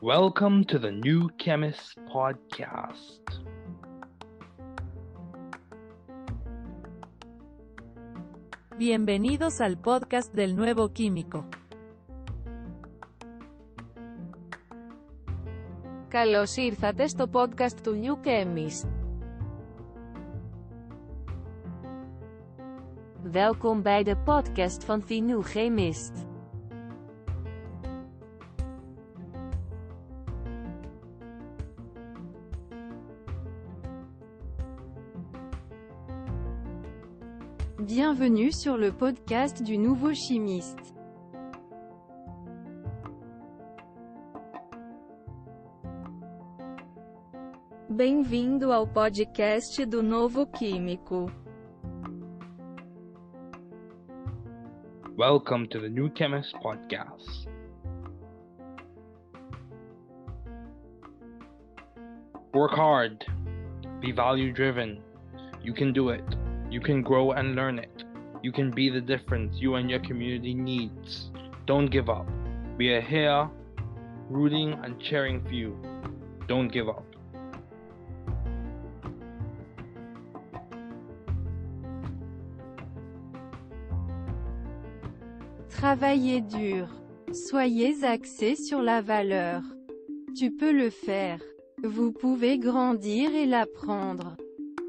Welcome to the New Chemist Podcast. Bienvenidos al podcast del nuevo químico. Καλώς ήρθατε στο podcast του New Chemist. Welkom bij de podcast van The New Chemist. Bienvenue sur le podcast du nouveau chimiste. Bem-vindo ao podcast do Novo Químico. Welcome to the New Chemist Podcast. Work hard. Be value driven. You can do it. You can grow and learn it. You can be the difference you and your community needs. Don't give up. We are here rooting and cheering for you. Don't give up. Travaillez dur. Soyez axé sur la valeur. Tu peux le faire. Vous pouvez grandir et l'apprendre.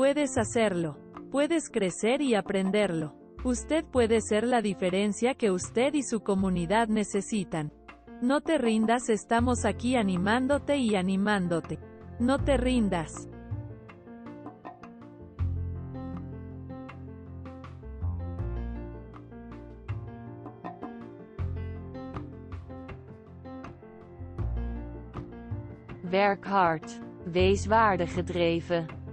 Puedes hacerlo. Puedes crecer y aprenderlo. Usted puede ser la diferencia que usted y su comunidad necesitan. No te rindas, estamos aquí animándote y animándote. No te rindas. Werk hard. Wees waardegedreven.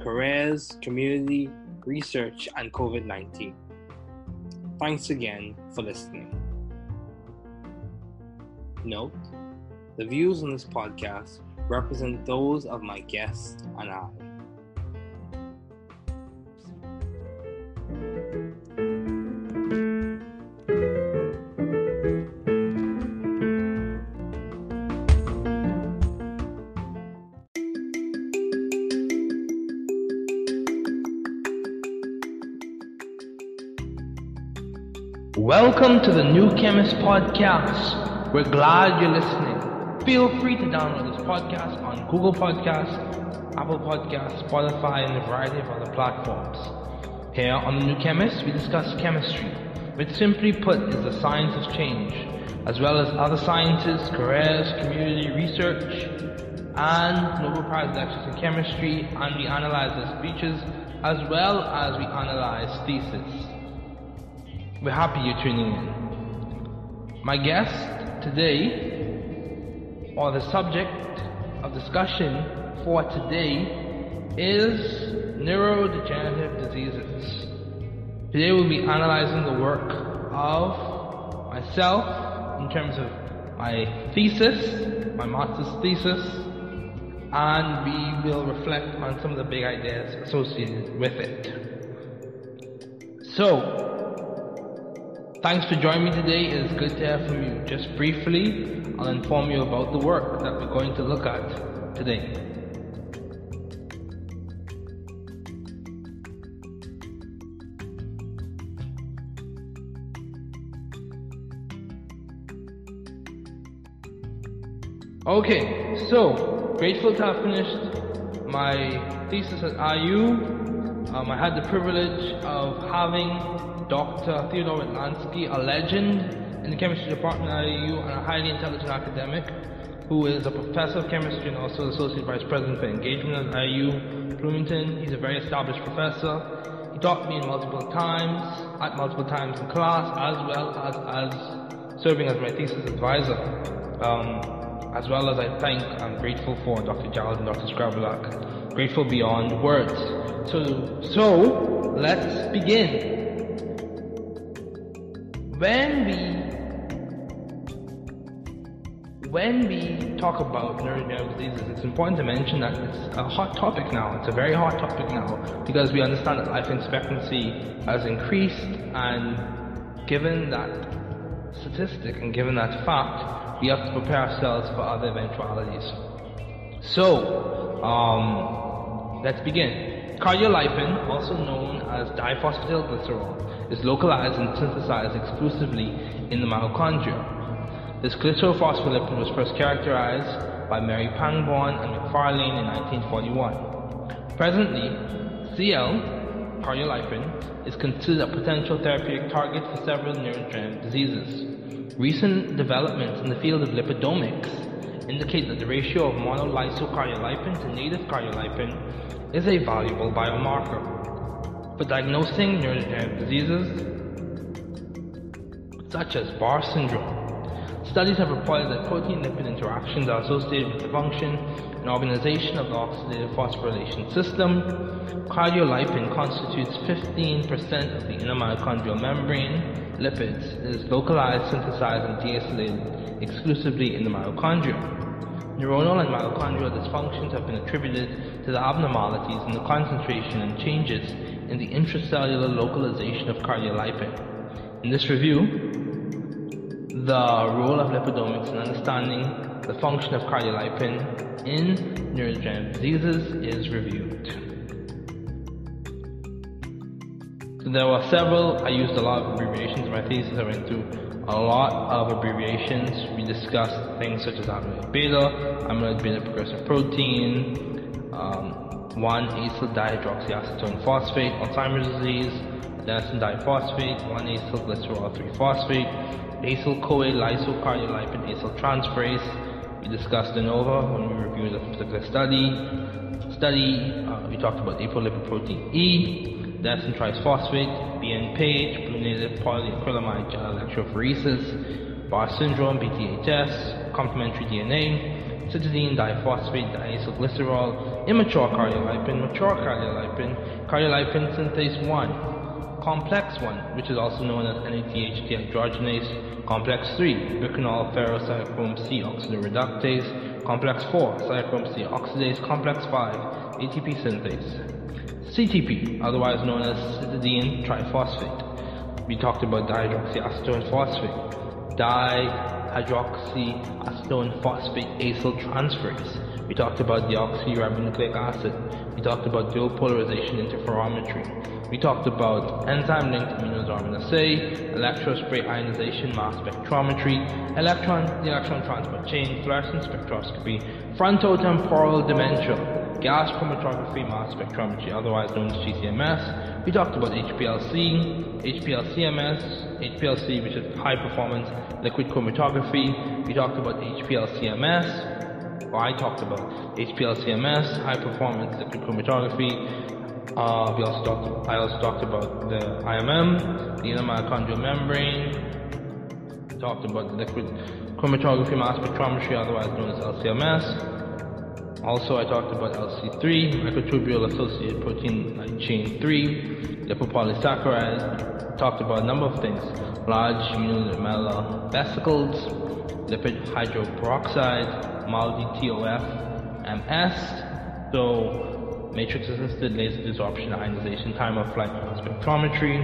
careers, community, research, and COVID 19. Thanks again for listening. Note the views on this podcast represent those of my guests and I. Welcome to the New Chemist Podcast. We're glad you're listening. Feel free to download this podcast on Google Podcasts, Apple Podcasts, Spotify, and a variety of other platforms. Here on The New Chemist, we discuss chemistry, which simply put is the science of change, as well as other sciences, careers, community research, and Nobel Prize lectures in chemistry, and we analyze their speeches as well as we analyze thesis. We're happy you're tuning in. My guest today, or the subject of discussion for today, is neurodegenerative diseases. Today we'll be analyzing the work of myself in terms of my thesis, my master's thesis, and we will reflect on some of the big ideas associated with it. So, thanks for joining me today. It is good to hear from you. Just briefly, I'll inform you about the work that we're going to look at today. Okay, so grateful to have finished my thesis at IU. Um, I had the privilege of having Dr. Theodore Witlansky, a legend in the chemistry department at IU and a highly intelligent academic who is a professor of chemistry and also associate vice president for engagement at IU Bloomington. He's a very established professor. He taught me multiple times, at multiple times in class, as well as as serving as my thesis advisor. Um, as well as I thank I'm grateful for Dr. Giles and Dr. Scrabulak. Grateful beyond words. So, so let's begin. When we when we talk about neurodegenerative diseases, it's important to mention that it's a hot topic now. It's a very hot topic now because we understand that life expectancy has increased, and given that statistic and given that fact, we have to prepare ourselves for other eventualities. So, um, let's begin. Cardiolipin, also known as diphosphatidylglycerol, is localized and synthesized exclusively in the mitochondria. This glycerophospholipid was first characterized by Mary Pangborn and McFarlane in 1941. Presently, CL, cardiolipin, is considered a potential therapeutic target for several neurodegenerative diseases. Recent developments in the field of lipidomics indicate that the ratio of monolysocardiolipin to native cardiolipin is a valuable biomarker for diagnosing neurodegenerative diseases such as Barr syndrome. Studies have reported that protein-lipid interactions are associated with the function and organization of the oxidative phosphorylation system. Cardiolipin constitutes 15% of the inner mitochondrial membrane lipids is localized, synthesized, and deacylated exclusively in the mitochondria. Neuronal and mitochondrial dysfunctions have been attributed to the abnormalities in the concentration and changes in the intracellular localization of cardiolipin. In this review, the role of lipidomics in understanding the function of cardiolipin in neurodegenerative diseases is reviewed. So there were several, I used a lot of abbreviations in my thesis, I went through a lot of abbreviations. We discussed things such as amyloid beta, amyloid beta precursor protein, um, 1-acyl dihydroxyacetone phosphate, Alzheimer's disease, adenosine diphosphate, 1-acyl glycerol 3-phosphate, acyl CoA lysocardiolipin acyl transferase. We discussed ANOVA when we reviewed the particular study. Study, uh, we talked about apolipoprotein E, adenosine triphosphate, BN page, blue native polyacrylamide gel electrophoresis, Barr syndrome, BTHS, complementary DNA, cytidine diphosphate, diacylglycerol, immature cardiolipin, mature cardiolipin, cardiolipin synthase 1, complex 1, which is also known as NADH dehydrogenase, complex 3, biquinol ferrocychrome C oxidoreductase, complex 4, cychrome C oxidase, complex 5, ATP synthase. CTP, otherwise known as cytidine triphosphate. We talked about dihydroxyacetone phosphate, dihydroxyacetone phosphate acyl transferase. We talked about deoxyribonucleic acid. We talked about dual polarization interferometry. We talked about enzyme-linked immunosorbent assay, electrospray ionization mass spectrometry, electron, electron transport chain, fluorescence spectroscopy, frontotemporal dementia, gas chromatography mass spectrometry, otherwise known as GCMS. We talked about HPLC, HPLCMS, HPLC, which is high performance liquid chromatography. We talked about HPLCMS, well, I talked about HPLCMS, high performance liquid chromatography. Uh, we also talked, I also talked about the IMM, the inner mitochondrial membrane. We Talked about the liquid chromatography mass spectrometry, otherwise known as LCMS. Also, I talked about LC3, microtubule associated protein chain 3, lipopolysaccharide. Talked about a number of things large unilamellar vesicles, lipid hydroperoxide, MALDI-TOF MS. So matrix assisted laser desorption ionization time of flight spectrometry.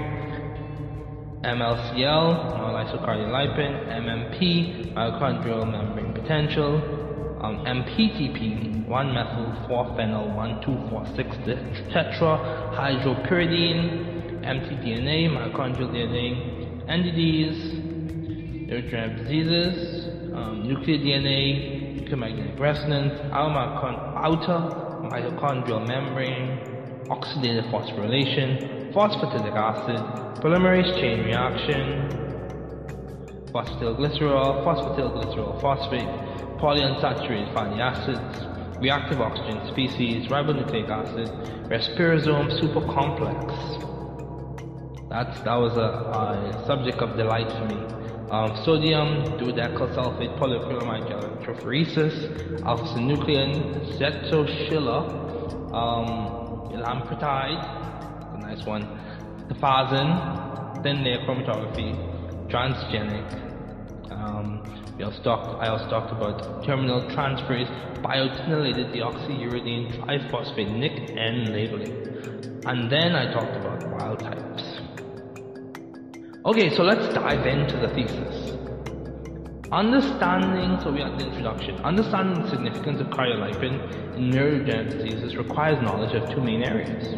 MLCL, monolysocardial lipin, MMP, mitochondrial membrane potential, um, MPTP, 1-methyl 4-phenyl 1246 tetra hydropyridine, mtDNA, mitochondrial DNA, NDDs, neurodegenerative diseases, um, nuclear DNA, electromagnetic resonance, outer mitochondrial membrane, oxidative phosphorylation, phosphatidic acid, polymerase chain reaction, phosphatidylglycerol, phosphatidylglycerol phosphate, polyunsaturated fatty acids, reactive oxygen species, ribonucleic acid, respirosome supercomplex. That's, that was a, a subject of delight for me um, sodium, dodecyl sulfate, polyacrylamide electrophoresis, alpha-synuclein, cetoschilla, um, elampretide, a nice one, tafazin, thin layer chromatography, transgenic. Um, we also talked, I also talked about terminal transferase biotinylated deoxyuridine triphosphate NIC-N labeling. And then I talked about wild types. Okay, so let's dive into the thesis. Understanding, so we are the introduction. Understanding the significance of cardiolipin in neurodegenerative diseases requires knowledge of two main areas,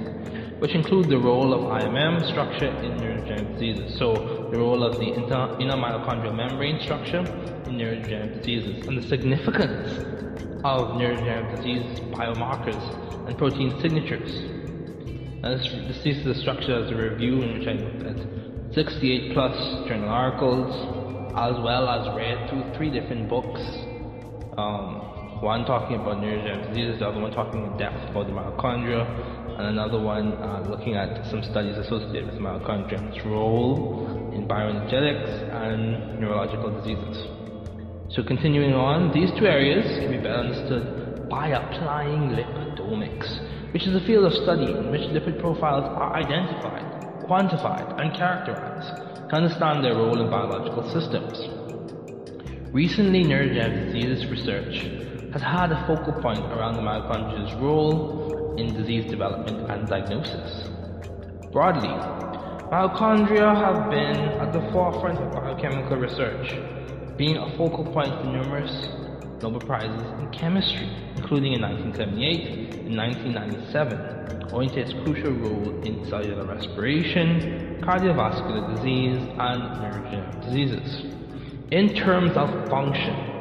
which include the role of IMM structure in neurodegenerative diseases. So the role of the inter, inner mitochondrial membrane structure in neurodegenerative diseases and the significance of neurodegenerative disease biomarkers and protein signatures. And this, this thesis is structured as a review in which I looked at 68 plus journal articles, as well as read through three different books. Um, one talking about neurodegenerative diseases, the other one talking in depth about the mitochondria, and another one uh, looking at some studies associated with mitochondria and role in bioenergetics and neurological diseases. So continuing on, these two areas can be better understood by applying lipidomics, which is a field of study in which lipid profiles are identified quantified, and characterized to understand their role in biological systems. Recently, neurodegenerative disease research has had a focal point around the mitochondria's role in disease development and diagnosis. Broadly, mitochondria have been at the forefront of biochemical research, being a focal point for numerous Nobel Prizes in chemistry, including in 1978 and 1997, owing to its crucial role in cellular respiration, cardiovascular disease, and neurodegenerative diseases. In terms of function,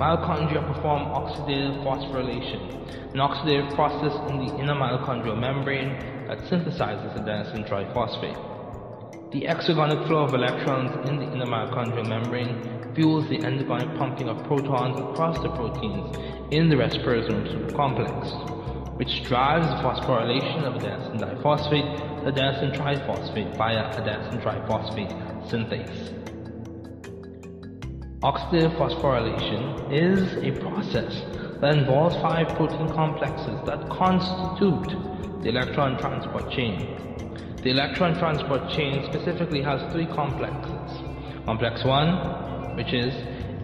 mitochondria perform oxidative phosphorylation, an oxidative process in the inner mitochondrial membrane that synthesizes adenosine triphosphate. The exergonic flow of electrons in the inner mitochondrial membrane fuels the endogonic pumping of protons across the proteins in the respirosome supercomplex, which drives the phosphorylation of adenosine diphosphate to adenosine triphosphate via adenosine triphosphate synthase. Oxidative phosphorylation is a process that involves five protein complexes that constitute the electron transport chain. The electron transport chain specifically has three complexes. Complex 1 which is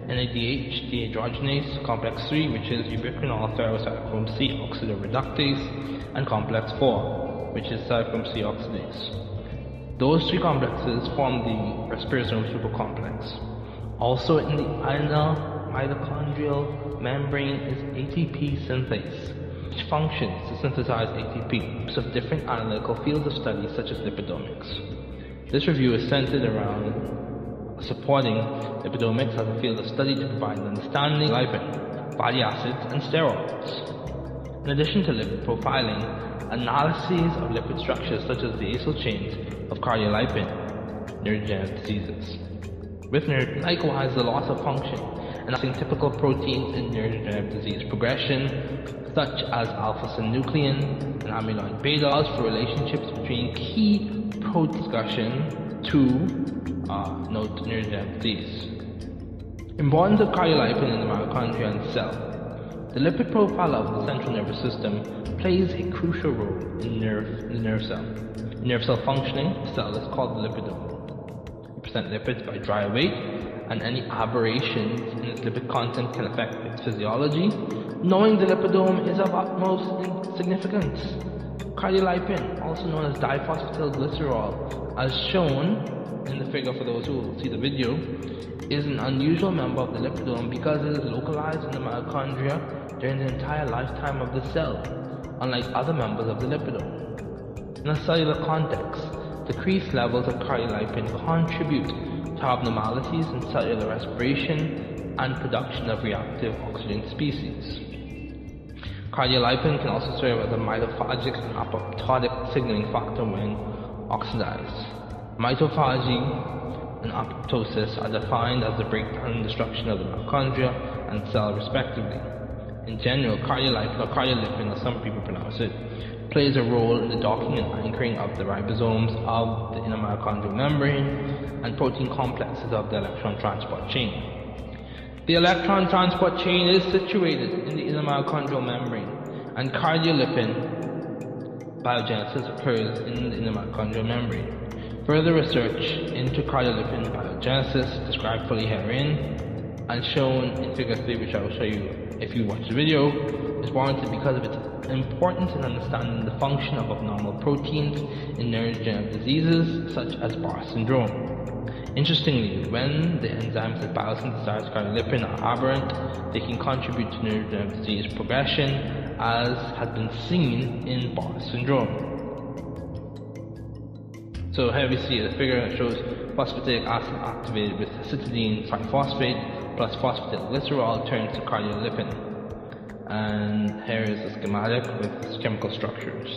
NADH dehydrogenase, complex 3, which is ubiquinol ferrocytochrome C oxidoreductase, and complex 4, which is cytochrome C oxidase. Those three complexes form the respiratory supercomplex. Also in the inner mitochondrial membrane is ATP synthase, which functions to synthesize ATP of different analytical fields of study such as lipidomics. This review is centered around supporting lipidomics as a field of study to provide an understanding of lipid, fatty acids, and steroids. In addition to lipid profiling, analyses of lipid structures such as the acyl chains of cardiolipin, neurodegenerative diseases. With likewise, the loss of function and typical proteins in neurodegenerative disease progression, such as alpha-synuclein and amyloid beta, for relationships between key protein discussion to uh, neurodegenerative disease. Importance of cardiolipin in the mitochondria and cell. The lipid profile of the central nervous system plays a crucial role in nerve the nerve cell. In nerve cell functioning, the cell is called the lipidome. We present lipids by dry weight, and any aberrations in its lipid content can affect its physiology. Knowing the lipidome is of utmost significance. Cardiolipin, also known as diphosphotylglycerol, as shown in the figure for those who see the video, is an unusual member of the lipidome because it is localized in the mitochondria during the entire lifetime of the cell, unlike other members of the lipidome. In a cellular context, decreased levels of cardiolipin contribute to abnormalities in cellular respiration and production of reactive oxygen species. Cardiolipin can also serve as a mitophagic and apoptotic signaling factor when oxidized. Mitophagy and apoptosis are defined as the breakdown and destruction of the mitochondria and cell respectively. In general, cardiolipin or cardiolipin, as some people pronounce it, plays a role in the docking and anchoring of the ribosomes of the inner mitochondrial membrane and protein complexes of the electron transport chain. The electron transport chain is situated in the inner mitochondrial membrane, and cardiolipin biogenesis occurs in the inner mitochondrial membrane. Further research into cardiolipin biogenesis, described fully herein, and shown in figure 3, which I will show you if you watch the video, is warranted because of its importance in understanding the function of abnormal proteins in neurodegenerative diseases such as Barr syndrome. Interestingly, when the enzymes that biosynthesize cardiolipin are aberrant, they can contribute to neurodegenerative disease progression, as has been seen in Barr syndrome. So here we see the figure that shows phosphatidic acid activated with cytidine triphosphate plus phosphatidylglycerol turns to cardiolipin. And here is the schematic with its chemical structures.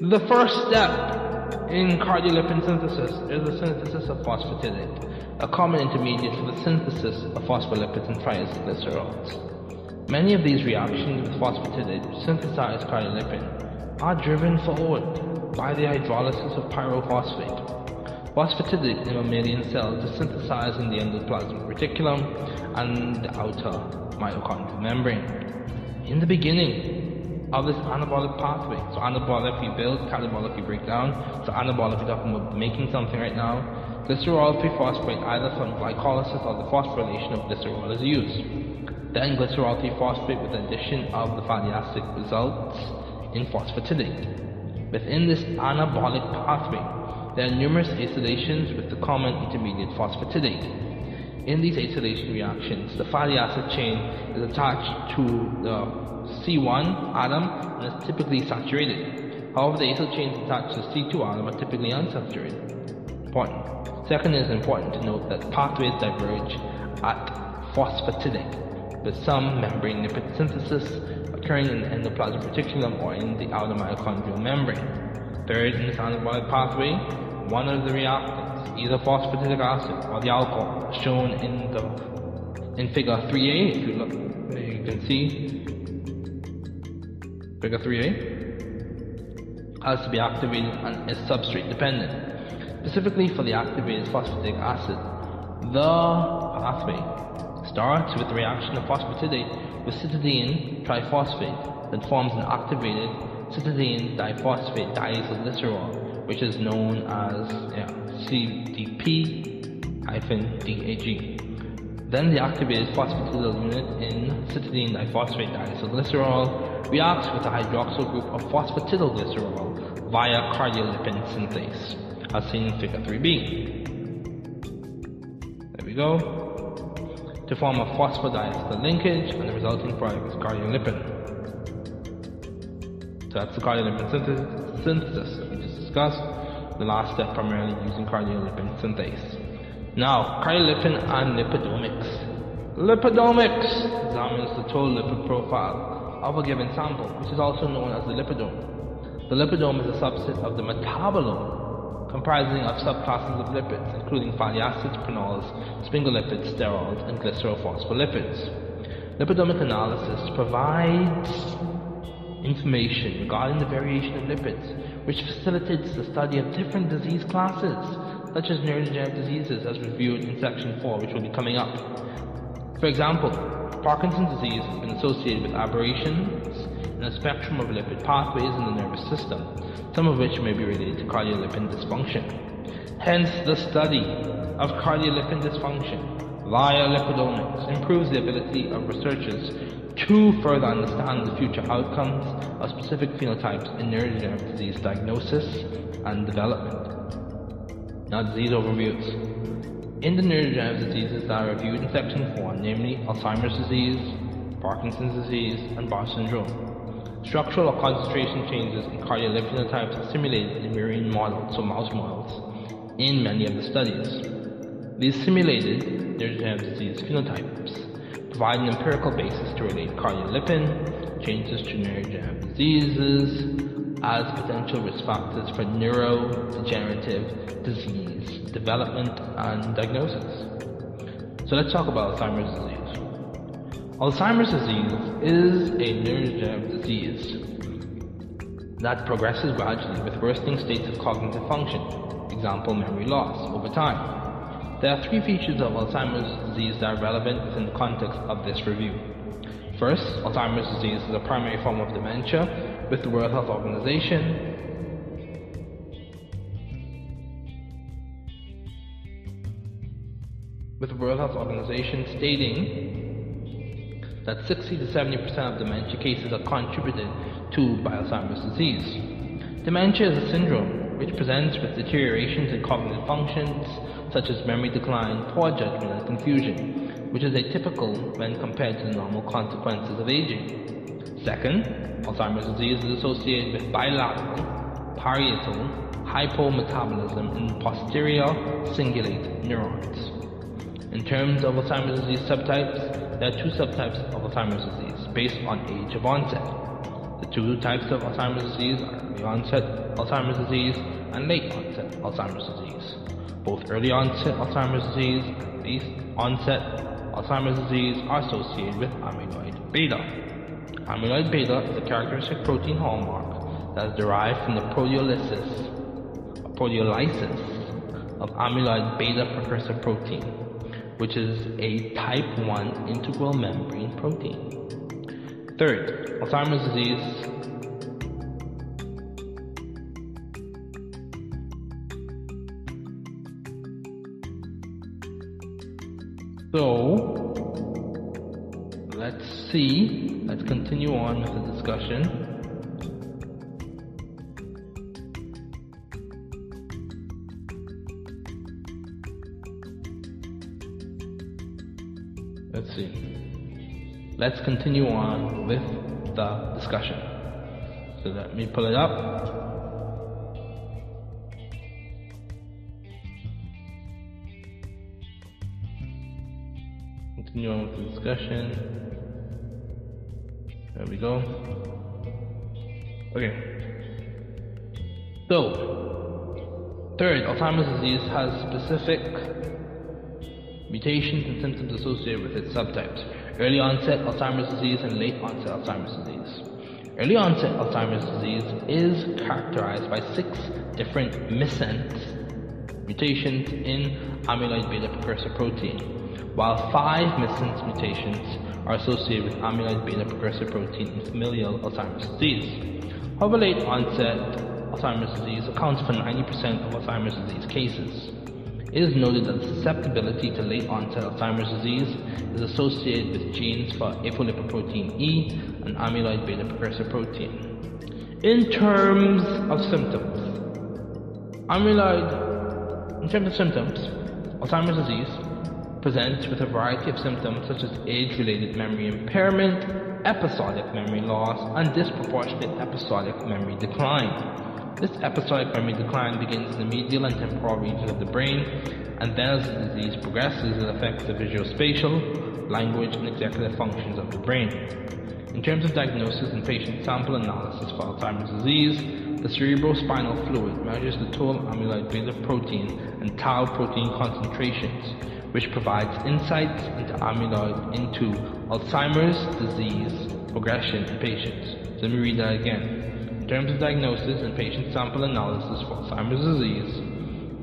The first step in cardiolipin synthesis is the synthesis of phosphatidate, a common intermediate for the synthesis of phospholipids and triacylglycerols. Many of these reactions with phosphatidate to synthesize cardiolipin are driven forward by the hydrolysis of pyrophosphate, Phosphatidate in mammalian cells is synthesized in the endoplasmic reticulum and the outer mitochondrial membrane. In the beginning of this anabolic pathway, so anabolic we build, catabolic we break down, so anabolic we're talking about making something right now, glycerol 3-phosphate either from glycolysis or the phosphorylation of glycerol is used. Then glycerol 3-phosphate with the addition of the fatty acid results in phosphatidate. Within this anabolic pathway, there are numerous acylations with the common intermediate phosphatidate. In these acylation reactions, the fatty acid chain is attached to the C1 atom and is typically saturated. However, the acyl chains attached to the C2 atom are typically unsaturated. Important. Second, it is important to note that pathways diverge at phosphatidate, with some membrane lipid synthesis occurring in the endoplasmic reticulum or in the outer mitochondrial membrane. Third, in this anabolic pathway, one of the reactants, either phosphatidic acid or the alcohol, shown in the in figure 3a, if you look, you can see figure 3a, has to be activated and is substrate dependent. Specifically for the activated phosphatidic acid, the pathway starts with the reaction of phosphatidate with cytidine triphosphate that forms an activated cytidine diphosphate diacylglycerol, which is known as CDP-DAG. Then the activated phosphatidyl unit in cytidine diphosphate diacylglycerol reacts with the hydroxyl group of phosphatidylglycerol via cardiolipin synthase, as seen in figure 3b. There we go. To form a phosphodiester linkage, and the resulting product is cardiolipin. That's the cardiolipin synthesis, we just discussed. The last step primarily using cardiolipin synthase. Now, cardiolipin and lipidomics. Lipidomics examines the total lipid profile of a given sample, which is also known as the lipidome. The lipidome is a subset of the metabolome, comprising of subclasses of lipids, including fatty acids, prenols, sphingolipids, sterols, and glycerophospholipids. Lipidomic analysis provides information regarding the variation of lipids, which facilitates the study of different disease classes, such as neurodegenerative diseases, as reviewed in section 4, which will be coming up. For example, Parkinson's disease has been associated with aberrations in a spectrum of lipid pathways in the nervous system, some of which may be related to cardiolipin dysfunction. Hence, the study of cardiolipin dysfunction via lipidomics improves the ability of researchers to further understand the future outcomes of specific phenotypes in neurodegenerative disease diagnosis and development. Now, disease overviews. In the neurodegenerative diseases that are reviewed in section 4, namely Alzheimer's disease, Parkinson's disease, and Bar syndrome, Structural or concentration changes in cardiolipin phenotypes are simulated in murine models, so mouse models, in many of the studies. These simulated neurodegenerative disease phenotypes provide an empirical basis to relate cardiolipin changes to neurodegenerative diseases as potential risk factors for neurodegenerative disease development and diagnosis. So let's talk about Alzheimer's disease. Alzheimer's disease is a neurodegenerative disease that progresses gradually with worsening states of cognitive function, example memory loss, over time. There are three features of Alzheimer's disease that are relevant within the context of this review. First, Alzheimer's disease is a primary form of dementia with the World Health Organization with the World Health Organization stating that 60 to 70% of dementia cases are contributed to by Alzheimer's disease. Dementia is a syndrome which presents with deteriorations in cognitive functions such as memory decline, poor judgment, and confusion, which is atypical when compared to the normal consequences of aging. Second, Alzheimer's disease is associated with bilateral, parietal hypometabolism in posterior cingulate neurons. In terms of Alzheimer's disease subtypes, there are two subtypes of Alzheimer's disease based on age of onset. Two types of Alzheimer's disease are early onset Alzheimer's disease and late onset Alzheimer's disease. Both early onset Alzheimer's disease and late onset Alzheimer's disease are associated with amyloid beta. Amyloid beta is a characteristic protein hallmark that is derived from the proteolysis, proteolysis of amyloid beta precursor protein which is a type 1 integral membrane protein. Third, Alzheimer's disease So, let's see, let's continue on with the discussion. Let's see. Let's continue on with the discussion. So let me pull it up. Continue on with the discussion. There we go. Okay. So, third, Alzheimer's disease has specific mutations and symptoms associated with its subtypes, early onset Alzheimer's disease and late onset Alzheimer's disease. Early onset Alzheimer's disease is characterized by six different missense mutations in amyloid beta precursor protein, while five missense mutations are associated with amyloid beta precursor protein in familial Alzheimer's disease. However, late onset Alzheimer's disease accounts for 90% of Alzheimer's disease cases. It is noted that susceptibility to late onset Alzheimer's disease is associated with genes for apolipoprotein E and amyloid beta precursor protein. In terms of symptoms, amyloid, in terms of symptoms, Alzheimer's disease presents with a variety of symptoms such as age-related memory impairment, episodic memory loss, and disproportionate episodic memory decline. This episodic memory decline begins in the medial and temporal regions of the brain, and then as the disease progresses, it affects the visuospatial, language, and executive functions of the brain. In terms of diagnosis and patient sample analysis for Alzheimer's disease, the cerebrospinal fluid measures the total amyloid beta protein and tau protein concentrations, which provides insights into amyloid into Alzheimer's disease progression in patients. So let me read that again. In terms of diagnosis and patient sample analysis for Alzheimer's disease,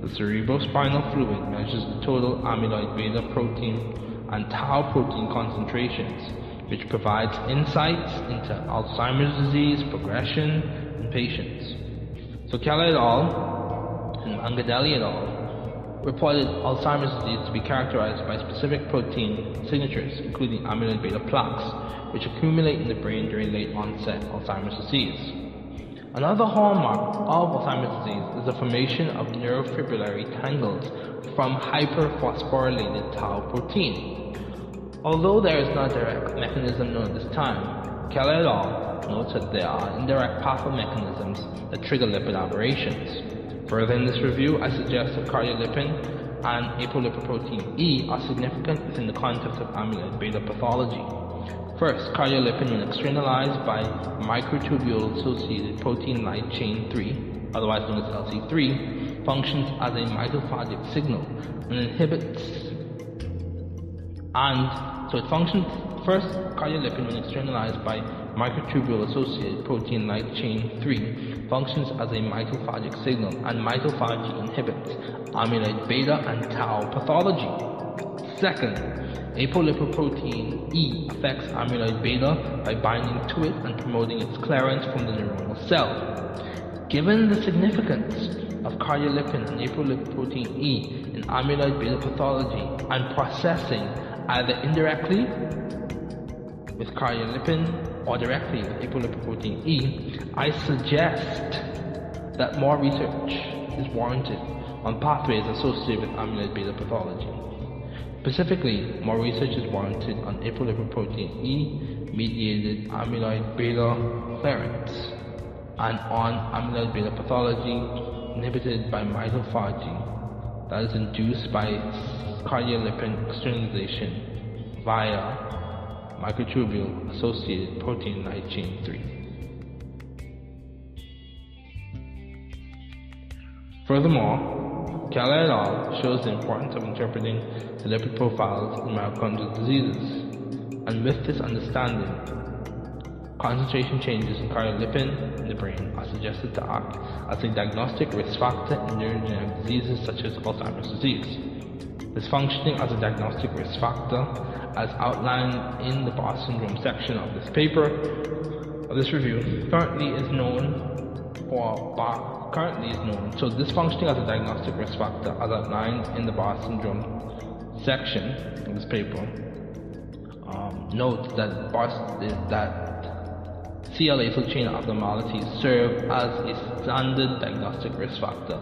the cerebrospinal fluid measures the total amyloid beta protein and tau protein concentrations, which provides insights into Alzheimer's disease progression in patients. So Keller et al. and Mangadelli et al reported Alzheimer's disease to be characterized by specific protein signatures, including amyloid beta plaques, which accumulate in the brain during late onset Alzheimer's disease. Another hallmark of Alzheimer's disease is the formation of neurofibrillary tangles from hyperphosphorylated tau protein. Although there is no direct mechanism known at this time, Keller et al. notes that there are indirect pathway mechanisms that trigger lipid aberrations. Further in this review, I suggest that cardiolipin and apolipoprotein E are significant within the context of amyloid beta pathology. First, cardiolipin when externalized by microtubule-associated protein light chain 3, otherwise known as LC3, functions as a mitophagic signal and inhibits and so it functions first cardiolipin when externalized by microtubule associated protein light chain 3 functions as a mitophagic signal and mitophagy inhibits amyloid beta and tau pathology. Second, apolipoprotein E affects amyloid beta by binding to it and promoting its clearance from the neuronal cell. Given the significance of cardiolipin and apolipoprotein E in amyloid beta pathology and processing either indirectly with cardiolipin or directly with apolipoprotein E, I suggest that more research is warranted on pathways associated with amyloid beta pathology. Specifically, more research is warranted on apolipoprotein E mediated amyloid beta clearance and on amyloid beta pathology inhibited by mitophagy that is induced by cardiolipin externalization via microtubule associated protein light chain 3. Furthermore, Al. shows the importance of interpreting the lipid profiles in mitochondrial diseases, and with this understanding, concentration changes in cardiolipin in the brain are suggested to act as a diagnostic risk factor in neurodegenerative diseases such as Alzheimer's disease. This functioning as a diagnostic risk factor as outlined in the Barr syndrome section of this paper, of this review, currently is known for Barr, currently is known. So this functioning as a diagnostic risk factor as outlined in the Barr syndrome section of this paper, um, note that Barr that CL acyl chain abnormalities serve as a standard diagnostic risk factor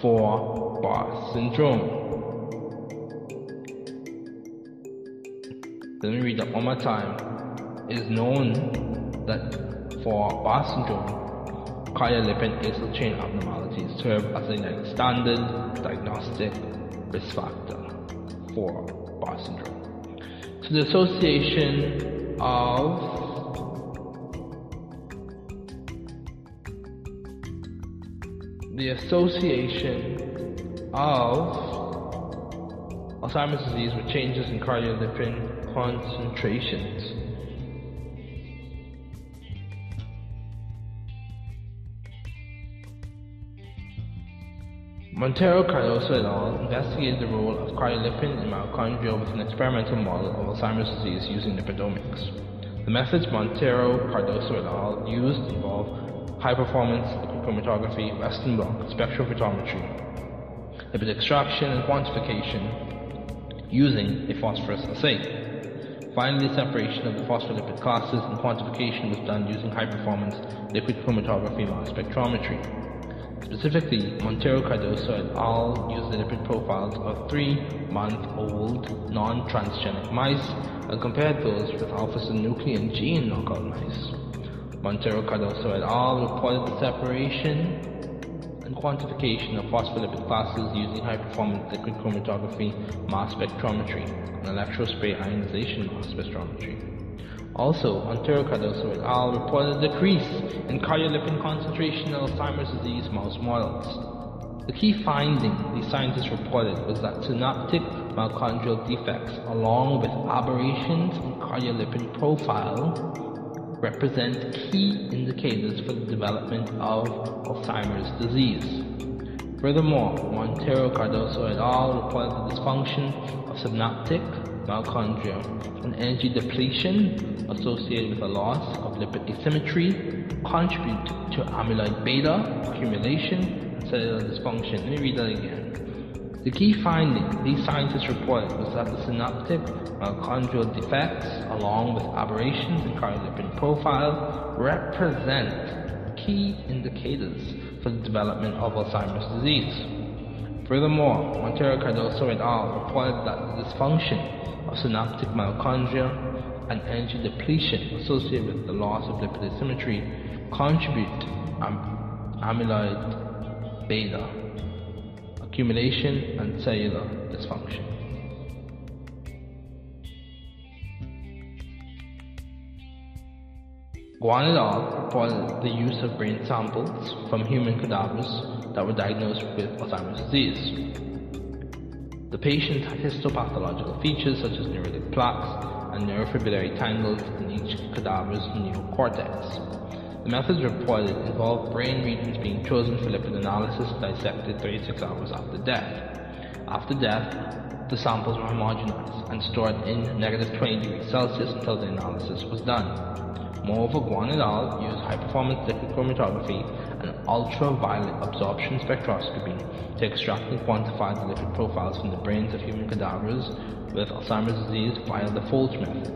for Barr syndrome. Let me read that one more time. It is known that for Barr syndrome, cardiolipin acyl chain abnormalities serve as a standard diagnostic risk factor for Barr syndrome. So the association of the association of Alzheimer's disease with changes in cardiolipin concentrations. Montero Cardoso et al. investigated the role of cardiolipin in mitochondria with an experimental model of Alzheimer's disease using lipidomics. The methods Montero Cardoso et al. used involve high performance liquid chromatography, Western blot, spectrophotometry, lipid extraction and quantification using a phosphorus assay. Finally, separation of the phospholipid classes and quantification was done using high-performance liquid chromatography mass spectrometry. Specifically, Montero Cardoso et al. used the lipid profiles of three-month-old non-transgenic mice and compared those with alpha-synuclein gene knockout mice. Montero Cardoso et al. reported the separation and quantification of phospholipid classes using high-performance liquid chromatography mass spectrometry and electrospray ionization mass spectrometry. Also, Montero Cardoso et al. reported a decrease in cardiolipin concentration in Alzheimer's disease mouse models. The key finding these scientists reported was that synaptic mitochondrial defects, along with aberrations in cardiolipin profile, represent key indicators for the development of Alzheimer's disease. Furthermore, Montero Cardoso et al. reported the dysfunction of synaptic mitochondria and energy depletion associated with a loss of lipid asymmetry contribute to amyloid beta accumulation and cellular dysfunction. Let me read that again. The key finding these scientists reported was that the synaptic mitochondrial defects, along with aberrations in cardiolipin profile, represent key indicators for the development of Alzheimer's disease. Furthermore, Montero Cardoso et al. reported that the dysfunction of synaptic mitochondria and energy depletion associated with the loss of lipid asymmetry contribute am- amyloid beta accumulation and cellular dysfunction. Guan et al. reported the use of brain samples from human cadavers that were diagnosed with Alzheimer's disease. The patient had histopathological features such as neuritic plaques and neurofibrillary tangles in each cadaver's neocortex. The methods reported involved brain regions being chosen for lipid analysis dissected 36 hours after death. After death, the samples were homogenized and stored in negative 20 degrees Celsius until the analysis was done. Moreover, Guan et al. used high-performance liquid chromatography ultraviolet absorption spectroscopy to extract and quantify the lipid profiles from the brains of human cadavers with Alzheimer's disease via the Folch method.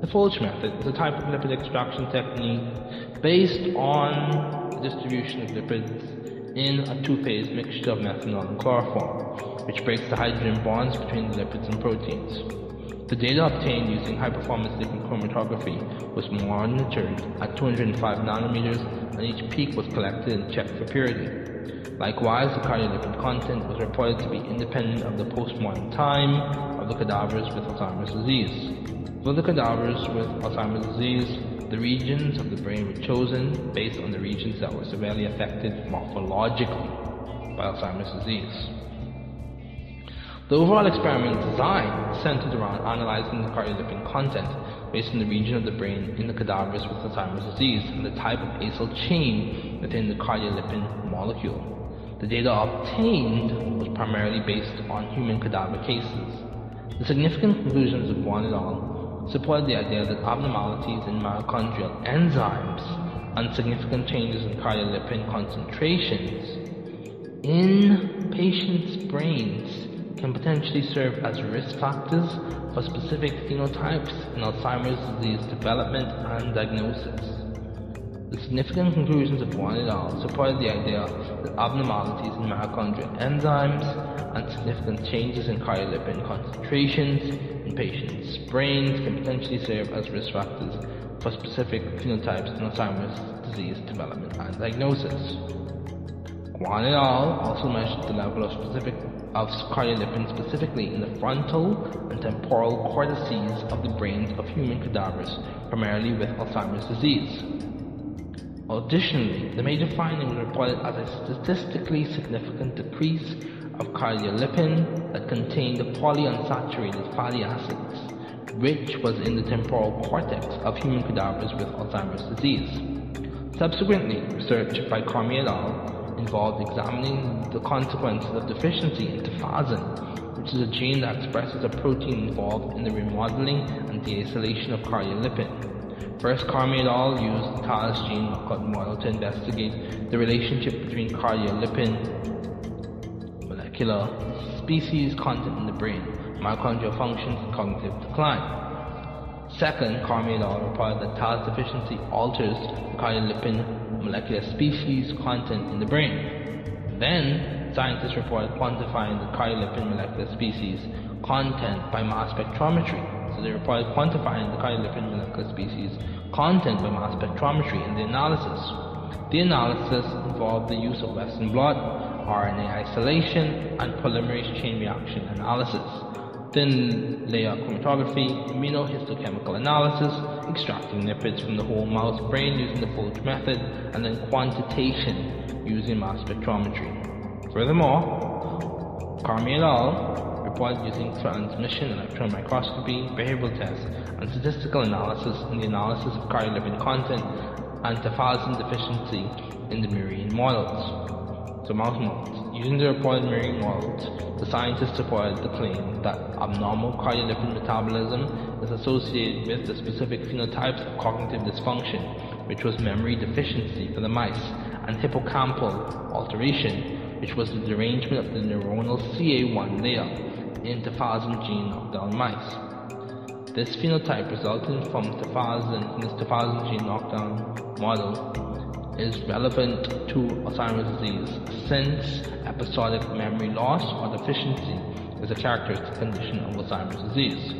The Folch method is a type of lipid extraction technique based on the distribution of lipids in a two-phase mixture of methanol and chloroform, which breaks the hydrogen bonds between the lipids and proteins. The data obtained using high-performance liquid chromatography was monitored at 205 nanometers and each peak was collected and checked for purity. Likewise, the cardiolipin content was reported to be independent of the post-mortem time of the cadavers with Alzheimer's disease. For the cadavers with Alzheimer's disease, the regions of the brain were chosen based on the regions that were severely affected morphologically by Alzheimer's disease. The overall experiment design centered around analyzing the cardiolipin content based on the region of the brain in the cadavers with Alzheimer's disease and the type of acyl chain within the cardiolipin molecule. The data obtained was primarily based on human cadaver cases. The significant conclusions of Guan et al. support the idea that abnormalities in mitochondrial enzymes and significant changes in cardiolipin concentrations in patients' brains can potentially serve as risk factors for specific phenotypes in Alzheimer's disease development and diagnosis. The significant conclusions of Guan et al. supported the idea that abnormalities in mitochondrial enzymes and significant changes in cardiolipin concentrations in patients' brains can potentially serve as risk factors for specific phenotypes in Alzheimer's disease development and diagnosis. Guan et al. also measured the level of specific of cardiolipin specifically in the frontal and temporal cortices of the brains of human cadavers, primarily with Alzheimer's disease. Additionally, the major finding reported as a statistically significant decrease of cardiolipin that contained the polyunsaturated fatty acids, which was in the temporal cortex of human cadavers with Alzheimer's disease. Subsequently, research by Carmi et al. Involved examining the consequences of deficiency in tafazin, which is a gene that expresses a protein involved in the remodeling and deacylation of cardiolipin. First, Carmi et al. used the TAS gene knockout model to investigate the relationship between cardiolipin molecular species content in the brain, mitochondrial functions, and cognitive decline. Second, Carmi et al. reported that TAS deficiency alters cardiolipin molecular species content in the brain. Then, scientists reported quantifying the cardiolipin molecular species content by mass spectrometry. So they reported quantifying the cardiolipin molecular species content by mass spectrometry in the analysis. The analysis involved the use of Western blot, RNA isolation, and polymerase chain reaction analysis thin layer chromatography, immunohistochemical analysis, extracting lipids from the whole mouse brain using the Folge method, and then quantitation using mass spectrometry. Furthermore, Carmi et al. reported using transmission electron microscopy, behavioral tests, and statistical analysis in the analysis of cardiolipin content and tafazin deficiency in the murine models. Mouse models. Using the reported murine models, the scientists supported the claim that abnormal cardiolipin metabolism is associated with the specific phenotypes of cognitive dysfunction, which was memory deficiency for the mice, and hippocampal alteration, which was the derangement of the neuronal CA1 layer in tafazin gene knockdown mice. This phenotype resulting from tafazin in this tafazin gene knockdown model is relevant to Alzheimer's disease since episodic memory loss or deficiency is a characteristic condition of Alzheimer's disease.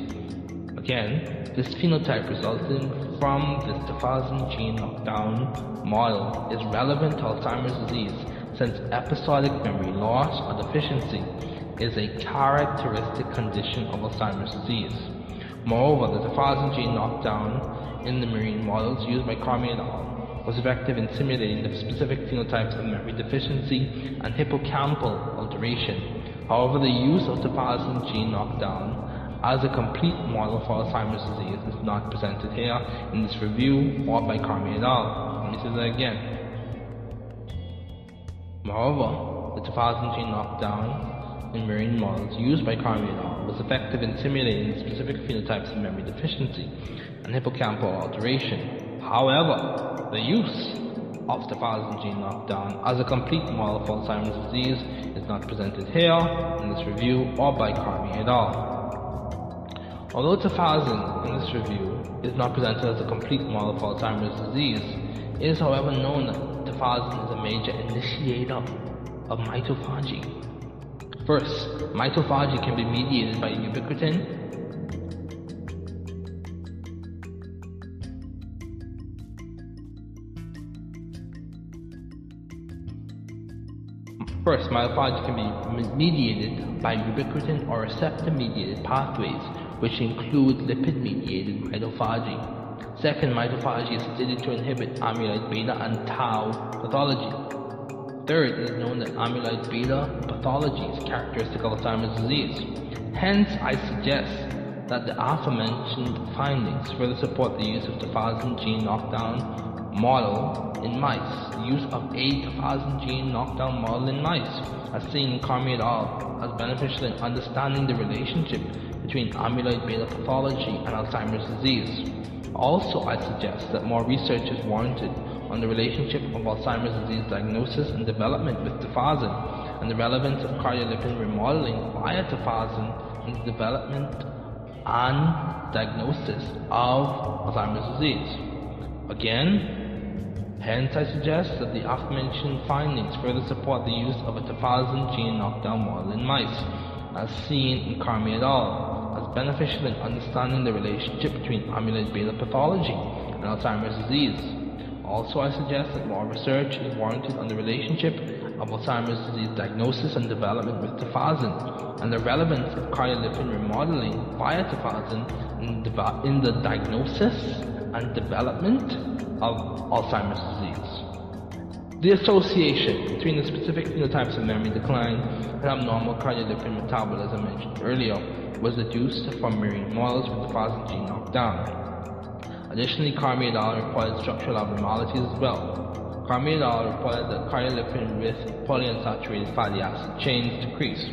Again, this phenotype resulting from this tafazin gene knockdown model is relevant to Alzheimer's disease since episodic memory loss or deficiency is a characteristic condition of Alzheimer's disease. Moreover, the tafazin gene knockdown in the marine models used by Carmi et al was effective in simulating the specific phenotypes of memory deficiency and hippocampal alteration. However, the use of tafazin gene knockdown as a complete model for Alzheimer's disease is not presented here in this review or by Carmi et al. Let me say that again. Moreover, the tafazin gene knockdown in murine models used by Carmi et al. was effective in simulating specific phenotypes of memory deficiency and hippocampal alteration. However, the use of tafazin gene knockdown as a complete model for Alzheimer's disease is not presented here in this review or by Carmi et al. Although tafazin in this review is not presented as a complete model for Alzheimer's disease, it is however known that tafazin is a major initiator of mitophagy. First, mitophagy can be mediated by ubiquitin First, mitophagy can be mediated by ubiquitin or receptor-mediated pathways, which include lipid-mediated mitophagy. Second, mitophagy is studied to inhibit amyloid beta and tau pathology. Third, it is known that amyloid beta pathology is characteristic of Alzheimer's disease. Hence, I suggest that the aforementioned findings further support the use of tafazin gene knockdown model in mice. The use of a tafazin gene knockdown model in mice, as seen in Carmi et al., as beneficial in understanding the relationship between amyloid beta pathology and Alzheimer's disease. Also, I suggest that more research is warranted on the relationship of Alzheimer's disease diagnosis and development with tafazin and the relevance of cardiolipin remodeling via tafazin in the development and diagnosis of Alzheimer's disease. Again, Hence, I suggest that the aforementioned findings further support the use of a tafazin gene knockdown model in mice, as seen in Carmi et al., as beneficial in understanding the relationship between amyloid beta pathology and Alzheimer's disease. Also, I suggest that more research is warranted on the relationship of Alzheimer's disease diagnosis and development with tafazin, and the relevance of cardiolipin remodeling via tafazin in, in the diagnosis and development of Alzheimer's disease. The association between the specific phenotypes of memory decline and abnormal cardiolipin metabolism mentioned earlier was deduced from marine models with the tafazin gene knockdown. Additionally, Carmi et al. reported structural abnormalities as well. Carmi et al. reported that cardiolipin with polyunsaturated fatty acid chains decreased,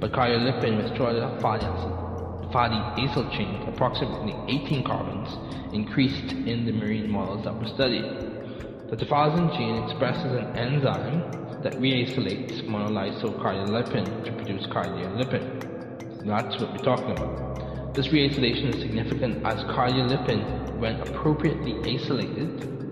but cardiolipin with shorter fatty acid fatty acyl chain, approximately 18 carbons, increased in the marine models that were studied. The tafazin gene expresses an enzyme that reacylates monolysocardiolipin to produce cardiolipin. That's what we're talking about. This reacylation is significant as cardiolipin, when appropriately acylated,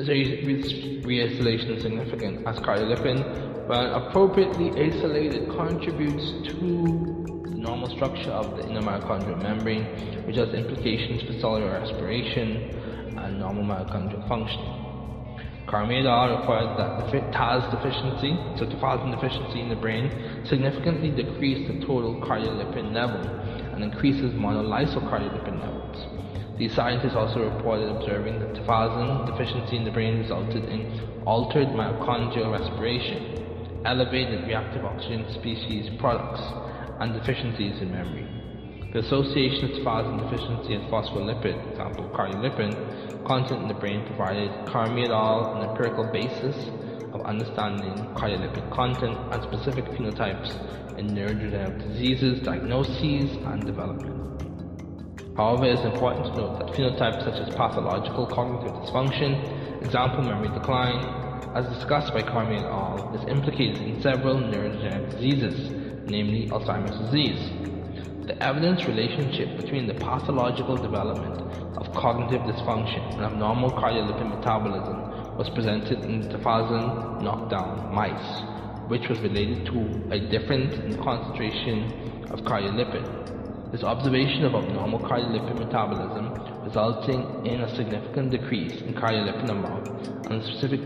This reisolation is significant as cardiolipin, when appropriately isolated, contributes to the normal structure of the inner mitochondrial membrane, which has implications for cellular respiration and normal mitochondrial function. Carmidol reported that the TAS deficiency, so tafazin deficiency in the brain, significantly decreased the total cardiolipin level and increases monolysocardiolipin levels. These scientists also reported observing that tafazin deficiency in the brain resulted in altered mitochondrial respiration, elevated reactive oxygen species products, and deficiencies in memory. The association of tafazin deficiency and phospholipid, example cardiolipin, content in the brain provided Carmiadol an empirical basis of understanding cardiolipid content and specific phenotypes in neurodegenerative diseases, diagnoses, and development. However, it is important to note that phenotypes such as pathological cognitive dysfunction, example memory decline, as discussed by Carmiel al., is implicated in several neurodegenerative diseases, namely Alzheimer's disease. The evidence relationship between the pathological development of cognitive dysfunction and abnormal cardiolipid metabolism was presented in tafazin knockdown mice, which was related to a difference in concentration of cardiolipid. This observation of abnormal cardiolipid metabolism resulting in a significant decrease in cardiolipin amount and a specific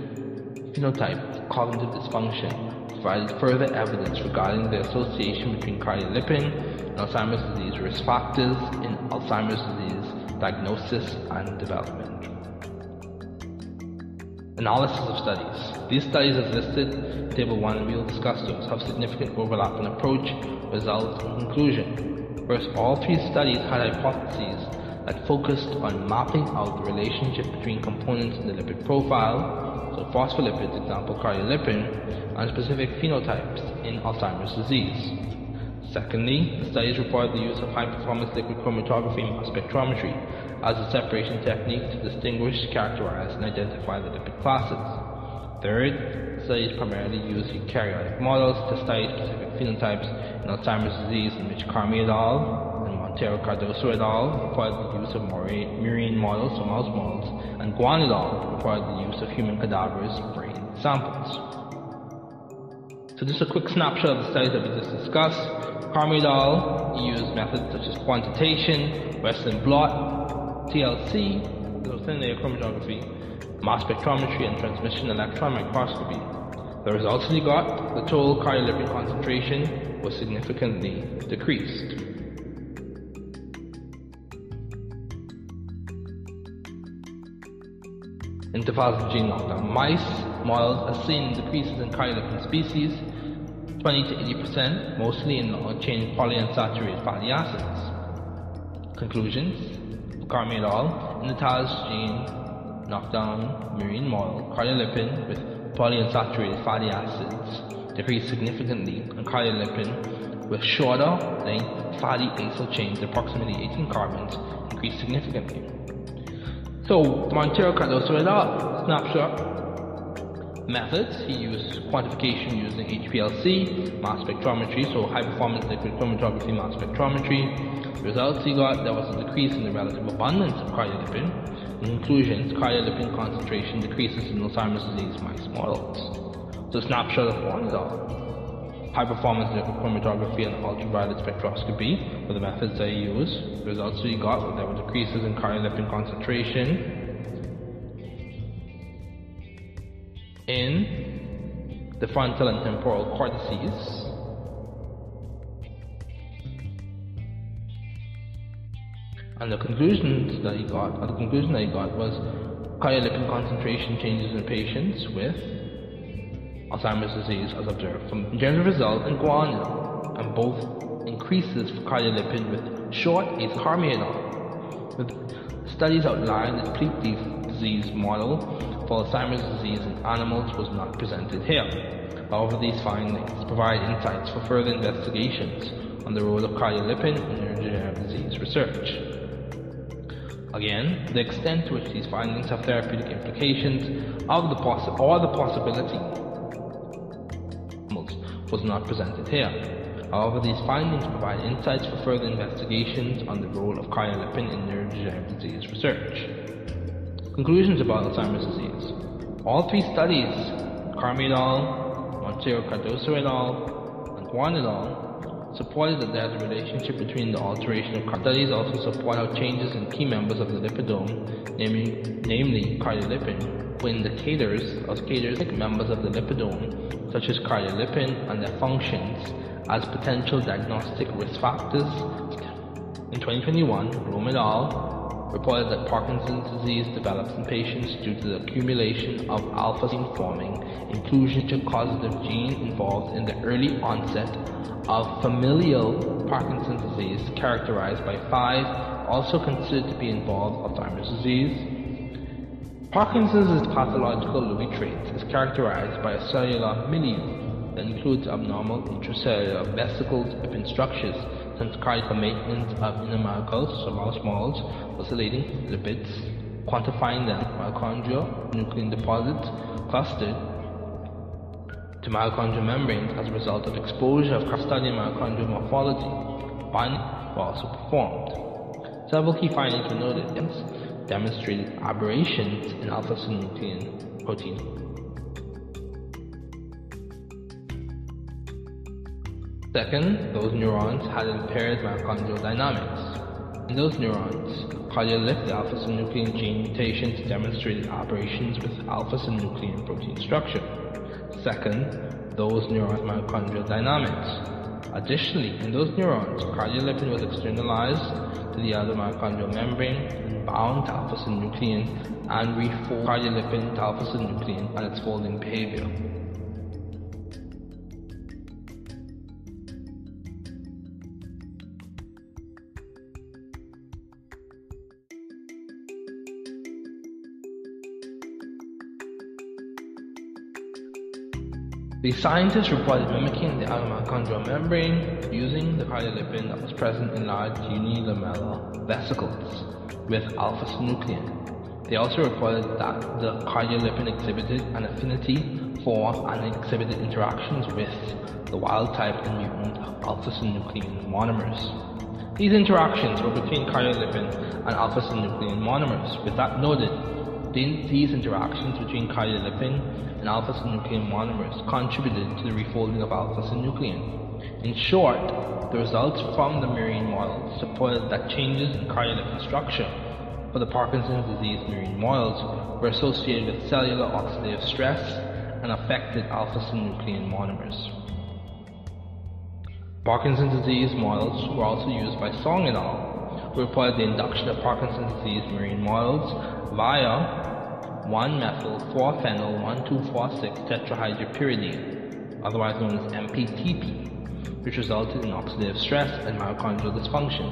phenotype cognitive dysfunction provided further evidence regarding the association between cardiolipin and Alzheimer's disease risk factors in Alzheimer's disease diagnosis and development. Analysis of studies. These studies as listed, Table 1, and we will discuss those, have significant overlap in approach, results, and conclusion. First, all three studies had hypotheses that focused on mapping out the relationship between components in the lipid profile so phospholipids, example cardiolipin, and specific phenotypes in Alzheimer's disease. Secondly, the studies report the use of high-performance liquid chromatography mass spectrometry as a separation technique to distinguish, characterize, and identify the lipid classes. Third, studies primarily use eukaryotic models to study specific phenotypes in Alzheimer's disease in which Carmi et al. and Montero Cardoso et al. reported the use of murine models, or mouse models, and Guan et al. reported the use of human cadavers brain samples. So just a quick snapshot of the studies that we just discussed. Carmidol used methods such as quantitation, Western blot, TLC, layer chromatography, mass spectrometry, and transmission electron microscopy. The results we got, the total cardiolipin concentration was significantly decreased. In tafazin gene knockdown mice, models are seen decreases in cardiolipin species, 20 to 80%, mostly in long-chain polyunsaturated fatty acids. Conclusions Carmi et. In the TAS gene knockdown marine model, cardiolipin with polyunsaturated fatty acids decreased significantly, and cardiolipin with shorter length fatty acyl chains, approximately 18 carbons, increased significantly. So, Montero Cardoso et al. snapshot methods. He used quantification using HPLC, mass spectrometry, so high performance liquid chromatography mass spectrometry. Results he got, there was a decrease in the relative abundance of cardiolipin. In conclusions, cardiolipin concentration decreases in Alzheimer's disease mice models. So snapshot of all. High performance chromatography and ultraviolet spectroscopy were the methods I used. Results we got, were that there were decreases in cardiolipin concentration in the frontal and temporal cortices. And the conclusions that he got, the conclusion that he got was cardiolipin concentration changes in patients with Alzheimer's disease as observed from general result in guanidol, and both increases for cardiolipin with short carmiadol. With studies outlined the complete disease model for Alzheimer's disease in animals was not presented here. However, these findings provide insights for further investigations on the role of cardiolipin in neurodegenerative disease research. Again, the extent to which these findings have therapeutic implications of the possi- or the possibility was not presented here. However, these findings provide insights for further investigations on the role of cardiolipin in neurodegenerative disease research. Conclusions about Alzheimer's disease. All three studies, Carmi et Montero Cardoso et al., and Juan et al., supported that there's a relationship between the alteration of studies also support how changes in key members of the lipidome, namely, namely cardiolipin, were indicators of caters members of the lipidome, such as cardiolipin and their functions, as potential diagnostic risk factors. In 2021, Rome et al reported that Parkinson's disease develops in patients due to the accumulation of alpha-synuclein forming inclusion to causative gene involved in the early onset of familial Parkinson's disease characterized by five also considered to be involved Alzheimer's disease. Parkinson's pathological Lewy traits is characterized by a cellular milieu that includes abnormal intracellular vesicles, lipid structures, transcribed the maintenance of inner so mouse models, oscillating lipids, quantifying the mitochondrial nuclein deposits clustered to mitochondrial membranes as a result of exposure of studying mitochondrial morphology. Binding were also performed. Several key findings were noted, demonstrated aberrations in alpha-synuclein protein Second, those neurons had impaired mitochondrial dynamics. In those neurons, cardiolipin alpha-synuclein gene mutations demonstrated aberrations with alpha-synuclein protein structure. Second, those neurons mitochondrial dynamics. Additionally, in those neurons, cardiolipin was externalized to the outer mitochondrial membrane and bound to alpha-synuclein and reformed cardiolipin to alpha-synuclein and its folding behavior. The scientists reported mimicking the outer mitochondrial membrane using the cardiolipin that was present in large unilamellar vesicles with alpha-synuclein. They also reported that the cardiolipin exhibited an affinity for and exhibited interactions with the wild-type and mutant alpha-synuclein monomers. These interactions were between cardiolipin and alpha-synuclein monomers. With that noted, these interactions between cardiolipin and alpha-synuclein monomers contributed to the refolding of alpha-synuclein. In short, the results from the murine models supported that changes in cardiolipin structure for the Parkinson's disease murine models were associated with cellular oxidative stress and affected alpha-synuclein monomers. Parkinson's disease models were also used by Song et al., who reported the induction of Parkinson's disease murine models via 1-methyl-4-phenyl-1246 tetrahydropyridine, otherwise known as MPTP, which resulted in oxidative stress and mitochondrial dysfunction.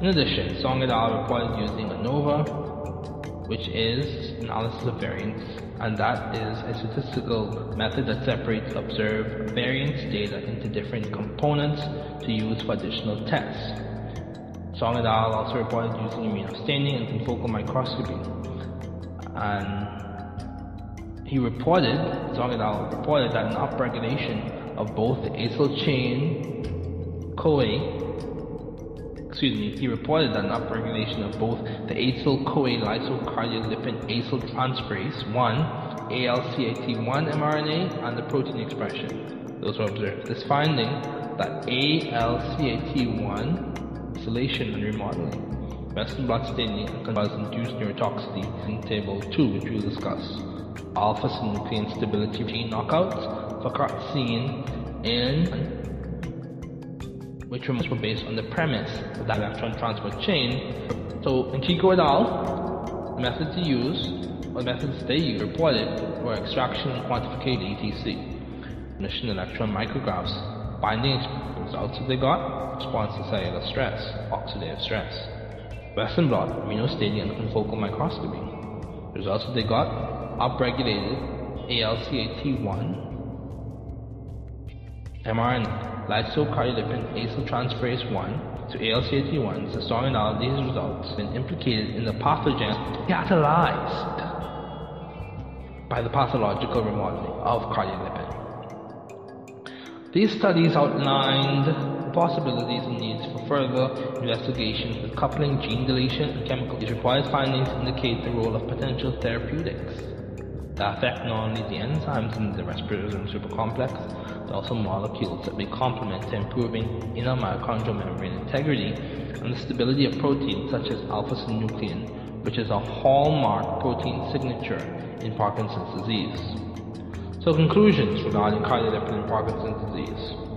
In addition, Song et al. reported using ANOVA, which is analysis of variance, and that is a statistical method that separates observed variance data into different components to use for additional tests. Song et al. also reported using immunostaining and confocal microscopy and he reported, Song et al. reported that an upregulation of both the acyl chain CoA excuse me, he reported that an upregulation of both the acyl CoA lysocardiolipin acyl transferase 1 ALCAT1 mRNA and the protein expression. Those were observed. This finding that ALCAT1 isolation and remodeling Western blot staining cause induced neurotoxicity in table 2 which we'll discuss. Alpha-synuclein stability gene knockouts for seen and which were based on the premise of that electron transport chain. So in Chico et al, the methods he used, or the methods they reported were extraction and quantification ETC, emission electron micrographs, binding results that they got, response to cellular stress, oxidative stress. Western blot, immunostaining, and focal microscopy. Results they got upregulated ALCAT1, mRNA, lysocardiolipin acyltransferase 1 to ALCAT1 the strong these results been implicated in the pathogen catalyzed by the pathological remodeling of cardiolipin. These studies outlined possibilities and needs for further investigations with coupling gene deletion and chemical. These required findings indicate the role of potential therapeutics that affect not only the enzymes in the respiratory supercomplex, but also molecules that may complement to improving inner mitochondrial membrane integrity and the stability of proteins such as alpha-synuclein, which is a hallmark protein signature in Parkinson's disease. So conclusions regarding cardiolipin in Parkinson's disease.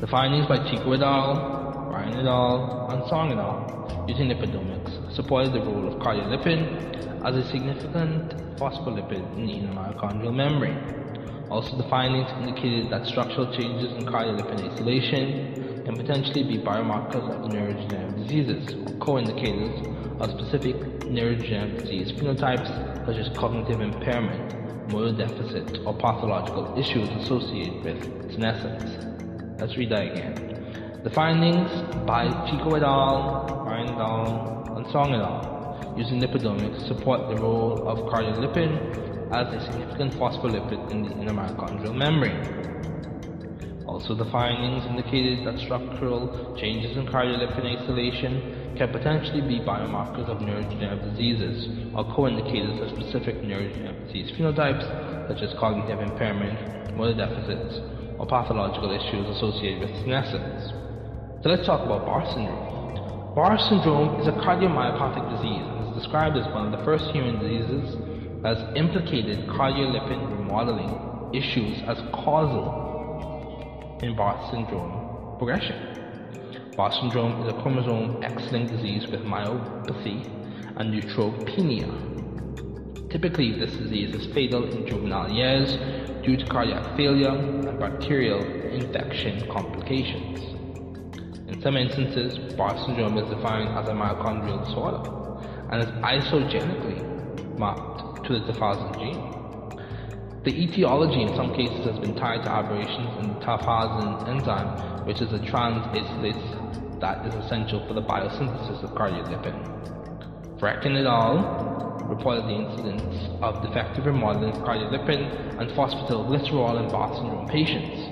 The findings by Chico et al., Ryan et al., and Song et al. using lipidomics supported the role of cardiolipin as a significant phospholipid in the inner mitochondrial membrane. Also, the findings indicated that structural changes in cardiolipin acylation can potentially be biomarkers of neurodegenerative diseases or co-indicators of specific neurodegenerative disease phenotypes such as cognitive impairment, motor deficit, or pathological issues associated with senescence. Let's read that again. The findings by Chico et al., Ryan et al., and Song et al. using lipidomics support the role of cardiolipin as a significant phospholipid in the inner mitochondrial membrane. Also, the findings indicated that structural changes in cardiolipin acylation can potentially be biomarkers of neurodegenerative diseases or co-indicators of specific neurodegenerative disease phenotypes such as cognitive impairment, motor deficits, or pathological issues associated with senescence. So let's talk about Barr syndrome. Barr syndrome is a cardiomyopathic disease and is described as one of the first human diseases that has implicated cardiolipin remodeling issues as causal in Barr syndrome progression. Barr syndrome is a chromosome X-linked disease with myopathy and neutropenia. Typically, this disease is fatal in juvenile years due to cardiac failure and bacterial infection complications. In some instances, Barr syndrome is defined as a mitochondrial disorder and is isogenically mapped to the tafazin gene. The etiology in some cases has been tied to aberrations in the tafazin enzyme, which is a trans-acylase that is essential for the biosynthesis of cardiolipin. Vrecken et al reported the incidence of defective remodeling of cardiolipin and phosphatidylglycerol in Barr syndrome patients.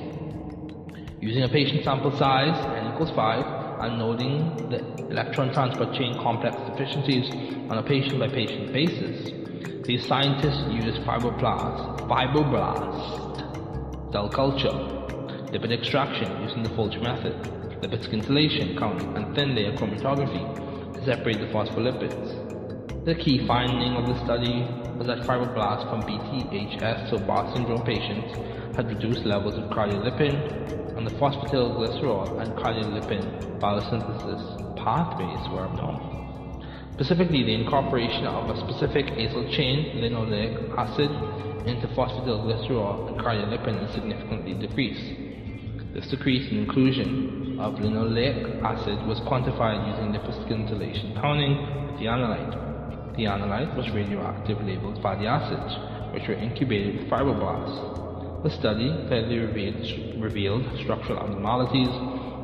Using a patient sample size n equals 5 and noting the electron transport chain complex deficiencies on a patient by patient basis, these scientists used fibroblast, fibroblast cell culture, lipid extraction using the Folger method, lipid scintillation counting, and thin layer chromatography to separate the phospholipids. The key finding of the study was that fibroblasts from BTHS, so Barr syndrome patients, had reduced levels of cardiolipin, and the phosphatidylglycerol and cardiolipin biosynthesis pathways were abnormal. Specifically, the incorporation of a specific acyl chain, linoleic acid, into phosphatidylglycerol and cardiolipin is significantly decreased. This decrease in inclusion of linoleic acid was quantified using lipid scintillation counting with the analyte. The analyte was radioactive labeled fatty acids, which were incubated with fibroblasts. The study clearly revealed, revealed structural abnormalities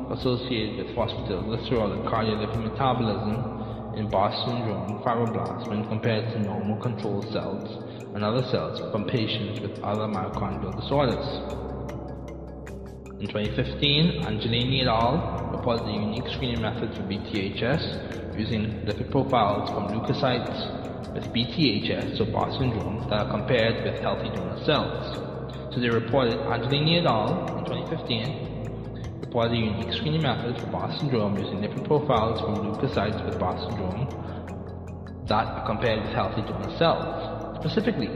associated with phosphatidylglycerol and cardiolipin metabolism in Barr syndrome fibroblasts when compared to normal control cells and other cells from patients with other mitochondrial disorders. In 2015, Angelini et al. reported a unique screening method for BTHS using lipid profiles from leukocytes with BTHS, so Barr syndrome, that are compared with healthy donor cells. So they reported Angelini et al. in 2015 reported a unique screening method for Barr syndrome using lipid profiles from leukocytes with Barr syndrome that are compared with healthy donor cells. Specifically,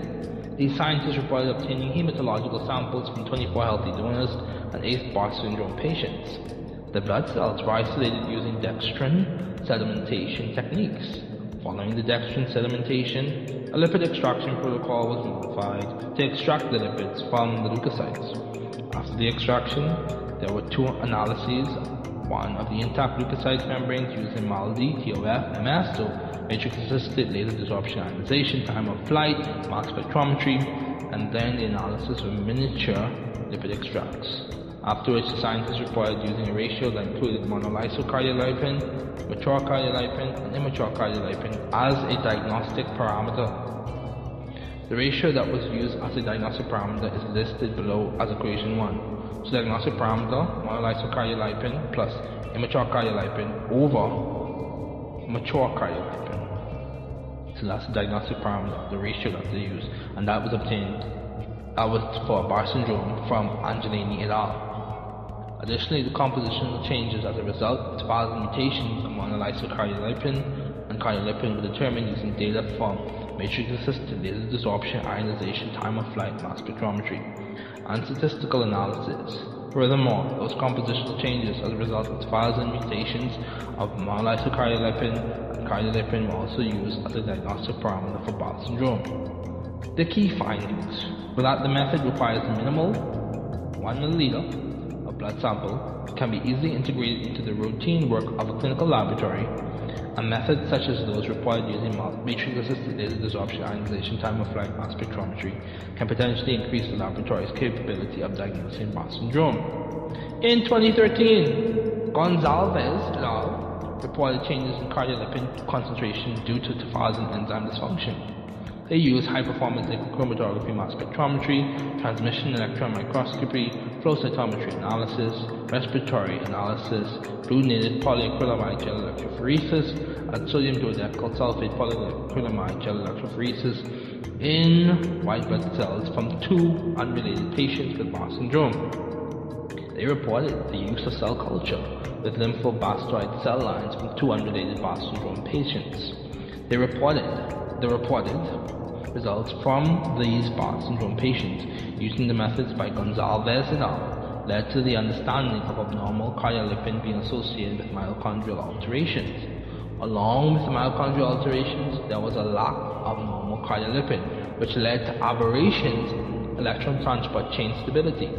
these scientists reported obtaining hematological samples from 24 healthy donors and 8 Barr syndrome patients. The blood cells were isolated using dextrin sedimentation techniques. Following the dextrin sedimentation, a lipid extraction protocol was modified to extract the lipids from the leukocytes. After the extraction, there were two analyses, one of the intact leukocyte membranes using MALDI, TOF, MS, so matrix-assisted laser desorption ionization, time of flight, mass spectrometry, and then the analysis of miniature lipid extracts. Afterwards, the scientists reported using a ratio that included monolysyl cardiolipin mature cardiolipin and immature cardiolipin as a diagnostic parameter. The ratio that was used as a diagnostic parameter is listed below as equation 1. So diagnostic parameter, monolysis cardiolipin plus immature cardiolipin over mature cardiolipin. So that's the diagnostic parameter, the ratio that they use, and that was obtained. That was for Barr syndrome from Angelini et al. Additionally, the compositional changes as a result of Tafazin mutations among monolysis cardiolipin and cardiolipin were determined using data from matrix-assisted laser desorption ionization time of flight mass spectrometry and statistical analysis. Furthermore, those compositional changes as a result of Tafazin mutations of monolysis cardiolipin and cardiolipin were also used as a diagnostic parameter for Barth syndrome. The key findings were that the method requires minimal 1 milliliter of blood sample, can be easily integrated into the routine work of a clinical laboratory, a method such as those required using matrix-assisted laser desorption ionization time of flight mass spectrometry can potentially increase the laboratory's capability of diagnosing Barth syndrome. In 2013, Gonzalez et reported changes in cardiolipin concentration due to tafazin enzyme dysfunction. They use high-performance chromatography mass spectrometry, transmission electron microscopy, flow cytometry analysis, respiratory analysis, blue-knitted polyacrylamide gel electrophoresis, and sodium dodecyl sulfate polyacrylamide gel electrophoresis in white blood cells from two unrelated patients with Barr syndrome. They reported the use of cell culture with lymphoblastoid cell lines from two unrelated Barr syndrome patients. They reported the reported results from these Barth syndrome patients using the methods by Gonzalez et al. led to the understanding of abnormal cardiolipin being associated with mitochondrial alterations. Along with the mitochondrial alterations, there was a lack of normal cardiolipin, which led to aberrations in electron transport chain stability.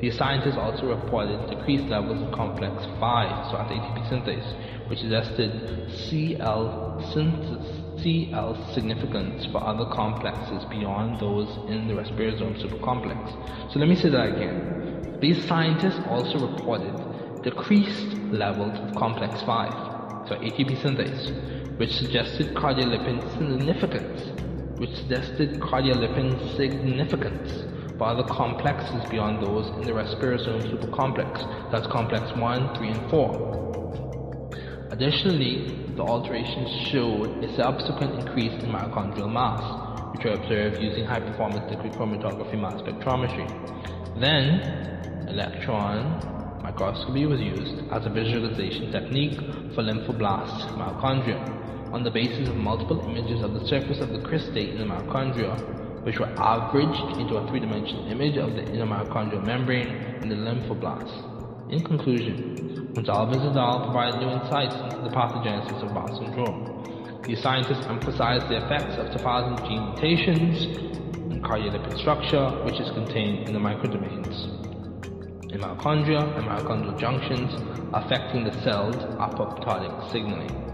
These scientists also reported decreased levels of complex 5, so at ATP synthase, which suggested CL synthesis CL significance for other complexes beyond those in the respirosome supercomplex. So let me say that again. These scientists also reported decreased levels of complex 5, so ATP synthase, which suggested cardiolipin significance, which suggested cardiolipin significance for other complexes beyond those in the respirosome supercomplex, that's complex 1, 3, and 4. Additionally, the alterations showed a subsequent increase in mitochondrial mass, which were observed using high-performance liquid chromatography mass spectrometry. Then, electron microscopy was used as a visualization technique for lymphoblast mitochondria on the basis of multiple images of the surface of the cristae in the mitochondria, which were averaged into a three-dimensional image of the inner mitochondrial membrane in the lymphoblast. In conclusion, Gonzalez et al. provide new insights into the pathogenesis of Barth syndrome. These scientists emphasize the effects of tafazin gene mutations in cardiolipin structure, which is contained in the microdomains in mitochondria and mitochondrial junctions, affecting the cell's apoptotic signaling.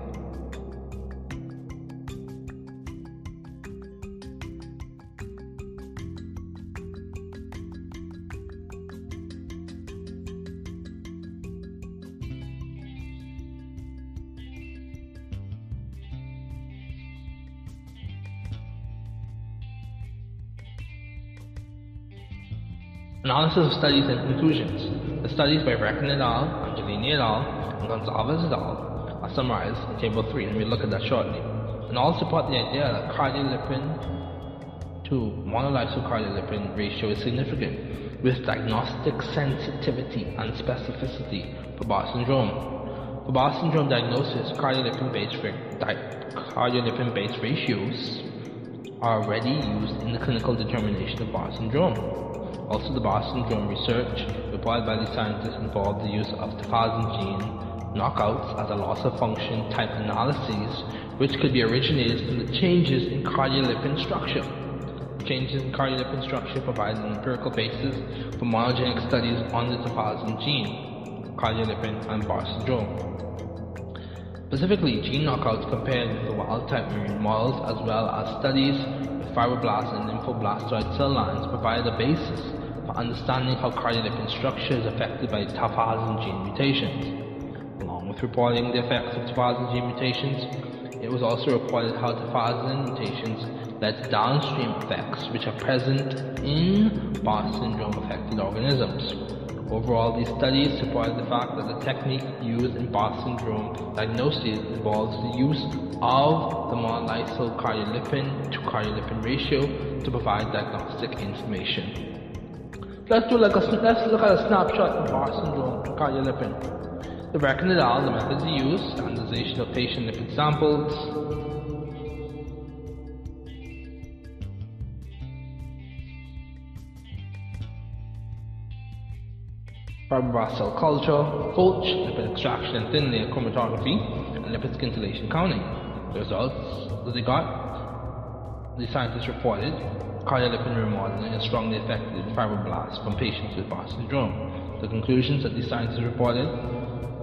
Analysis of studies and conclusions. The studies by Reckon et al., Angelini et al., and Gonzalez et al. are summarized in Table 3, and we'll look at that shortly. And all support the idea that cardiolipin to monolysocardiolipin ratio is significant with diagnostic sensitivity and specificity for Barr syndrome. For Barr syndrome diagnosis, cardiolipin-based cardiolipin-based ratios are already used in the clinical determination of Barr syndrome. Also, the Barr syndrome research reported by the scientists involved the use of tafazin gene knockouts as a loss of function type analyses, which could be originated from the changes in cardiolipin structure. Changes in cardiolipin structure provide an empirical basis for monogenic studies on the tafazin gene, cardiolipin, and Barr syndrome. Specifically, gene knockouts compared with the wild-type murine models as well as studies with fibroblast and lymphoblastoid cell lines provide a basis for understanding how cardiolipin structure is affected by tafazin gene mutations. Along with reporting the effects of tafazin gene mutations, It was also reported how tephazolin mutations led to downstream effects which are present in Barr syndrome affected organisms. Overall, these studies support the fact that the technique used in Barr syndrome diagnosis involves the use of the monolysyl cardiolipin to cardiolipin ratio to provide diagnostic information. Let's do like a let's look at a snapshot of Barr syndrome cardiolipin. The Vercanidal, the methods used, standardization of patient lipid samples, fibroblast cell culture, Fulch, lipid extraction and thin layer chromatography, and lipid scintillation counting. The results that they got, the scientists reported cardiolipin remodeling is strongly affected in fibroblasts from patients with Barr syndrome. The conclusions that the scientists reported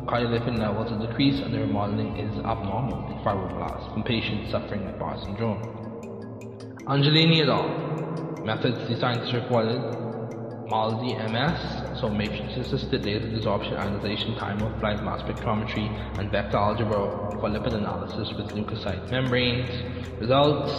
cardiolipin levels are decreased and the remodeling is abnormal in fibroblasts from patients suffering with Barr syndrome. Angelini et al. Methods the scientists reported MALDI MS, so matrix assisted laser desorption ionization time of flight mass spectrometry and vector algebra for lipid analysis with leukocyte membranes. Results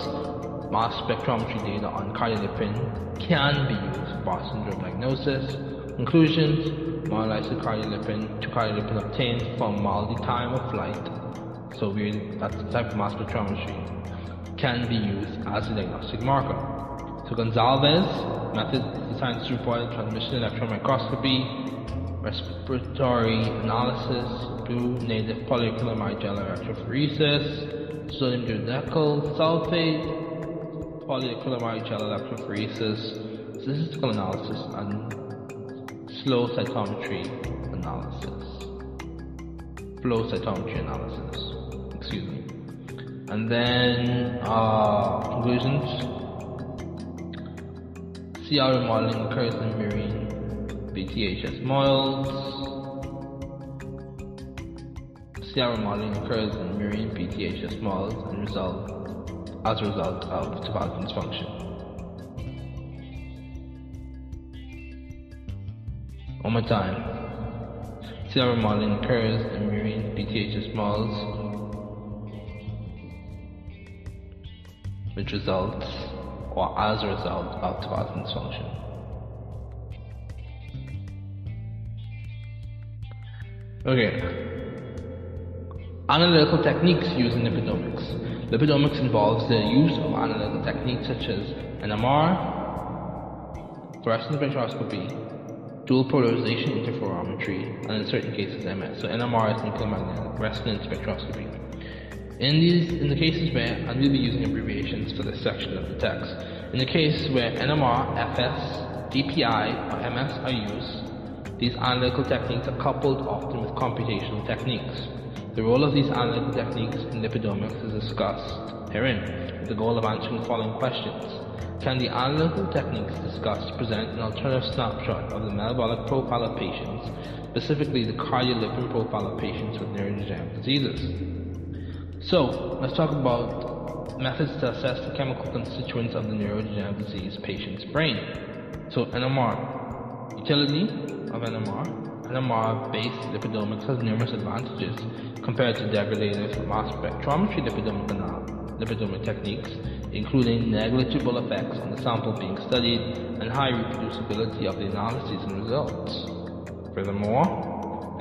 mass spectrometry data on cardiolipin can be used for syndrome diagnosis. Conclusions monolysis cardiolipin to cardiolipin obtained from MALDI time of flight, so we, that's the type of mass spectrometry, can be used as a diagnostic marker. Gonzalez method science reported transmission electron microscopy, respiratory analysis, blue native polyacrylamide gel electrophoresis, sodium dodecyl sulfate, polyacrylamide gel electrophoresis, statistical analysis, and flow cytometry analysis. Flow cytometry analysis. Excuse me. And then uh, conclusions. CR remodeling occurs in marine BTHS models. CR remodeling occurs in marine BTHS models and result as a result of tobacco dysfunction. One more time. CR remodeling occurs in marine BTHS models which results or as a result of tobacco function. Okay. Analytical techniques used in lipidomics. Lipidomics involves the use of analytical techniques such as NMR, fluorescence spectroscopy, dual polarization interferometry, and in certain cases MS. So NMR is nuclear magnetic resonance spectroscopy. In these, in the cases where, and we'll be using abbreviations for this section of the text, in the case where NMR, FS, DPI, or MS are used, these analytical techniques are coupled often with computational techniques. The role of these analytical techniques in lipidomics is discussed herein, with the goal of answering the following questions. Can the analytical techniques discussed present an alternative snapshot of the metabolic profile of patients, specifically the cardiolipin profile of patients with neurodegenerative diseases? So, let's talk about methods to assess the chemical constituents of the neurodegenerative disease patient's brain. So, NMR. Utility of NMR. NMR-based lipidomics has numerous advantages compared to degradative mass spectrometry lipidomic, uh, lipidomic techniques, including negligible effects on the sample being studied and high reproducibility of the analyses and results. Furthermore,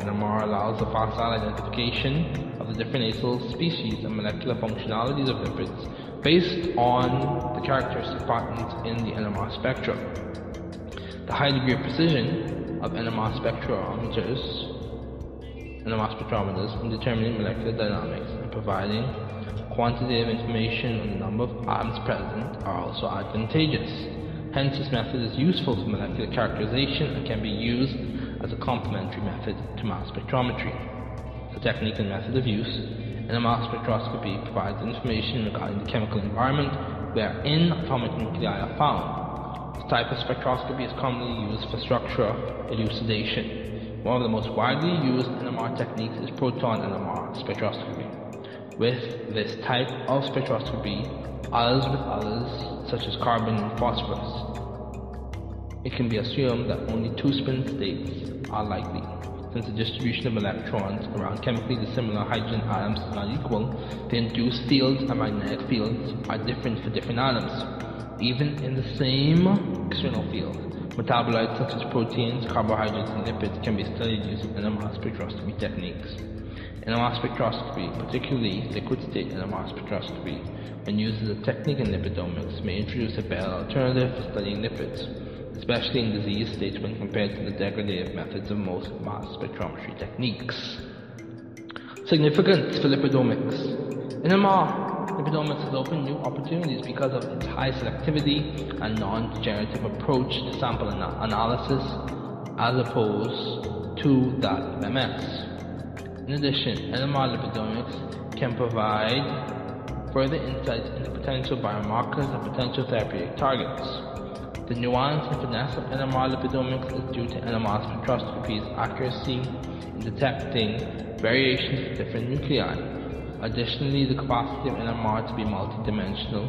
NMR allows the facile identification of the different acyl species and molecular functionalities of lipids based on the characteristic patterns in the NMR spectrum. The high degree of precision of NMR spectrometers, NMR spectrometers in determining molecular dynamics and providing quantitative information on the number of atoms present are also advantageous. Hence, this method is useful for molecular characterization and can be used as a complementary method to mass spectrometry. The technique and method of use in a mass spectroscopy provides information regarding the chemical environment wherein atomic nuclei are found. This type of spectroscopy is commonly used for structure elucidation. One of the most widely used NMR techniques is proton NMR spectroscopy. With this type of spectroscopy, as with others such as carbon and phosphorus, it can be assumed that only two spin states are likely. since the distribution of electrons around chemically dissimilar hydrogen atoms is not equal, the induced fields and magnetic fields are different for different atoms. Even in the same external field, metabolites such as proteins, carbohydrates, and lipids can be studied using NMR spectroscopy techniques. NMR spectroscopy, particularly liquid state NMR spectroscopy, when used as a technique in lipidomics, may introduce a better alternative for studying lipids, especially in disease states when compared to the degradative methods of most mass spectrometry techniques. Significance for lipidomics. NMR lipidomics has opened new opportunities because of its high selectivity and non-degenerative approach to sample ana- analysis as opposed to that of MS. In addition, NMR lipidomics can provide further insights into potential biomarkers and potential therapeutic targets. The nuance and finesse of NMR lipidomics is due to NMR spectroscopy's accuracy in detecting variations in different nuclei. Additionally, the capacity of NMR to be multidimensional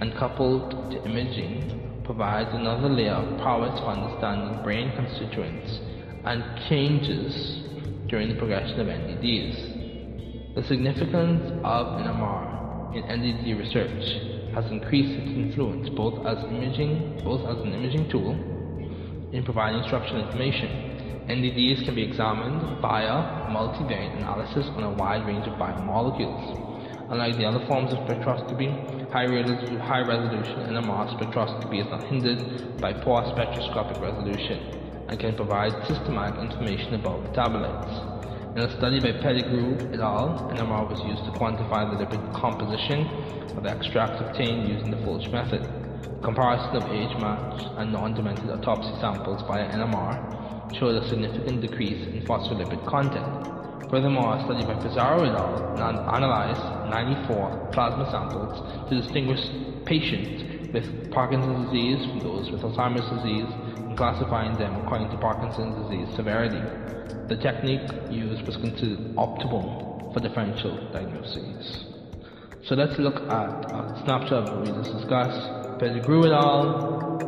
and coupled to imaging provides another layer of prowess for understanding brain constituents and changes during the progression of NDDs. The significance of NMR in NDD research has increased its influence both as imaging, both as an imaging tool in providing structural information. NDDs can be examined via multivariate analysis on a wide range of biomolecules. Unlike the other forms of spectroscopy, high, resolution, high resolution NMR spectroscopy is not hindered by poor spectroscopic resolution and can provide systematic information about metabolites. In a study by Pettigrew et al., NMR was used to quantify the lipid composition of the extracts obtained using the Fulch method. Comparison of age-matched and non-demented autopsy samples via NMR showed a significant decrease in phospholipid content. Furthermore, a study by Pizarro et al. analyzed 94 plasma samples to distinguish patients with Parkinson's disease from those with Alzheimer's disease and classifying them according to Parkinson's disease severity. The technique used was considered optimal for differential diagnoses. So let's look at a snapshot of what we just discussed. Pettigrew et al.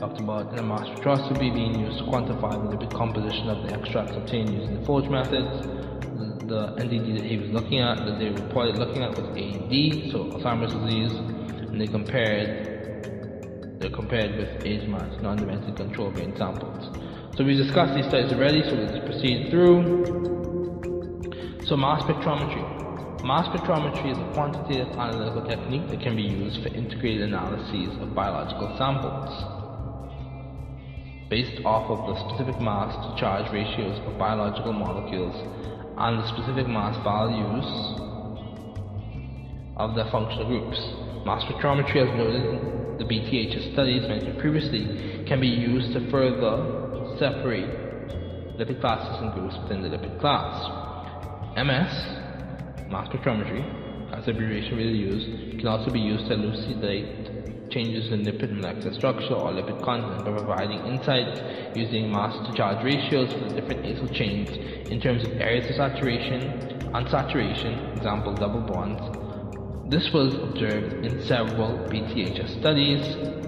talked about NMR spectroscopy being used to quantify the lipid composition of the extracts obtained using the Forge methods. The, the NDD that he was looking at, that they reported looking at was AD, so Alzheimer's disease, and they compared they compared with age-matched non-demented control brain samples. So we discussed these studies already, so let's proceed through. So mass spectrometry. Mass spectrometry is a quantitative analytical technique that can be used for integrated analyses of biological samples based off of the specific mass to charge ratios of biological molecules and the specific mass values of their functional groups. Mass spectrometry, as noted in the BTHS studies mentioned previously, can be used to further separate lipid classes and groups within the lipid class. MS, mass spectrometry, as abbreviation really used, can also be used to elucidate changes in lipid molecular structure or lipid content by providing insights using mass to charge ratios for the different acyl chains in terms of areas of saturation, unsaturation, example double bonds. This was observed in several BTHS studies,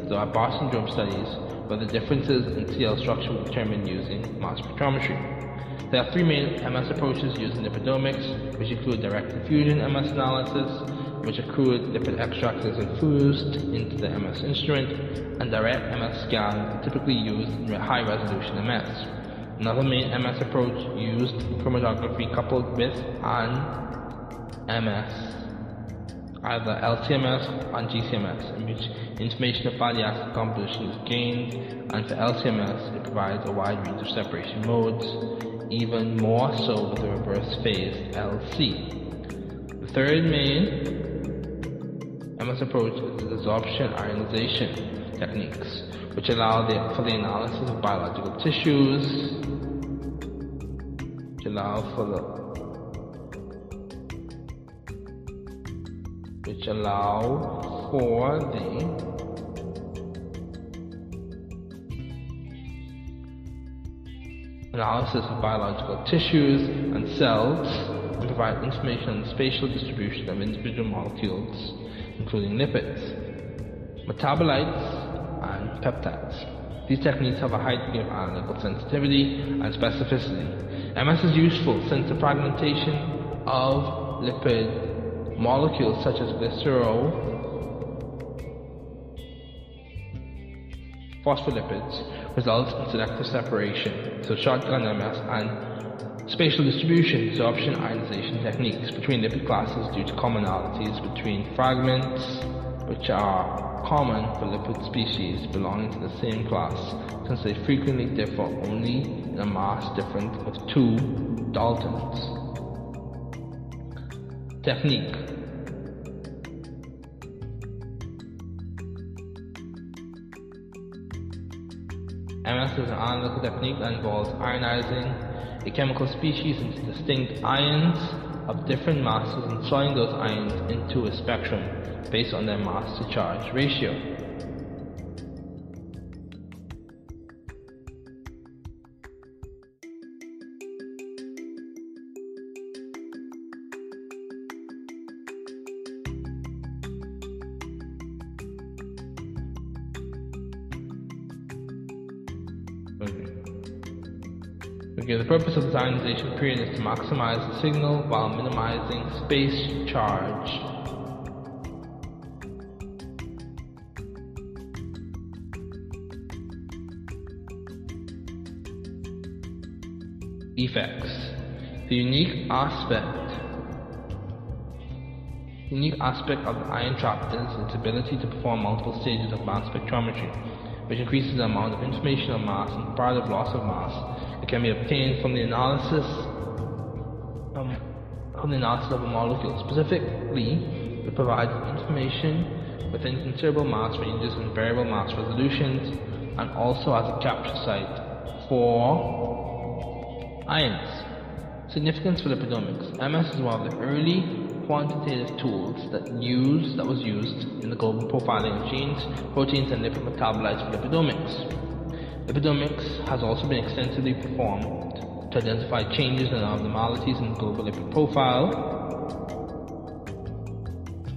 the Barr syndrome studies, where the differences in CL structure were determined using mass spectrometry. There are three main MS approaches used in lipidomics, which include direct infusion MS analysis, which accrued lipid extracts is infused into the MS instrument, and direct MS scan, typically used in high resolution MS. Another main MS approach used chromatography coupled with an MS either LCMS or GCMS, in which information of acid composition is gained, and for LCMS it provides a wide range of separation modes, even more so with the reverse phase LC. The third main MS approach is the desorption ionization techniques, which allow the, for the analysis of biological tissues, which allow for the which allow for the analysis of biological tissues and cells and provide information on the spatial distribution of individual molecules, including lipids, metabolites, and peptides. These techniques have a high degree of analytical sensitivity and specificity. MS is useful since the fragmentation of lipid molecules such as glycerol phospholipids results in selective separation, so shotgun MS and spatial distribution, absorption ionization techniques between lipid classes due to commonalities between fragments, which are common for lipid species belonging to the same class, since they frequently differ only in a mass difference of two daltons. Technique MS is an analytical technique that involves ionizing a chemical species into distinct ions of different masses and sorting those ions into a spectrum based on their mass to charge ratio. Purpose of the ionization period is to maximize the signal while minimizing space charge. Effects. The unique aspect the unique aspect of the ion trap is its ability to perform multiple stages of mass spectrometry, which increases the amount of information of mass and comparative loss of mass can be obtained from the analysis um, from the analysis of a molecule. Specifically, it provides information within considerable mass ranges and variable mass resolutions, and also as a capture site for ions. Significance for lipidomics. MS is one of the early quantitative tools that use that was used in the global profiling of genes, proteins, and lipid metabolites for lipidomics. Lipidomics has also been extensively performed to identify changes and abnormalities in global lipid profile.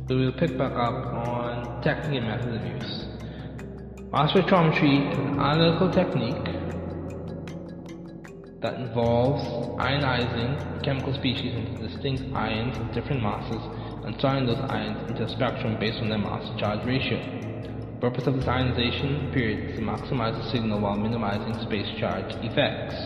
We'll pick back up on technique and methods of use. Mass spectrometry is an analytical technique that involves ionizing chemical species into distinct ions of different masses and sorting those ions into a spectrum based on their mass charge ratio purpose of this ionization period is to maximize the signal while minimizing space charge effects.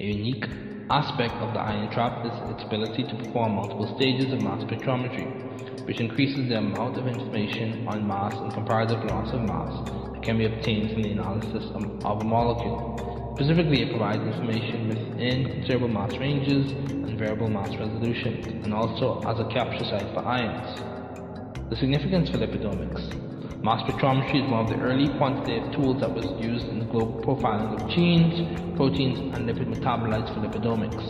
A unique aspect of the ion trap is its ability to perform multiple stages of mass spectrometry, which increases the amount of information on mass and comparative loss of mass that can be obtained from the analysis of a molecule. Specifically, it provides information within considerable mass ranges and variable mass resolutions, and also as a capture site for ions. The significance for lipidomics. Mass spectrometry is one of the early quantitative tools that was used in the global profiling of genes, proteins, and lipid metabolites for lipidomics.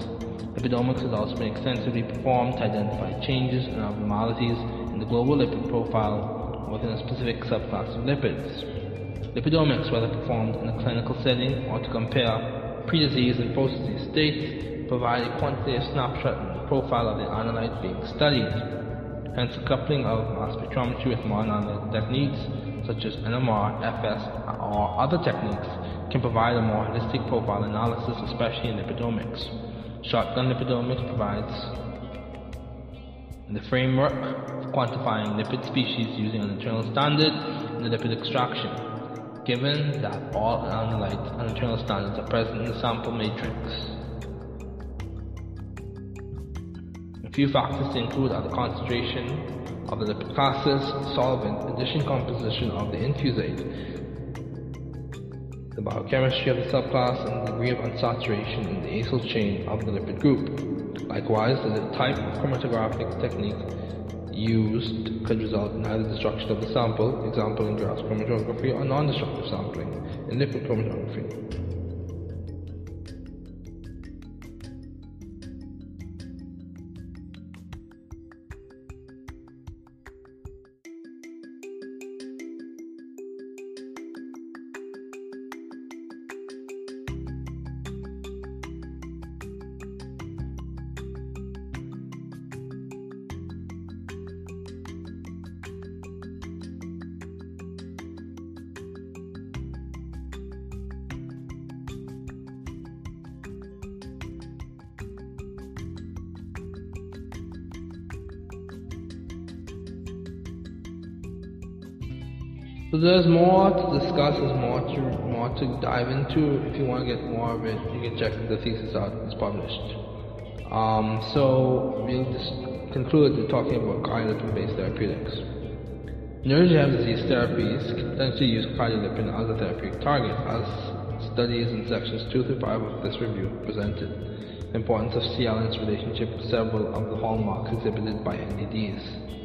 Lipidomics has also been extensively performed to identify changes and abnormalities in the global lipid profile within a specific subclass of lipids. Lipidomics, whether performed in a clinical setting or to compare pre-disease and post-disease states, provide a quantitative snapshot of the profile of the analyte being studied. Hence, the coupling of mass spectrometry with analytic techniques such as NMR, FS, or other techniques can provide a more holistic profile analysis, especially in lipidomics. Shotgun lipidomics provides the framework for quantifying lipid species using an internal standard in the lipid extraction, given that all analytes and internal standards are present in the sample matrix. Few factors to include are the concentration of the lipid solvent, addition composition of the infusate, the biochemistry of the subclass, and the degree of unsaturation in the acyl chain of the lipid group. Likewise, the type of chromatographic technique used could result in either destruction of the sample, example in gas chromatography, or non-destructive sampling in liquid chromatography. There's more to discuss, there's more to more to dive into. If you want to get more of it, you can check the thesis out. It's published. Um, so we'll just conclude with talking about cardiolipin-based therapeutics. Neurodegenerative disease therapies potentially use cardiolipin as a therapeutic target, as studies in sections 2 through 5 of this review presented. The importance of CL relationship with several of the hallmarks exhibited by NDDs.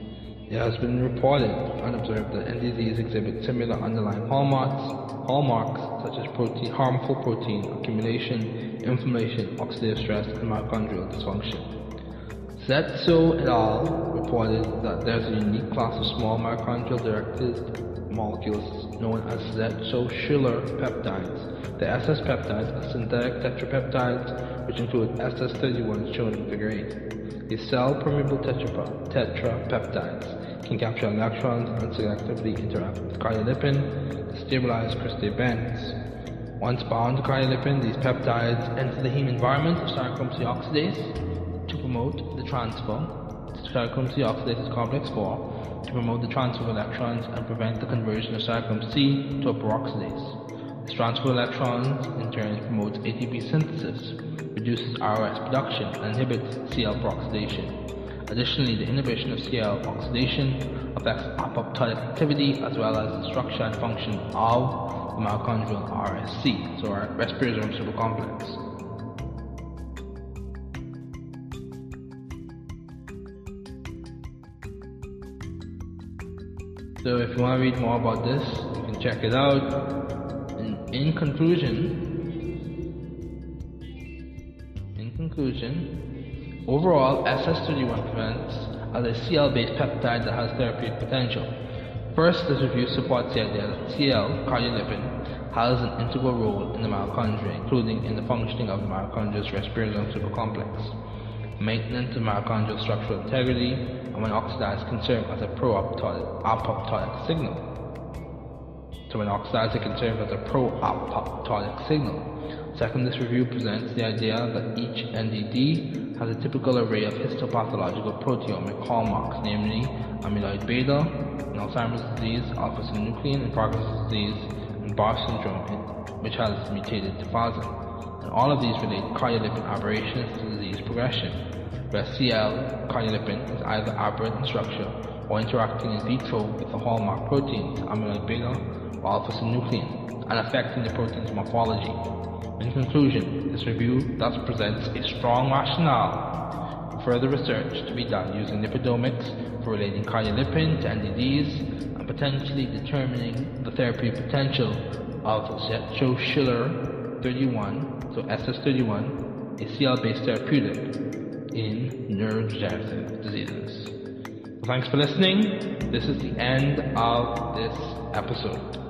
It has been reported and observed that NDDs exhibit similar underlying hallmarks, hallmarks such as protein, harmful protein accumulation, inflammation, oxidative stress, and mitochondrial dysfunction. Zetso et al. reported that there's a unique class of small mitochondrial directed molecules known as Zetso-Schiller peptides. The SS peptides are synthetic tetrapeptides which include SS31 shown in figure 8. These cell-permeable tetrapeptides can capture electrons and selectively interact with cardiolipin to stabilize crystal bands. Once bound to cardiolipin, these peptides enter the heme environment of cytochrome C oxidase to promote the transfer to cytochrome C oxidase complex 4 to promote the transfer of electrons and prevent the conversion of cytochrome C to a peroxidase. This transfer of electrons in turn promotes ATP synthesis, reduces ROS production, and inhibits CL peroxidation. Additionally, the inhibition of CL oxidation affects apoptotic activity as well as the structure and function of the mitochondrial RSC, so our respiratory supercomplex. So if you want to read more about this, you can check it out. And in conclusion, in conclusion, Overall, SS31 prevents as a CL-based peptide that has therapeutic potential. First, this review supports the idea that CL, cardiolipin, has an integral role in the mitochondria, including in the functioning of the mitochondria's respirosome supercomplex, maintenance of mitochondrial structural integrity, and when oxidized can serve as a pro-apoptotic signal. So when oxidized, it can serve as a pro-apoptotic signal. Second, this review presents the idea that each NDD has a typical array of histopathological proteomic hallmarks, namely amyloid beta in Alzheimer's disease, alpha-synuclein in Parkinson's disease, and Barr syndrome, which has mutated tafazin. And all of these relate cardiolipin aberrations to disease progression, where CL cardiolipin is either aberrant in structure or interacting in vitro with the hallmark proteins, amyloid beta or alpha-synuclein, and affecting the protein's morphology. In conclusion, this review thus presents a strong rationale for further research to be done using lipidomics for relating cardiolipin to NDDs and potentially determining the therapy potential of Zetso-Schiller 31, so SS31, a CL-based therapeutic in neurodegenerative diseases. thanks for listening. This is the end of this episode.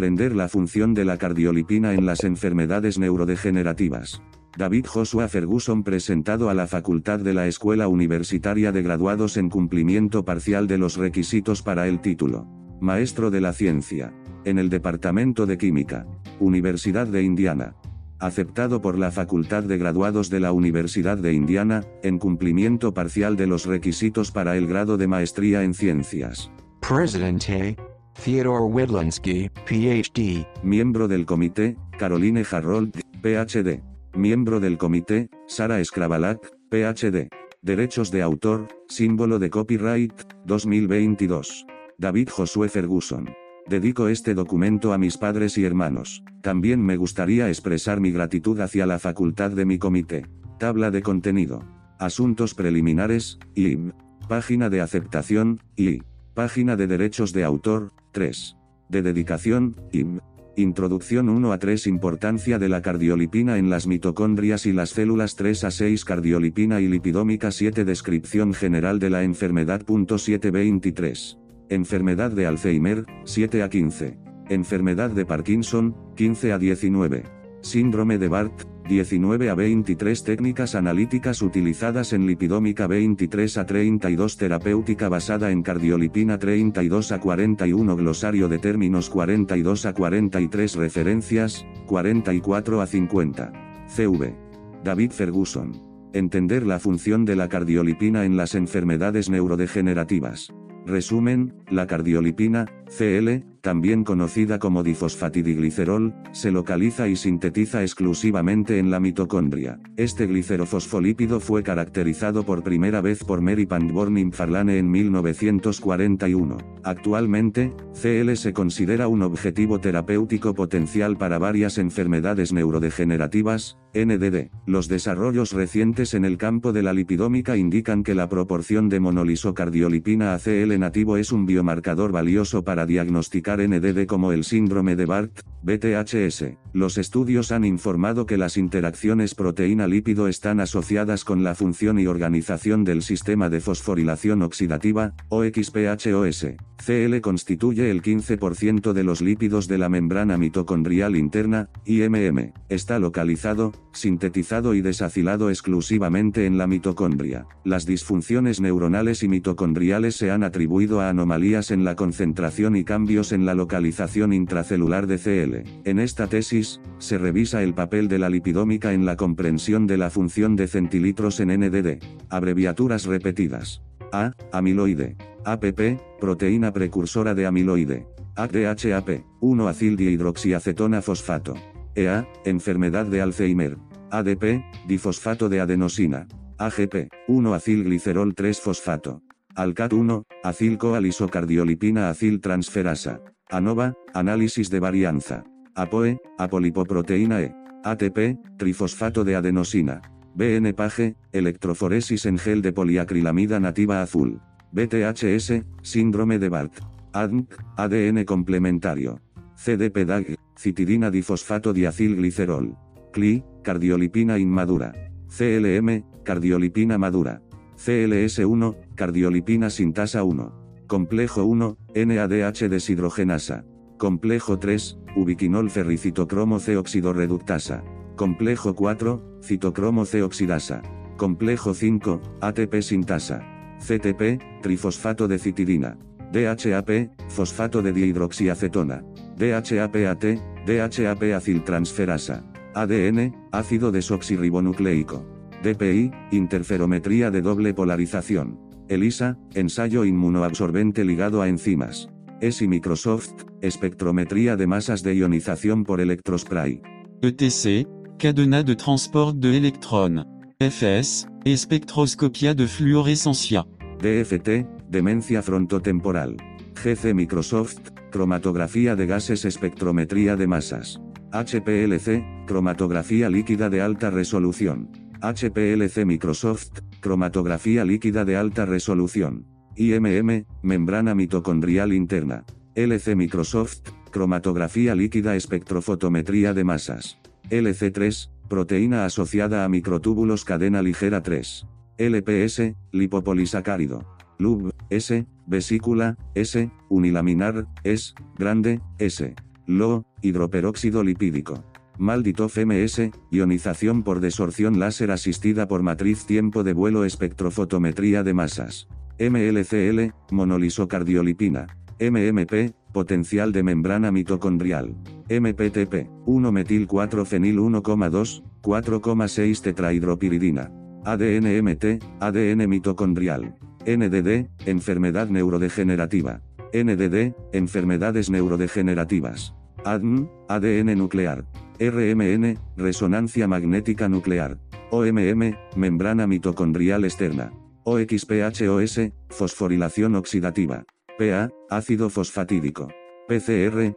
La función de la cardiolipina en las enfermedades neurodegenerativas. David Joshua Ferguson presentado a la Facultad de la Escuela Universitaria de Graduados en cumplimiento parcial de los requisitos para el título. Maestro de la Ciencia. En el Departamento de Química. Universidad de Indiana. Aceptado por la Facultad de Graduados de la Universidad de Indiana, en cumplimiento parcial de los requisitos para el grado de maestría en ciencias. Presidente, Theodore Widlansky, PhD. Miembro del comité, Caroline Harrold, PhD. Miembro del comité, Sara Skrabalak, PhD. Derechos de autor, símbolo de copyright, 2022. David Josué Ferguson. Dedico este documento a mis padres y hermanos. También me gustaría expresar mi gratitud hacia la facultad de mi comité. Tabla de contenido. Asuntos preliminares, IB. Página de aceptación, I. Página de derechos de autor, 3. De dedicación, IM. Introducción 1 a 3 Importancia de la cardiolipina en las mitocondrias y las células 3 a 6 Cardiolipina y lipidómica 7 Descripción general de la enfermedad. 723. Enfermedad de Alzheimer, 7 a 15. enfermedad de Parkinson, 15 a 19. Síndrome de Barth, 19 a 23 técnicas analíticas utilizadas en lipidómica 23 a 32 terapéutica basada en cardiolipina 32 a 41 glosario de términos 42 a 43 referencias, 44 a 50. CV. David Ferguson. Entender la función de la cardiolipina en las enfermedades neurodegenerativas. Resumen, la cardiolipina, CL, también conocida como difosfatidiglicerol, se localiza y sintetiza exclusivamente en la mitocondria. Este glicerofosfolípido fue caracterizado por primera vez por Mary Pangborn Farlane en 1941. Actualmente, CL se considera un objetivo terapéutico potencial para varias enfermedades neurodegenerativas, NDD. Los desarrollos recientes en el campo de la lipidómica indican que la proporción de monolisocardiolipina a CL nativo es un biomarcador valioso para diagnosticar NDD como el síndrome de Barth, BTHS. Los estudios han informado que las interacciones proteína-lípido están asociadas con la función y organización del sistema de fosforilación oxidativa, OXPHOS. CL constituye el 15% de los lípidos de la membrana mitocondrial interna, IMM. Está localizado, sintetizado y desacilado exclusivamente en la mitocondria. Las disfunciones neuronales y mitocondriales se han atribuido a anomalías en la concentración y cambios en la localización intracelular de CL. En esta tesis, se revisa el papel de la lipidómica en la comprensión de la función de centilitros en NDD. Abreviaturas repetidas. A. Amiloide. APP, proteína precursora de amiloide. ADHAP, 1-acildihidroxiacetona fosfato. EA, enfermedad de Alzheimer. ADP, difosfato de adenosina. AGP, 1-acilglicerol 3-fosfato. ALCAT1, acilcoalisocardiolipina aciltransferasa. ANOVA, análisis de varianza. APOE, apolipoproteína E. ATP, trifosfato de adenosina. BN-PAGE, electroforesis en gel de poliacrilamida nativa azul. BTHS, síndrome de Barth. ADNC, ADN complementario. CDP-DAG, citidina difosfato diacilglicerol. CLI, cardiolipina inmadura. CLM, cardiolipina madura. CLS1, cardiolipina sintasa 1. Complejo 1, NADH deshidrogenasa. Complejo 3, ubiquinol ferricitocromo C oxidorreductasa. Complejo 4, citocromo C oxidasa. Complejo 5, ATP sintasa. CTP, trifosfato de citidina. DHAP, fosfato de dihidroxiacetona. DHAPAT, DHAP aciltransferasa. ADN, ácido desoxirribonucleico. DPI, interferometría de doble polarización. ELISA, ensayo inmunoabsorbente ligado a enzimas. ESI Microsoft, espectrometría de masas de ionización por electrospray. ETC, cadenas de transport de électrons. FS, espectroscopia de fluorescencia. DFT, demencia frontotemporal. GC Microsoft, cromatografía de gases espectrometría de masas. HPLC, cromatografía líquida de alta resolución. HPLC Microsoft, cromatografía líquida de alta resolución. IMM, membrana mitocondrial interna. LC Microsoft, cromatografía líquida espectrofotometría de masas. LC3, proteína asociada a microtúbulos cadena ligera 3. LPS, lipopolisacárido. LUB, S, vesícula, S, unilaminar, S, grande, S. LO, hidroperóxido lipídico. Maldito FMS, ionización por desorción láser asistida por matriz tiempo de vuelo espectrofotometría de masas. MLCL, monolisocardiolipina. MMP, potencial de membrana mitocondrial. MPTP, 1-metil-4-fenil 1,2, 4,6 tetrahidropiridina. ADNMT, ADN mitocondrial. NDD, enfermedad neurodegenerativa. NDD, enfermedades neurodegenerativas. ADN, ADN nuclear. RMN, resonancia magnética nuclear. OMM, membrana mitocondrial externa. OXPHOS, fosforilación oxidativa. PA, ácido fosfatídico. PCR,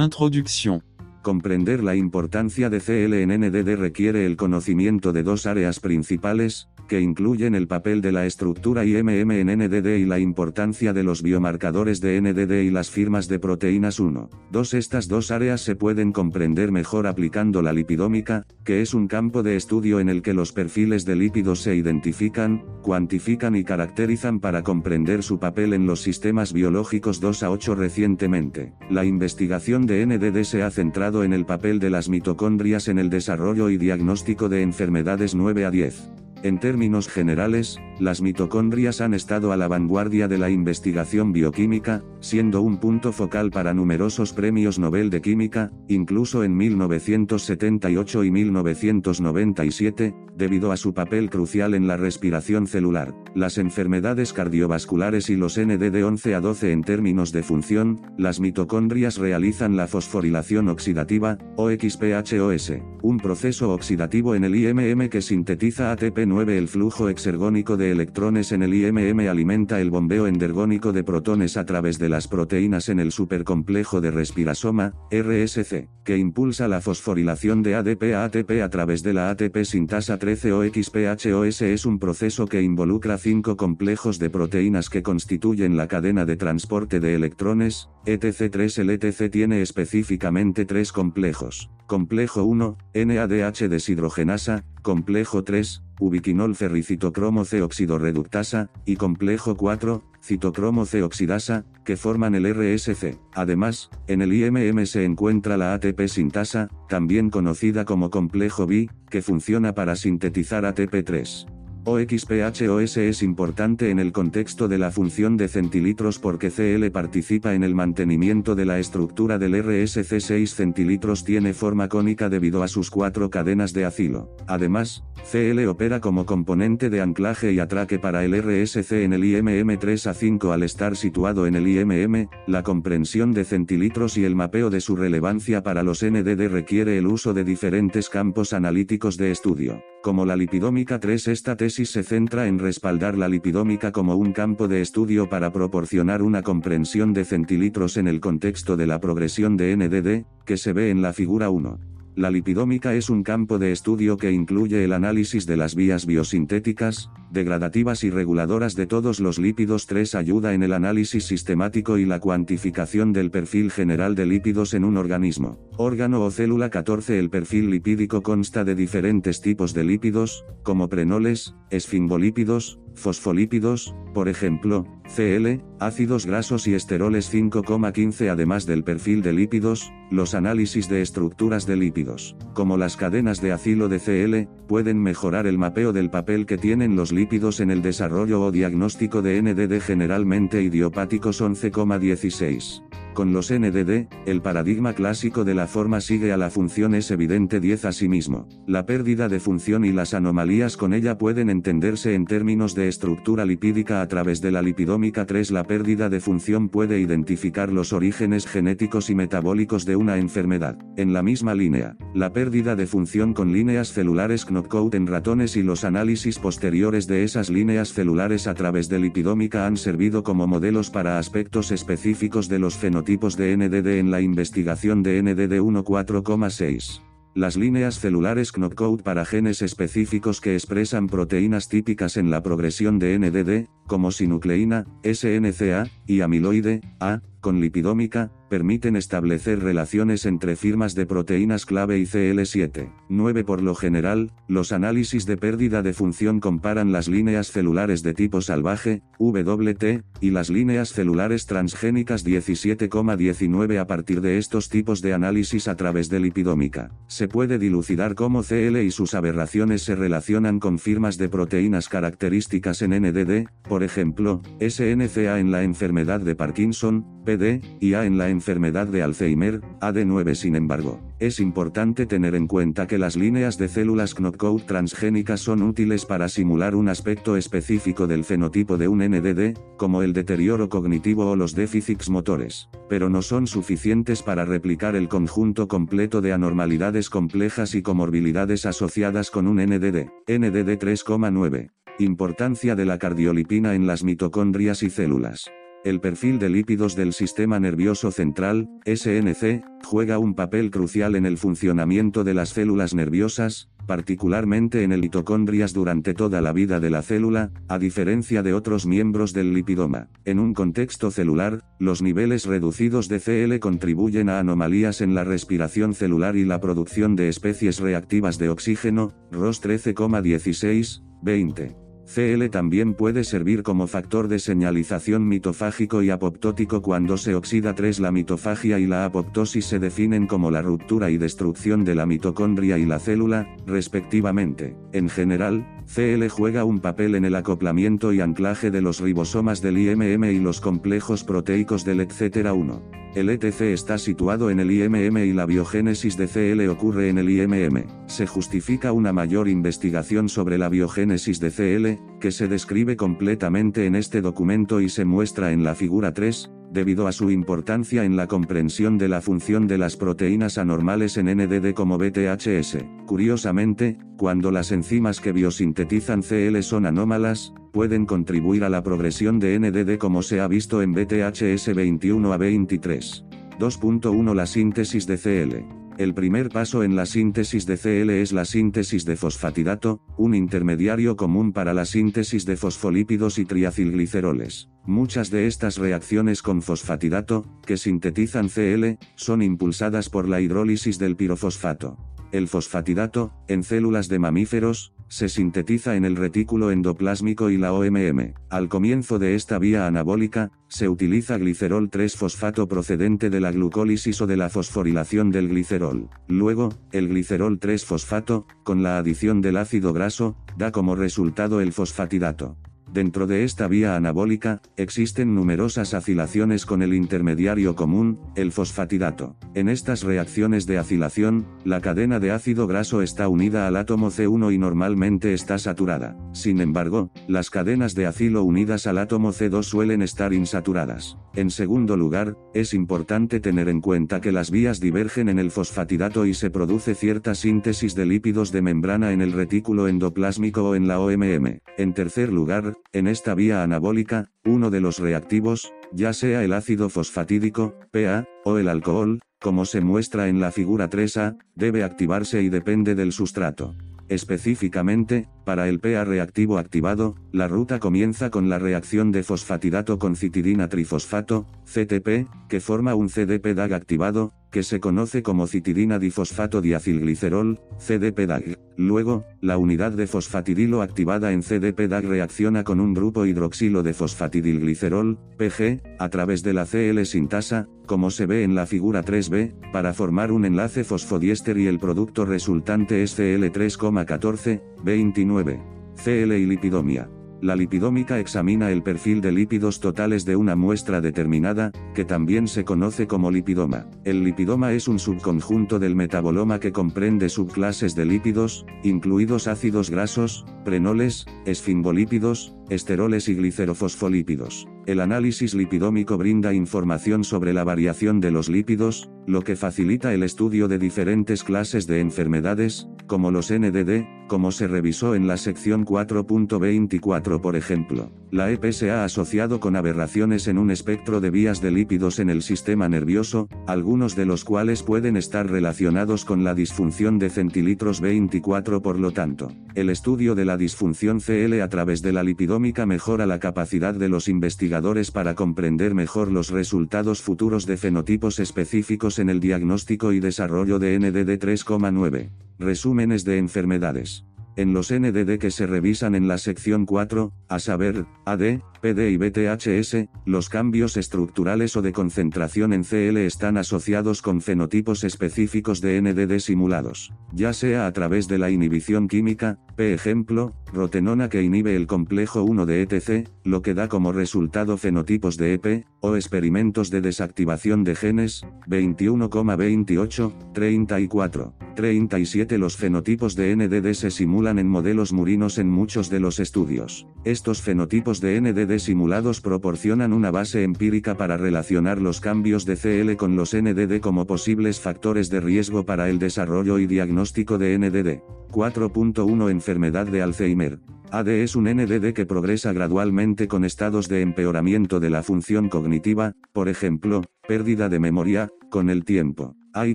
Introduction. Comprender la importancia de CL en NDD requiere el conocimiento de dos áreas principales, que incluyen el papel de la estructura IMM en NDD y la importancia de los biomarcadores de NDD y las firmas de proteínas 1. Dos Estas dos áreas se pueden comprender mejor aplicando la lipidómica, que es un campo de estudio en el que los perfiles de lípidos se identifican, cuantifican y caracterizan para comprender su papel en los sistemas biológicos 2 a 8 recientemente. La investigación de NDD se ha centrado en el papel de las mitocondrias en el desarrollo y diagnóstico de enfermedades 9 a 10. En términos generales, las mitocondrias han estado a la vanguardia de la investigación bioquímica, siendo un punto focal para numerosos premios Nobel de Química, incluso en 1978 y 1997, debido a su papel crucial en la respiración celular. Las enfermedades cardiovasculares y los ND 11 a 12 en términos de función, las mitocondrias realizan la fosforilación oxidativa, OXPHOS, un proceso oxidativo en el IMM que sintetiza ATP el flujo exergónico de electrones en el IMM alimenta el bombeo endergónico de protones a través de las proteínas en el supercomplejo de respirasoma, RSC, que impulsa la fosforilación de ADP a ATP a través de la ATP sintasa 13 o XPHOS es un proceso que involucra cinco complejos de proteínas que constituyen la cadena de transporte de electrones, ETC3 El ETC tiene específicamente tres complejos. Complejo 1, NADH deshidrogenasa, complejo 3, ubiquinol ferricitocromo C oxidorreductasa, y complejo 4, citocromo C oxidasa, que forman el RSC. Además, en el IMM se encuentra la ATP sintasa, también conocida como complejo B, que funciona para sintetizar ATP3. OXPHOS es importante en el contexto de la función de centilitros porque CL participa en el mantenimiento de la estructura del RSC 6 centilitros tiene forma cónica debido a sus cuatro cadenas de acilo. Además, CL opera como componente de anclaje y atraque para el RSC en el IMM 3 a 5 al estar situado en el IMM, la comprensión de centilitros y el mapeo de su relevancia para los NDD requiere el uso de diferentes campos analíticos de estudio. Como la lipidómica 3 esta tesis se centra en respaldar la lipidómica como un campo de estudio para proporcionar una comprensión de centilitros en el contexto de la progresión de NDD, que se ve en la figura 1. La lipidómica es un campo de estudio que incluye el análisis de las vías biosintéticas, degradativas y reguladoras de todos los lípidos. 3 ayuda en el análisis sistemático y la cuantificación del perfil general de lípidos en un organismo, órgano o célula 14 El perfil lipídico consta de diferentes tipos de lípidos, como prenoles, esfingolípidos, fosfolípidos, por ejemplo, CL, ácidos grasos y esteroles 5,15 además del perfil de lípidos, los análisis de estructuras de lípidos, como las cadenas de acilo de CL, pueden mejorar el mapeo del papel que tienen los lípidos en el desarrollo o diagnóstico de NDD generalmente idiopáticos 11,16. Con los NDD, el paradigma clásico de la forma sigue a la función es evidente 10 a sí mismo. La pérdida de función y las anomalías con ella pueden entenderse en términos de estructura lipídica a través de la lipidómica 3. La pérdida de función puede identificar los orígenes genéticos y metabólicos de una enfermedad. En la misma línea, la pérdida de función con líneas celulares knockout en ratones y los análisis posteriores de esas líneas celulares a través de lipidómica han servido como modelos para aspectos específicos de los fenotipos tipos de NDD en la investigación de NDD 1.4,6. Las líneas celulares knockout para genes específicos que expresan proteínas típicas en la progresión de NDD, como sinucleína, SNCA, y amiloide, A, con lipidómica, permiten establecer relaciones entre firmas de proteínas clave y CL7. 9 Por lo general, los análisis de pérdida de función comparan las líneas celulares de tipo salvaje, WT, y las líneas celulares transgénicas 17,19 a partir de estos tipos de análisis a través de lipidómica. Se puede dilucidar cómo CL y sus aberraciones se relacionan con firmas de proteínas características en NDD, por ejemplo, SNCA en la enfermedad de Parkinson, PD, y A en la enfermedad de Alzheimer, AD9 sin embargo. Es importante tener en cuenta que las líneas de células knockout transgénicas son útiles para simular un aspecto específico del fenotipo de un NDD, como el deterioro cognitivo o los déficits motores, pero no son suficientes para replicar el conjunto completo de anormalidades complejas y comorbilidades asociadas con un NDD. NDD 3,9. Importancia de la cardiolipina en las mitocondrias y células. El perfil de lípidos del sistema nervioso central, SNC, juega un papel crucial en el funcionamiento de las células nerviosas, particularmente en el mitocondrias durante toda la vida de la célula, a diferencia de otros miembros del lipidoma. En un contexto celular, los niveles reducidos de CL contribuyen a anomalías en la respiración celular y la producción de especies reactivas de oxígeno, ROS 13,16, 20. CL también puede servir como factor de señalización mitofágico y apoptótico cuando se oxida 3 la mitofagia y la apoptosis se definen como la ruptura y destrucción de la mitocondria y la célula, respectivamente. En general, CL juega un papel en el acoplamiento y anclaje de los ribosomas del IMM y los complejos proteicos del etc1. El ETC está situado en el IMM y la biogénesis de CL ocurre en el IMM. Se justifica una mayor investigación sobre la biogénesis de CL, que se describe completamente en este documento y se muestra en la figura 3, debido a su importancia en la comprensión de la función de las proteínas anormales en NDD como BTHS. Curiosamente, cuando las enzimas que biosintetizan CL son anómalas, pueden contribuir a la progresión de NDD como se ha visto en BTHS 21 a 23. 2.1 La síntesis de CL. El primer paso en la síntesis de CL es la síntesis de fosfatidato, un intermediario común para la síntesis de fosfolípidos y triacilgliceroles. Muchas de estas reacciones con fosfatidato, que sintetizan CL, son impulsadas por la hidrólisis del pirofosfato. El fosfatidato, en células de mamíferos, se sintetiza en el retículo endoplásmico y la OMM. Al comienzo de esta vía anabólica, se utiliza glicerol 3-fosfato procedente de la glucólisis o de la fosforilación del glicerol. Luego, el glicerol 3-fosfato, con la adición del ácido graso, da como resultado el fosfatidato. Dentro de esta vía anabólica, existen numerosas acilaciones con el intermediario común, el fosfatidato. En estas reacciones de acilación, la cadena de ácido graso está unida al átomo C1 y normalmente está saturada. Sin embargo, las cadenas de acilo unidas al átomo C2 suelen estar insaturadas. En segundo lugar, es importante tener en cuenta que las vías divergen en el fosfatidato y se produce cierta síntesis de lípidos de membrana en el retículo endoplásmico o en la OMM. En tercer lugar, en esta vía anabólica, uno de los reactivos, ya sea el ácido fosfatídico, PA, o el alcohol, como se muestra en la figura 3A, debe activarse y depende del sustrato. Específicamente, para el PA reactivo activado, la ruta comienza con la reacción de fosfatidato con citidina trifosfato, CTP, que forma un CDP-DAG activado, que se conoce como citidina difosfato diacilglicerol, CDP-DAG. Luego, la unidad de fosfatidilo activada en CDP-DAG reacciona con un grupo hidroxilo de fosfatidilglicerol, PG, a través de la CL sintasa, como se ve en la figura 3b, para formar un enlace fosfodiéster y el producto resultante es Cl3,14, 29. CL y lipidomia. La lipidómica examina el perfil de lípidos totales de una muestra determinada, que también se conoce como lipidoma. El lipidoma es un subconjunto del metaboloma que comprende subclases de lípidos, incluidos ácidos grasos, prenoles, esfingolípidos, esteroles y glicerofosfolípidos. El análisis lipidómico brinda información sobre la variación de los lípidos, lo que facilita el estudio de diferentes clases de enfermedades, como los NDD, como se revisó en la sección 4.24 por ejemplo. La EP se ha asociado con aberraciones en un espectro de vías de lípidos en el sistema nervioso, algunos de los cuales pueden estar relacionados con la disfunción de centilitros 24 por lo tanto. El estudio de la disfunción CL a través de la lipidómica mejora la capacidad de los investigadores para comprender mejor los resultados futuros de fenotipos específicos en el diagnóstico y desarrollo de NDD 3,9. Resúmenes de enfermedades. En los NDD que se revisan en la sección 4, a saber, AD, PD y BTHS, los cambios estructurales o de concentración en CL están asociados con fenotipos específicos de NDD simulados, ya sea a través de la inhibición química, p. ejemplo, rotenona que inhibe el complejo 1 de ETC, lo que da como resultado fenotipos de EP, o experimentos de desactivación de genes, 21,28, 34, 37 Los fenotipos de NDD se simulan en modelos murinos en muchos de los estudios. Estos fenotipos de NDD simulados proporcionan una base empírica para relacionar los cambios de CL con los NDD como posibles factores de riesgo para el desarrollo y diagnóstico de NDD. 4.1 Enfermedad de Alzheimer. AD es un NDD que progresa gradualmente con estados de empeoramiento de la función cognitiva, por ejemplo, pérdida de memoria, con el tiempo. Hay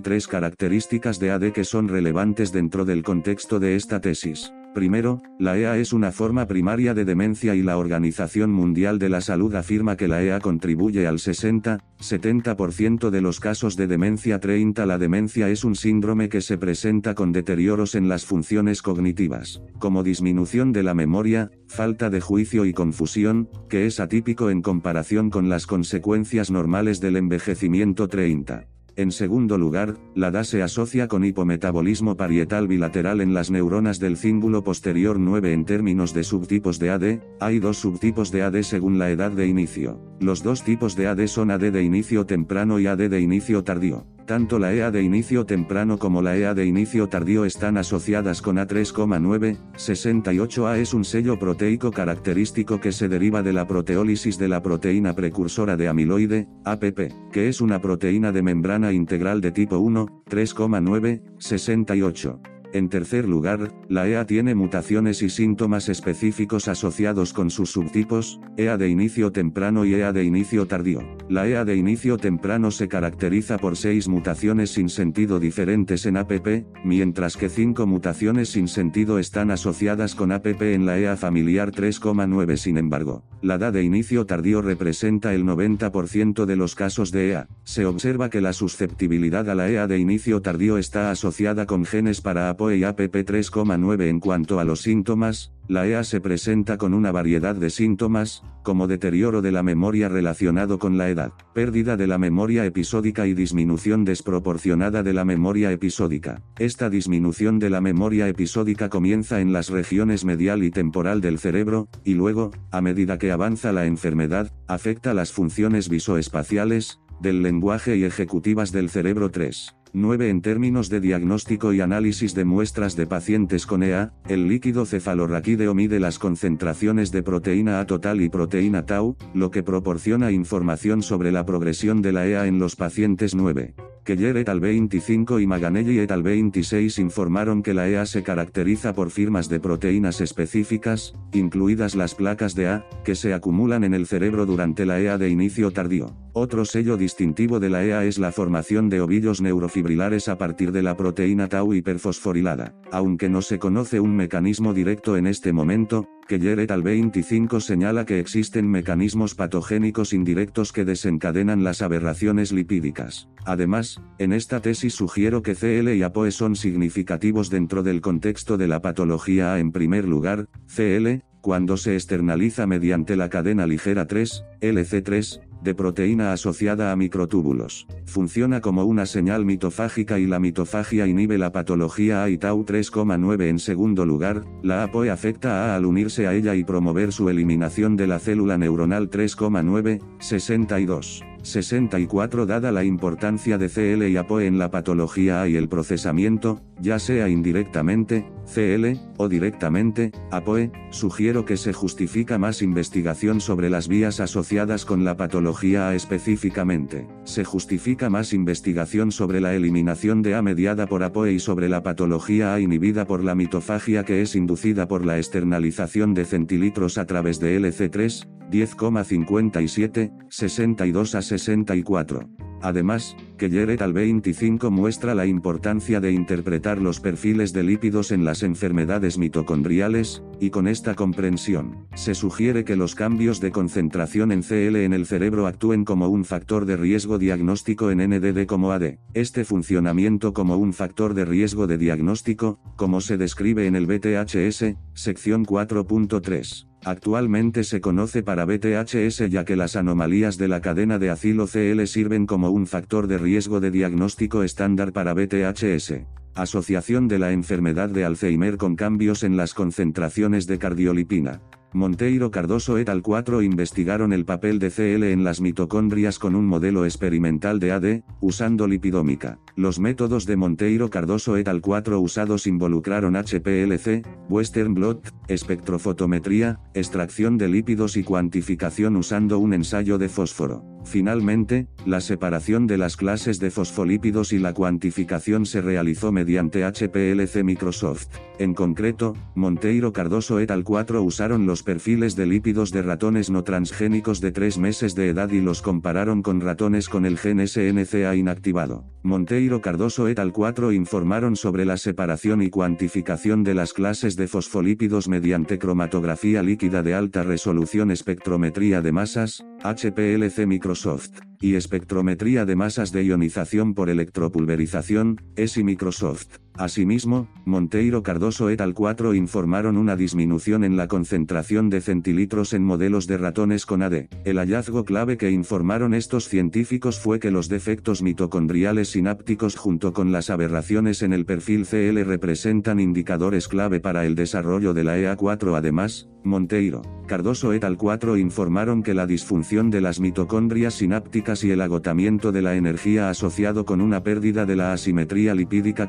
tres características de AD que son relevantes dentro del contexto de esta tesis. Primero, la EA es una forma primaria de demencia y la Organización Mundial de la Salud afirma que la EA contribuye al 60-70% de los casos de demencia 30. La demencia es un síndrome que se presenta con deterioros en las funciones cognitivas, como disminución de la memoria, falta de juicio y confusión, que es atípico en comparación con las consecuencias normales del envejecimiento 30. En segundo lugar, la DA se asocia con hipometabolismo parietal bilateral en las neuronas del cíngulo posterior 9 en términos de subtipos de AD, hay dos subtipos de AD según la edad de inicio. Los dos tipos de AD son AD de inicio temprano y AD de inicio tardío. Tanto la EA de inicio temprano como la EA de inicio tardío están asociadas con A3,9, 68A es un sello proteico característico que se deriva de la proteólisis de la proteína precursora de amiloide, APP, que es una proteína de membrana integral de tipo 1, 3,9, 68. En tercer lugar, la EA tiene mutaciones y síntomas específicos asociados con sus subtipos, EA de inicio temprano y EA de inicio tardío. La EA de inicio temprano se caracteriza por seis mutaciones sin sentido diferentes en APP, mientras que cinco mutaciones sin sentido están asociadas con APP en la EA familiar 3,9 sin embargo. La DA de inicio tardío representa el 90% de los casos de EA. Se observa que la susceptibilidad a la EA de inicio tardío está asociada con genes para Y APP 3,9 en cuanto a los síntomas, la EA se presenta con una variedad de síntomas, como deterioro de la memoria relacionado con la edad, pérdida de la memoria episódica y disminución desproporcionada de la memoria episódica. Esta disminución de la memoria episódica comienza en las regiones medial y temporal del cerebro, y luego, a medida que avanza la enfermedad, afecta las funciones visoespaciales, del lenguaje y ejecutivas del cerebro 3. 9. En términos de diagnóstico y análisis de muestras de pacientes con EA, el líquido cefalorraquídeo mide las concentraciones de proteína A total y proteína tau, lo que proporciona información sobre la progresión de la EA en los pacientes 9. Keller et al 25 y Maganelli et al 26 informaron que la EA se caracteriza por firmas de proteínas específicas, incluidas las placas de A, que se acumulan en el cerebro durante la EA de inicio tardío. Otro sello distintivo de la EA es la formación de ovillos neurofibrilares a partir de la proteína tau hiperfosforilada. Aunque no se conoce un mecanismo directo en este momento, Keller et al 25 señala que existen mecanismos patogénicos indirectos que desencadenan las aberraciones lipídicas. Además, en esta tesis sugiero que CL y APOE son significativos dentro del contexto de la patología A en primer lugar, CL, cuando se externaliza mediante la cadena ligera 3, LC3, de proteína asociada a microtúbulos. Funciona como una señal mitofágica y la mitofagia inhibe la patología A y Tau 3,9 en segundo lugar, la APOE afecta a A al unirse a ella y promover su eliminación de la célula neuronal 3,9, 62. 64 Dada la importancia de CL y APOE en la patología A y el procesamiento, ya sea indirectamente, CL, o directamente, APOE, sugiero que se justifica más investigación sobre las vías asociadas con la patología A específicamente. Se justifica más investigación sobre la eliminación de A mediada por APOE y sobre la patología A inhibida por la mitofagia que es inducida por la externalización de centilitros a través de LC3, 10,57, 62 a 64. Además, Keller al 25 muestra la importancia de interpretar los perfiles de lípidos en las enfermedades mitocondriales, y con esta comprensión, se sugiere que los cambios de concentración en CL en el cerebro actúen como un factor de riesgo diagnóstico en NDD como AD. Este funcionamiento como un factor de riesgo de diagnóstico, como se describe en el BTHS, sección 4.3. Actualmente se conoce para BTHS ya que las anomalías de la cadena de acilo CL sirven como un factor de riesgo de diagnóstico estándar para BTHS. Asociación de la enfermedad de Alzheimer con cambios en las concentraciones de cardiolipina. Monteiro Cardoso et al 4 investigaron el papel de CL en las mitocondrias con un modelo experimental de AD, usando lipidómica. Los métodos de Monteiro Cardoso et al 4 usados involucraron HPLC, Western blot, espectrofotometría, extracción de lípidos y cuantificación usando un ensayo de fósforo. Finalmente, la separación de las clases de fosfolípidos y la cuantificación se realizó mediante HPLC Microsoft. En concreto, Monteiro Cardoso et al. 4 usaron los perfiles de lípidos de ratones no transgénicos de 3 meses de edad y los compararon con ratones con el gen SNCA inactivado. Monteiro Cardoso et al. 4 informaron sobre la separación y cuantificación de las clases de fosfolípidos mediante cromatografía líquida de alta resolución espectrometría de masas, HPLC Microsoft, y espectrometría de masas de ionización por electropulverización, ESI Microsoft. Asimismo, Monteiro Cardoso et al. 4 informaron una disminución en la concentración de centilitros en modelos de ratones con AD. El hallazgo clave que informaron estos científicos fue que los defectos mitocondriales sinápticos junto con las aberraciones en el perfil CL representan indicadores clave para el desarrollo de la EA4. Además, Monteiro, Cardoso et al. 4 informaron que la disfunción de las mitocondrias sinápticas y el agotamiento de la energía asociado con una pérdida de la asimetría lipídica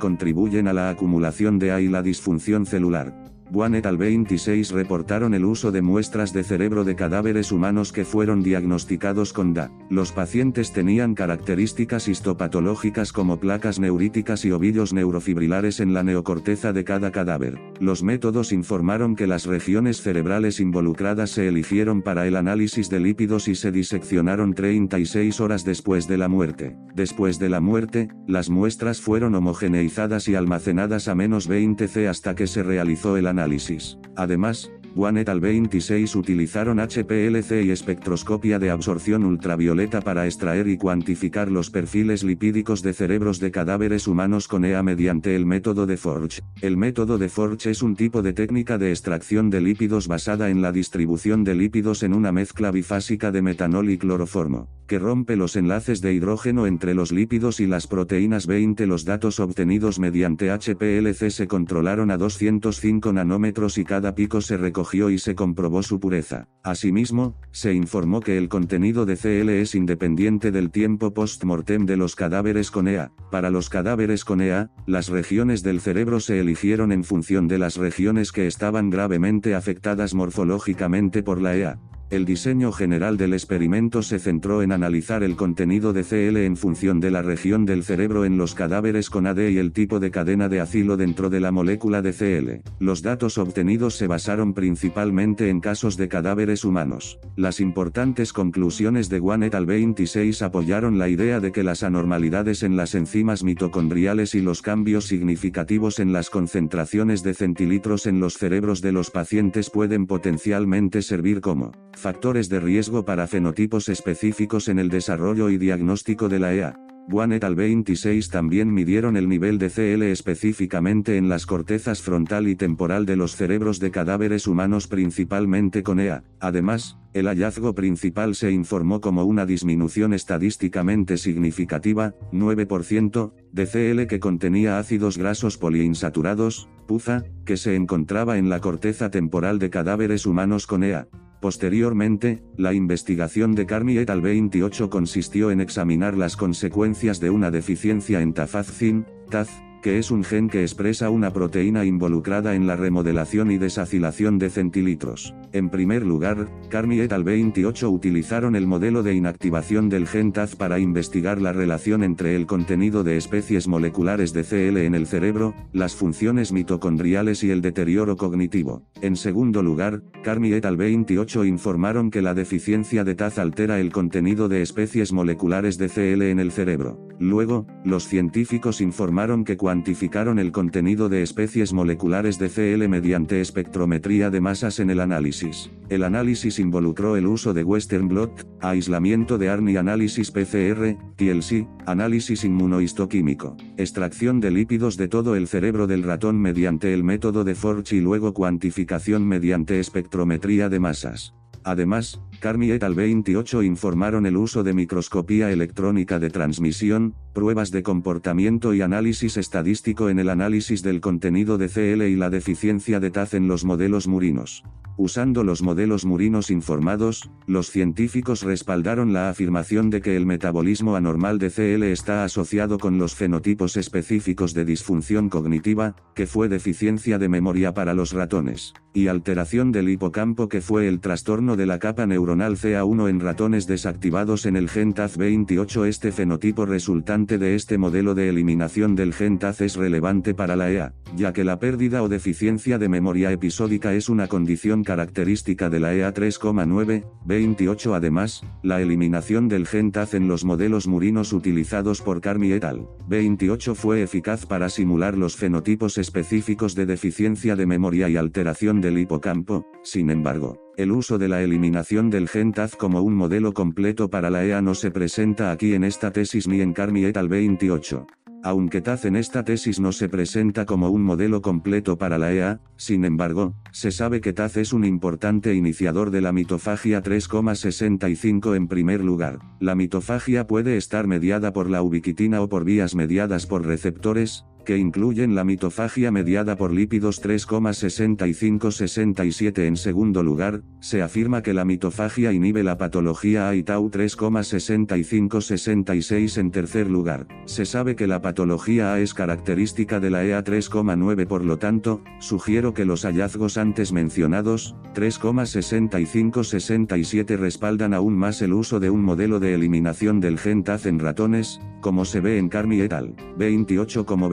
a la acumulación de A y la disfunción celular. Buan et al. 26 reportaron el uso de muestras de cerebro de cadáveres humanos que fueron diagnosticados con DA. Los pacientes tenían características histopatológicas como placas neuríticas y ovillos neurofibrilares en la neocorteza de cada cadáver. Los métodos informaron que las regiones cerebrales involucradas se eligieron para el análisis de lípidos y se diseccionaron 36 horas después de la muerte. Después de la muerte, las muestras fueron homogeneizadas y almacenadas a menos 20 C hasta que se realizó el análisis análisis. Además, Guan et al. 26 utilizaron HPLC y espectroscopia de absorción ultravioleta para extraer y cuantificar los perfiles lipídicos de cerebros de cadáveres humanos con EA mediante el método de Forge. El método de Forge es un tipo de técnica de extracción de lípidos basada en la distribución de lípidos en una mezcla bifásica de metanol y cloroformo, que rompe los enlaces de hidrógeno entre los lípidos y las proteínas 20. Los datos obtenidos mediante HPLC se controlaron a 205 nanómetros y cada pico se recogió y se comprobó su pureza. Asimismo, se informó que el contenido de CL es independiente del tiempo post-mortem de los cadáveres con EA. Para los cadáveres con EA, las regiones del cerebro se eligieron en función de las regiones que estaban gravemente afectadas morfológicamente por la EA. El diseño general del experimento se centró en analizar el contenido de CL en función de la región del cerebro en los cadáveres con AD y el tipo de cadena de acilo dentro de la molécula de CL. Los datos obtenidos se basaron principalmente en casos de cadáveres humanos. Las importantes conclusiones de Guanet al 26 apoyaron la idea de que las anormalidades en las enzimas mitocondriales y los cambios significativos en las concentraciones de centilitros en los cerebros de los pacientes pueden potencialmente servir como Factores de riesgo para fenotipos específicos en el desarrollo y diagnóstico de la EA. Buan et al. 26 también midieron el nivel de CL específicamente en las cortezas frontal y temporal de los cerebros de cadáveres humanos principalmente con EA. Además, el hallazgo principal se informó como una disminución estadísticamente significativa, 9%, de CL que contenía ácidos grasos poliinsaturados, PUFA, que se encontraba en la corteza temporal de cadáveres humanos con EA. Posteriormente, la investigación de Carmi et al. 28 consistió en examinar las consecuencias de una deficiencia en tafazin, TAZ, que es un gen que expresa una proteína involucrada en la remodelación y desacilación de centilitros. En primer lugar, Carmi et al. 28 utilizaron el modelo de inactivación del gen TAZ para investigar la relación entre el contenido de especies moleculares de CL en el cerebro, las funciones mitocondriales y el deterioro cognitivo. En segundo lugar, Carmi et al. 28 informaron que la deficiencia de TAZ altera el contenido de especies moleculares de CL en el cerebro. Luego, los científicos informaron que cuantificaron el contenido de especies moleculares de CL mediante espectrometría de masas en el análisis. El análisis involucró el uso de Western blot, aislamiento de ARNI análisis PCR, TLC, análisis inmunohistoquímico, extracción de lípidos de todo el cerebro del ratón mediante el método de Forge y luego cuantificación mediante espectrometría de masas. Además, Carmi et al. 28 informaron el uso de microscopía electrónica de transmisión, pruebas de comportamiento y análisis estadístico en el análisis del contenido de CL y la deficiencia de TAZ en los modelos murinos. Usando los modelos murinos informados, los científicos respaldaron la afirmación de que el metabolismo anormal de CL está asociado con los fenotipos específicos de disfunción cognitiva, que fue deficiencia de memoria para los ratones, y alteración del hipocampo que fue el trastorno de la capa neuronal neuronal CA1 en ratones desactivados en el gen TAZ28. Este fenotipo resultante de este modelo de eliminación del gen TAZ es relevante para la EA, ya que la pérdida o deficiencia de memoria episódica es una condición característica de la EA 3,9, 28 Además, la eliminación del gen TAZ en los modelos murinos utilizados por Carmi et al. 28 fue eficaz para simular los fenotipos específicos de deficiencia de memoria y alteración del hipocampo, sin embargo, el uso de la eliminación del gen TAZ como un modelo completo para la EA no se presenta aquí en esta tesis ni en Carmi et al 28. Aunque TAZ en esta tesis no se presenta como un modelo completo para la EA, sin embargo, se sabe que TAZ es un importante iniciador de la mitofagia 3,65 en primer lugar. La mitofagia puede estar mediada por la ubiquitina o por vías mediadas por receptores, que incluyen la mitofagia mediada por lípidos 3,65-67 en segundo lugar, se afirma que la mitofagia inhibe la patología A y tau 3,65-66 en tercer lugar, se sabe que la patología A es característica de la EA 3,9 por lo tanto, sugiero que los hallazgos antes mencionados, 3,65-67 respaldan aún más el uso de un modelo de eliminación del gen TAZ en ratones, como se ve en Carmi et al. 28 como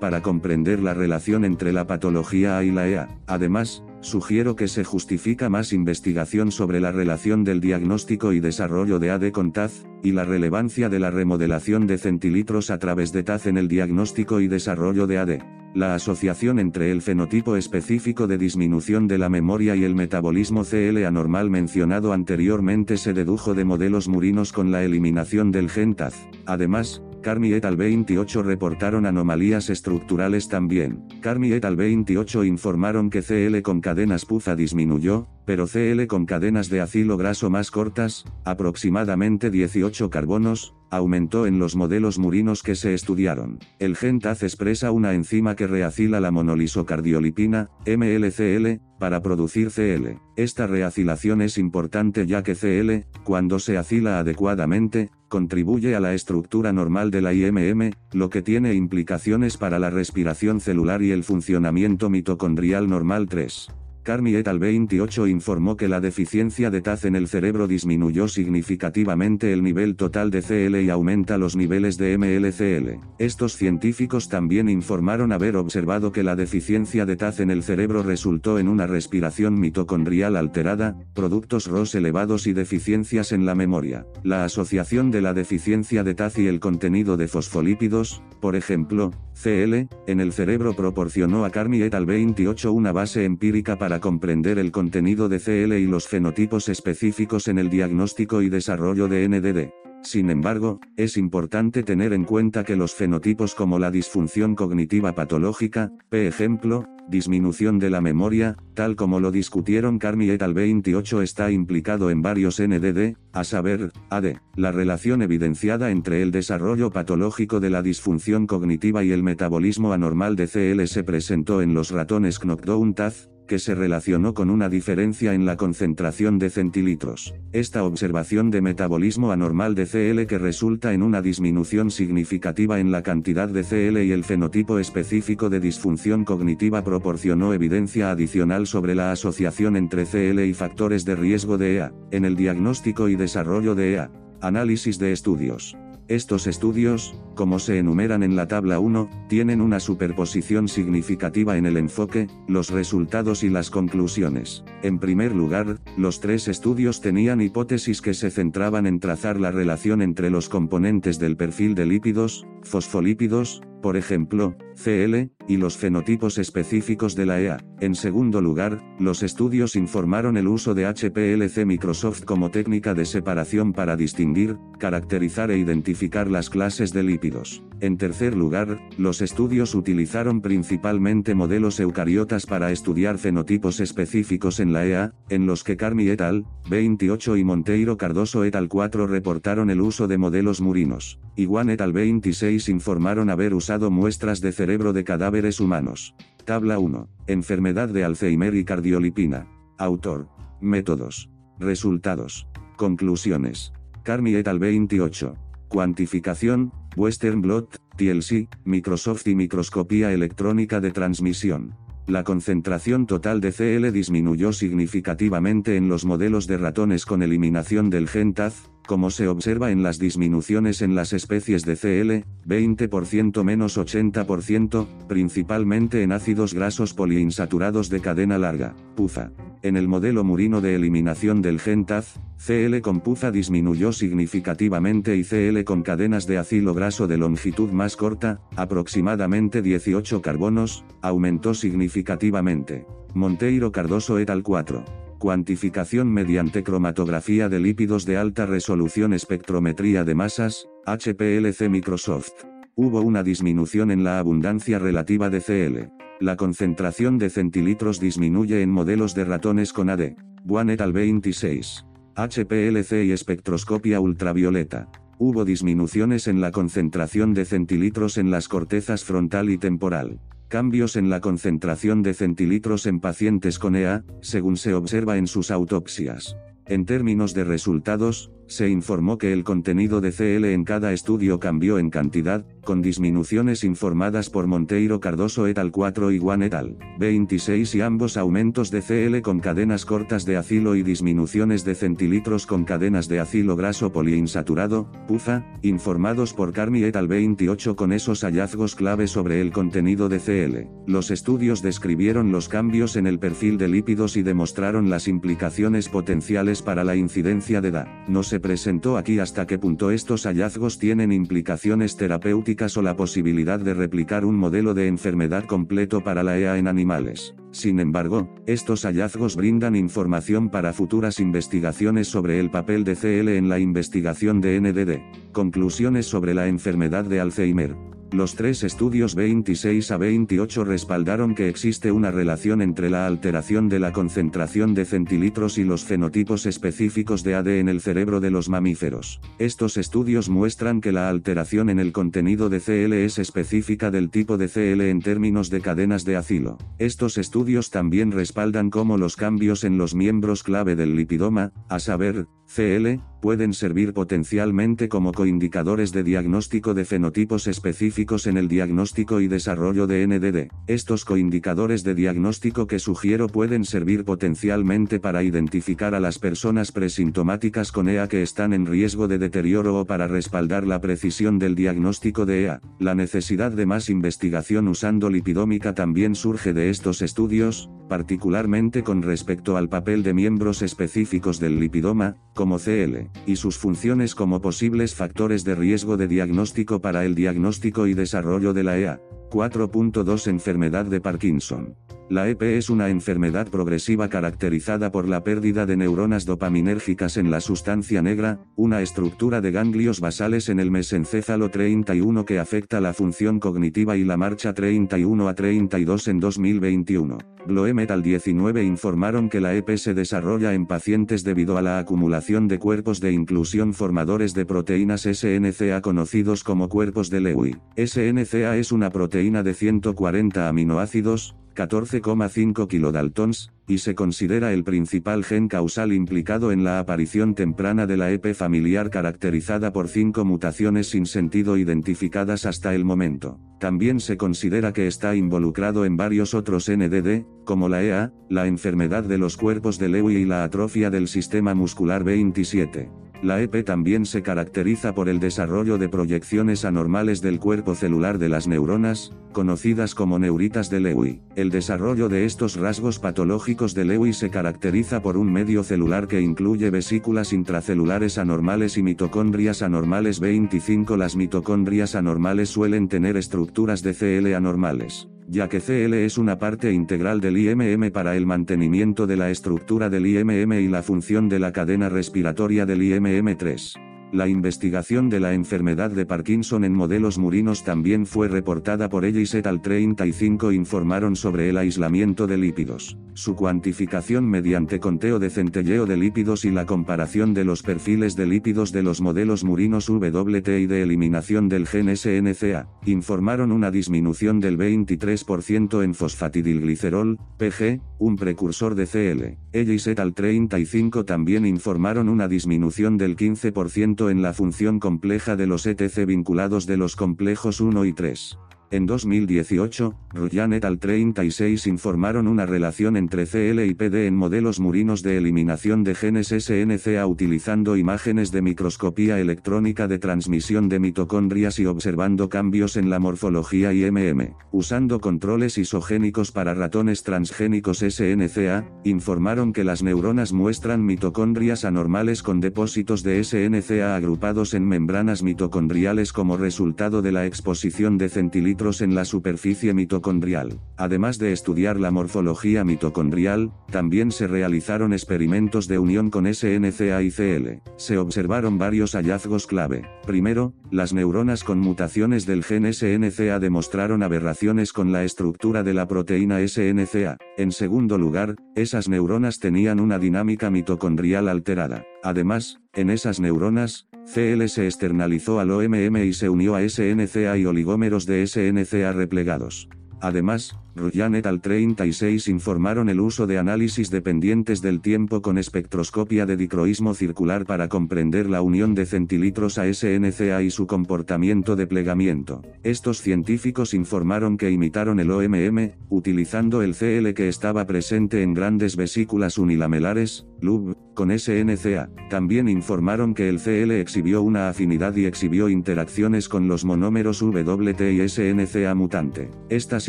para comprender la relación entre la patología A y la EA. Además, sugiero que se justifica más investigación sobre la relación del diagnóstico y desarrollo de AD con TAZ, y la relevancia de la remodelación de centilitros a través de TAZ en el diagnóstico y desarrollo de AD. La asociación entre el fenotipo específico de disminución de la memoria y el metabolismo CL anormal mencionado anteriormente se dedujo de modelos murinos con la eliminación del gen TAZ. Además, Carmi et al 28 reportaron anomalías estructurales también. Carmi et al 28 informaron que CL con cadenas puza disminuyó, pero CL con cadenas de acilo graso más cortas, aproximadamente 18 carbonos, aumentó en los modelos murinos que se estudiaron. El gen TAZ expresa una enzima que reacila la monolisocardiolipina, MLCL, para producir CL. Esta reacilación es importante ya que CL, cuando se acila adecuadamente, contribuye a la estructura normal de la IMM, lo que tiene implicaciones para la respiración celular y el funcionamiento mitocondrial normal 3. Carmi et al 28 informó que la deficiencia de TAZ en el cerebro disminuyó significativamente el nivel total de CL y aumenta los niveles de MLCL. Estos científicos también informaron haber observado que la deficiencia de TAZ en el cerebro resultó en una respiración mitocondrial alterada, productos ROS elevados y deficiencias en la memoria. La asociación de la deficiencia de TAZ y el contenido de fosfolípidos, por ejemplo, CL, en el cerebro proporcionó a Carmi et al 28 una base empírica para comprender el contenido de CL y los fenotipos específicos en el diagnóstico y desarrollo de NDD. Sin embargo, es importante tener en cuenta que los fenotipos como la disfunción cognitiva patológica, p. ejemplo, disminución de la memoria, tal como lo discutieron Carmi et al 28 está implicado en varios NDD, a saber, AD. La relación evidenciada entre el desarrollo patológico de la disfunción cognitiva y el metabolismo anormal de CL se presentó en los ratones Knockdown TAZ, que se relacionó con una diferencia en la concentración de centilitros. Esta observación de metabolismo anormal de CL que resulta en una disminución significativa en la cantidad de CL y el fenotipo específico de disfunción cognitiva proporcionó evidencia adicional sobre la asociación entre CL y factores de riesgo de EA, en el diagnóstico y desarrollo de EA. Análisis de estudios. Estos estudios, como se enumeran en la tabla 1, tienen una superposición significativa en el enfoque, los resultados y las conclusiones. En primer lugar, los tres estudios tenían hipótesis que se centraban en trazar la relación entre los componentes del perfil de lípidos, fosfolípidos, por ejemplo, CL, y los fenotipos específicos de la EA. En segundo lugar, los estudios informaron el uso de HPLC Microsoft como técnica de separación para distinguir, caracterizar e identificar las clases de lípidos. En tercer lugar, los estudios utilizaron principalmente modelos eucariotas para estudiar fenotipos específicos en la EA, en los que Carmi et al. 28 y Monteiro Cardoso et al. 4 reportaron el uso de modelos murinos. Iguan et al. 26 informaron haber usado muestras de cerebro de cadáveres humanos. Tabla 1. Enfermedad de Alzheimer y cardiolipina. Autor. Métodos. Resultados. Conclusiones. Carmi et al. 28. Cuantificación, Western Blot, TLC, Microsoft y microscopía electrónica de transmisión. La concentración total de CL disminuyó significativamente en los modelos de ratones con eliminación del gen TAZ, como se observa en las disminuciones en las especies de CL, 20% menos 80%, principalmente en ácidos grasos poliinsaturados de cadena larga, PUFA. En el modelo murino de eliminación del gen TAZ, CL con PUFA disminuyó significativamente y CL con cadenas de acilo graso de longitud más corta, aproximadamente 18 carbonos, aumentó significativamente. Monteiro Cardoso et al 4. Cuantificación mediante cromatografía de lípidos de alta resolución espectrometría de masas, HPLC Microsoft. Hubo una disminución en la abundancia relativa de CL. La concentración de centilitros disminuye en modelos de ratones con AD. Et al 26. HPLC y espectroscopia ultravioleta. Hubo disminuciones en la concentración de centilitros en las cortezas frontal y temporal. Cambios en la concentración de centilitros en pacientes con EA, según se observa en sus autopsias. En términos de resultados, se informó que el contenido de CL en cada estudio cambió en cantidad, con disminuciones informadas por Monteiro Cardoso et al 4 y Juan et al. 26 y ambos aumentos de CL con cadenas cortas de acilo y disminuciones de centilitros con cadenas de acilo graso poliinsaturado, PUFA, informados por Carmi et al 28 con esos hallazgos clave sobre el contenido de CL. Los estudios describieron los cambios en el perfil de lípidos y demostraron las implicaciones potenciales para la incidencia de DA. No se presentó aquí hasta qué punto estos hallazgos tienen implicaciones terapéuticas o la posibilidad de replicar un modelo de enfermedad completo para la EA en animales. Sin embargo, estos hallazgos brindan información para futuras investigaciones sobre el papel de CL en la investigación de NDD. Conclusiones sobre la enfermedad de Alzheimer. Los tres estudios 26 a 28 respaldaron que existe una relación entre la alteración de la concentración de centilitros y los fenotipos específicos de AD en el cerebro de los mamíferos. Estos estudios muestran que la alteración en el contenido de CL es específica del tipo de CL en términos de cadenas de acilo. Estos estudios también respaldan cómo los cambios en los miembros clave del lipidoma, a saber, CL, pueden servir potencialmente como coindicadores de diagnóstico de fenotipos específicos en el diagnóstico y desarrollo de NDD. Estos coindicadores de diagnóstico que sugiero pueden servir potencialmente para identificar a las personas presintomáticas con EA que están en riesgo de deterioro o para respaldar la precisión del diagnóstico de EA. La necesidad de más investigación usando lipidómica también surge de estos estudios, particularmente con respecto al papel de miembros específicos del lipidoma, como CL y sus funciones como posibles factores de riesgo de diagnóstico para el diagnóstico y desarrollo de la EA. 4.2 Enfermedad de Parkinson. La EP es una enfermedad progresiva caracterizada por la pérdida de neuronas dopaminérgicas en la sustancia negra, una estructura de ganglios basales en el mesencéfalo 31 que afecta la función cognitiva y la marcha 31 a 32 en 2021. Gloemet al 19 informaron que la EP se desarrolla en pacientes debido a la acumulación de cuerpos de inclusión formadores de proteínas SNCA conocidos como cuerpos de Lewy. SNCA es una proteína de 140 aminoácidos, 14,5 kilodaltons, y se considera el principal gen causal implicado en la aparición temprana de la EP familiar caracterizada por cinco mutaciones sin sentido identificadas hasta el momento. También se considera que está involucrado en varios otros NDD, como la EA, la enfermedad de los cuerpos de Lewy y la atrofia del sistema muscular 27. La EP también se caracteriza por el desarrollo de proyecciones anormales del cuerpo celular de las neuronas, conocidas como neuritas de Lewy. El desarrollo de estos rasgos patológicos de Lewy se caracteriza por un medio celular que incluye vesículas intracelulares anormales y mitocondrias anormales 25. Las mitocondrias anormales suelen tener estructuras de CL anormales ya que CL es una parte integral del IMM para el mantenimiento de la estructura del IMM y la función de la cadena respiratoria del IMM3. La investigación de la enfermedad de Parkinson en modelos murinos también fue reportada por ella y al 35 informaron sobre el aislamiento de lípidos, su cuantificación mediante conteo de centelleo de lípidos y la comparación de los perfiles de lípidos de los modelos murinos WT y de eliminación del gen SNCA, informaron una disminución del 23% en fosfatidilglicerol, PG, un precursor de CL. Y al 35 también informaron una disminución del 15% en la función compleja de los ETC vinculados de los complejos 1 y 3. En 2018, Ruyan et al. 36 informaron una relación entre CL y PD en modelos murinos de eliminación de genes SNCA utilizando imágenes de microscopía electrónica de transmisión de mitocondrias y observando cambios en la morfología IMM. Usando controles isogénicos para ratones transgénicos SNCA, informaron que las neuronas muestran mitocondrias anormales con depósitos de SNCA agrupados en membranas mitocondriales como resultado de la exposición de centilitros en la superficie mitocondrial. Además de estudiar la morfología mitocondrial, también se realizaron experimentos de unión con SNCA y CL. Se observaron varios hallazgos clave. Primero, las neuronas con mutaciones del gen SNCA demostraron aberraciones con la estructura de la proteína SNCA. En segundo lugar, esas neuronas tenían una dinámica mitocondrial alterada. Además, en esas neuronas, CL se externalizó al OMM y se unió a SNCA y oligómeros de SNCA replegados. Además, Ruyan et al. 36 informaron el uso de análisis dependientes del tiempo con espectroscopia de dicroísmo circular para comprender la unión de centilitros a SNCA y su comportamiento de plegamiento. Estos científicos informaron que imitaron el OMM, utilizando el CL que estaba presente en grandes vesículas unilamelares, LUB, con SNCA. También informaron que el CL exhibió una afinidad y exhibió interacciones con los monómeros WT y SNCA mutante. Estas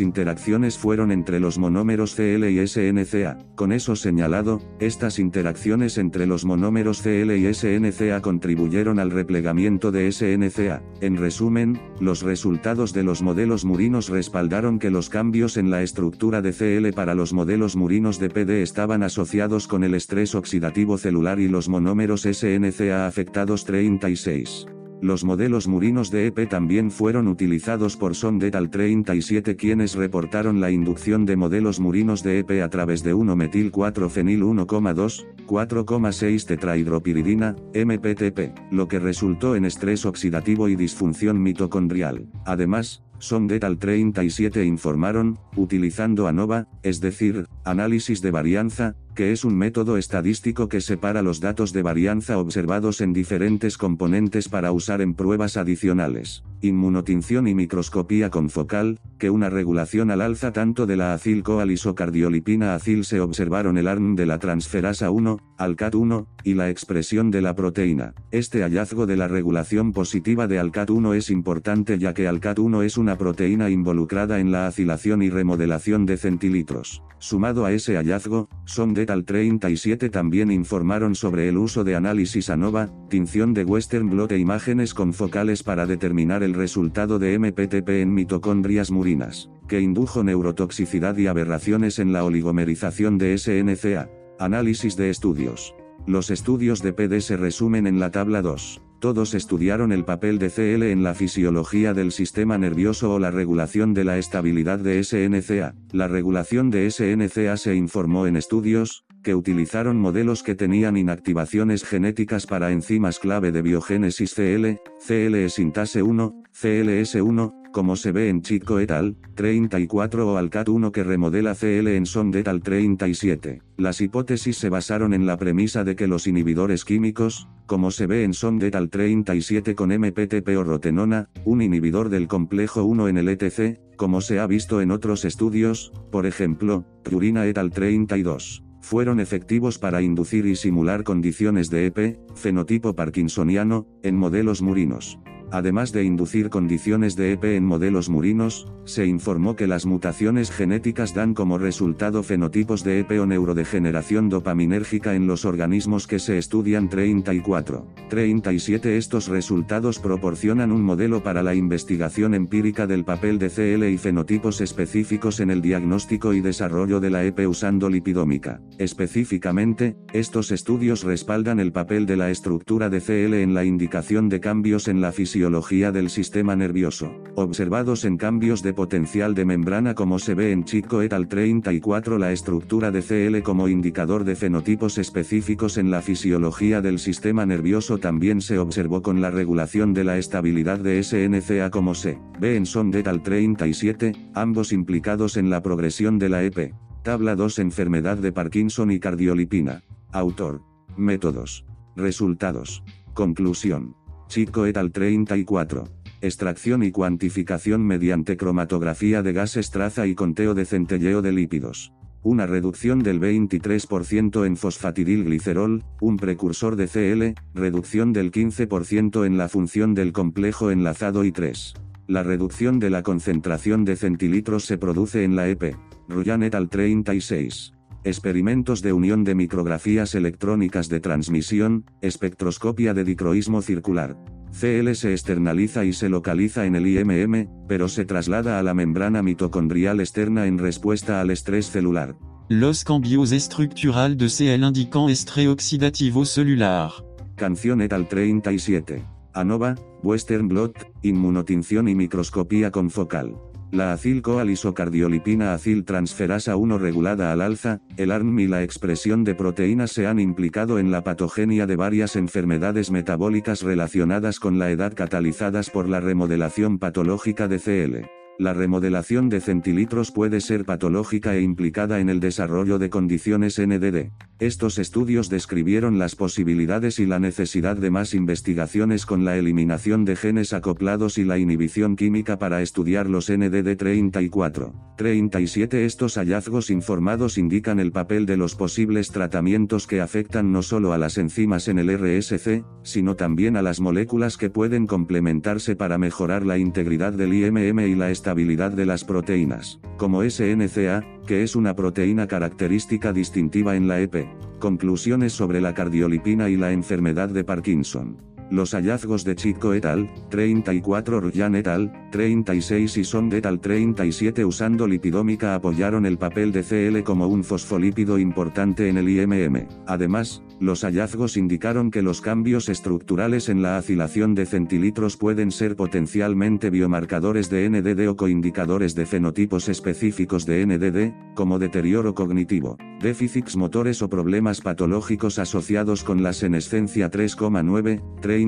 interacciones fueron entre los monómeros CL y SNCA. Con eso señalado, estas interacciones entre los monómeros CL y SNCA contribuyeron al replegamiento de SNCA. En resumen, los resultados de los modelos murinos respaldaron que los cambios en la estructura de CL para los modelos murinos de PD estaban asociados con el estrés oxidativo celular y los monómeros SNCA afectados 36. Los modelos murinos de EP también fueron utilizados por Sondet al 37 quienes reportaron la inducción de modelos murinos de EP a través de 1-metil-4-fenil 1,2, 4,6 tetrahidropiridina, MPTP, lo que resultó en estrés oxidativo y disfunción mitocondrial. Además, Sondet al 37 informaron, utilizando ANOVA, es decir, análisis de varianza, que es un método estadístico que separa los datos de varianza observados en diferentes componentes para usar en pruebas adicionales. Inmunotinción y microscopía confocal, que una regulación al alza tanto de la acil-coalisocardiolipina acil se observaron el ARN de la transferasa 1, ALCAT1, y la expresión de la proteína. Este hallazgo de la regulación positiva de ALCAT1 es importante ya que ALCAT1 es una proteína involucrada en la acilación y remodelación de centilitros. Sumado a ese hallazgo, Sondet al 37 también informaron sobre el uso de análisis ANOVA, tinción de Western blot e imágenes confocales para determinar el resultado de MPTP en mitocondrias murinas, que indujo neurotoxicidad y aberraciones en la oligomerización de SNCA. Análisis de estudios. Los estudios de PD se resumen en la tabla 2. Todos estudiaron el papel de CL en la fisiología del sistema nervioso o la regulación de la estabilidad de SNCA. La regulación de SNCA se informó en estudios, que utilizaron modelos que tenían inactivaciones genéticas para enzimas clave de biogénesis CL, CL sintase 1, CLS1, como se ve en Chico et al. 34 o Alcat1 que remodela CL en Sond et al. 37. Las hipótesis se basaron en la premisa de que los inhibidores químicos, como se ve en Sond et al. 37 con MPTP o rotenona, un inhibidor del complejo 1 en el ETC, como se ha visto en otros estudios, por ejemplo, Purina et al. 32 fueron efectivos para inducir y simular condiciones de EP, fenotipo parkinsoniano, en modelos murinos. Además de inducir condiciones de EP en modelos murinos, se informó que las mutaciones genéticas dan como resultado fenotipos de EP o neurodegeneración dopaminérgica en los organismos que se estudian 34. 37 Estos resultados proporcionan un modelo para la investigación empírica del papel de CL y fenotipos específicos en el diagnóstico y desarrollo de la EP usando lipidómica. Específicamente, estos estudios respaldan el papel de la estructura de CL en la indicación de cambios en la fisiología del sistema nervioso, observados en cambios de potencial de membrana como se ve en Chico et al 34 la estructura de CL como indicador de fenotipos específicos en la fisiología del sistema nervioso también se observó con la regulación de la estabilidad de SNCA como se ve en Son et al 37, ambos implicados en la progresión de la EP. Tabla 2 Enfermedad de Parkinson y cardiolipina. Autor. Métodos. Resultados. Conclusión. Chico et al 34. extracción y cuantificación mediante cromatografía de gases traza y conteo de centelleo de lípidos. Una reducción del 23% en fosfatidilglicerol, un precursor de CL, reducción del 15% en la función del complejo enlazado I3. La reducción de la concentración de centilitros se produce en la EP. Ruyan et al 36. Experimentos de unión de micrografías electrónicas de transmisión, espectroscopia de dicroísmo circular. CL se externaliza y se localiza en el IMM, pero se traslada a la membrana mitocondrial externa en respuesta al estrés celular. Los cambios estructural de CL indican estrés oxidativo celular. Canción et al 37. ANOVA, Western Blot, inmunotinción y microscopía confocal. La acil-coalisocardiolipina acil-transferasa 1 regulada al alza, el ARM y la expresión de proteínas se han implicado en la patogenia de varias enfermedades metabólicas relacionadas con la edad catalizadas por la remodelación patológica de CL. La remodelación de centilitros puede ser patológica e implicada en el desarrollo de condiciones NDD. Estos estudios describieron las posibilidades y la necesidad de más investigaciones con la eliminación de genes acoplados y la inhibición química para estudiar los NDD 34. 37 Estos hallazgos informados indican el papel de los posibles tratamientos que afectan no solo a las enzimas en el RSC, sino también a las moléculas que pueden complementarse para mejorar la integridad del IMM y la estabilidad de las proteínas, como SNCA, que es una proteína característica distintiva en la EP. Conclusiones sobre la cardiolipina y la enfermedad de Parkinson. Los hallazgos de Chico et al. 34 Ryan et al. 36 y Sond et al. 37 usando lipidómica apoyaron el papel de CL como un fosfolípido importante en el IMM. Además, los hallazgos indicaron que los cambios estructurales en la acilación de centilitros pueden ser potencialmente biomarcadores de NDD o coindicadores de fenotipos específicos de NDD, como deterioro cognitivo, déficits motores o problemas patológicos asociados con la senescencia 3,9,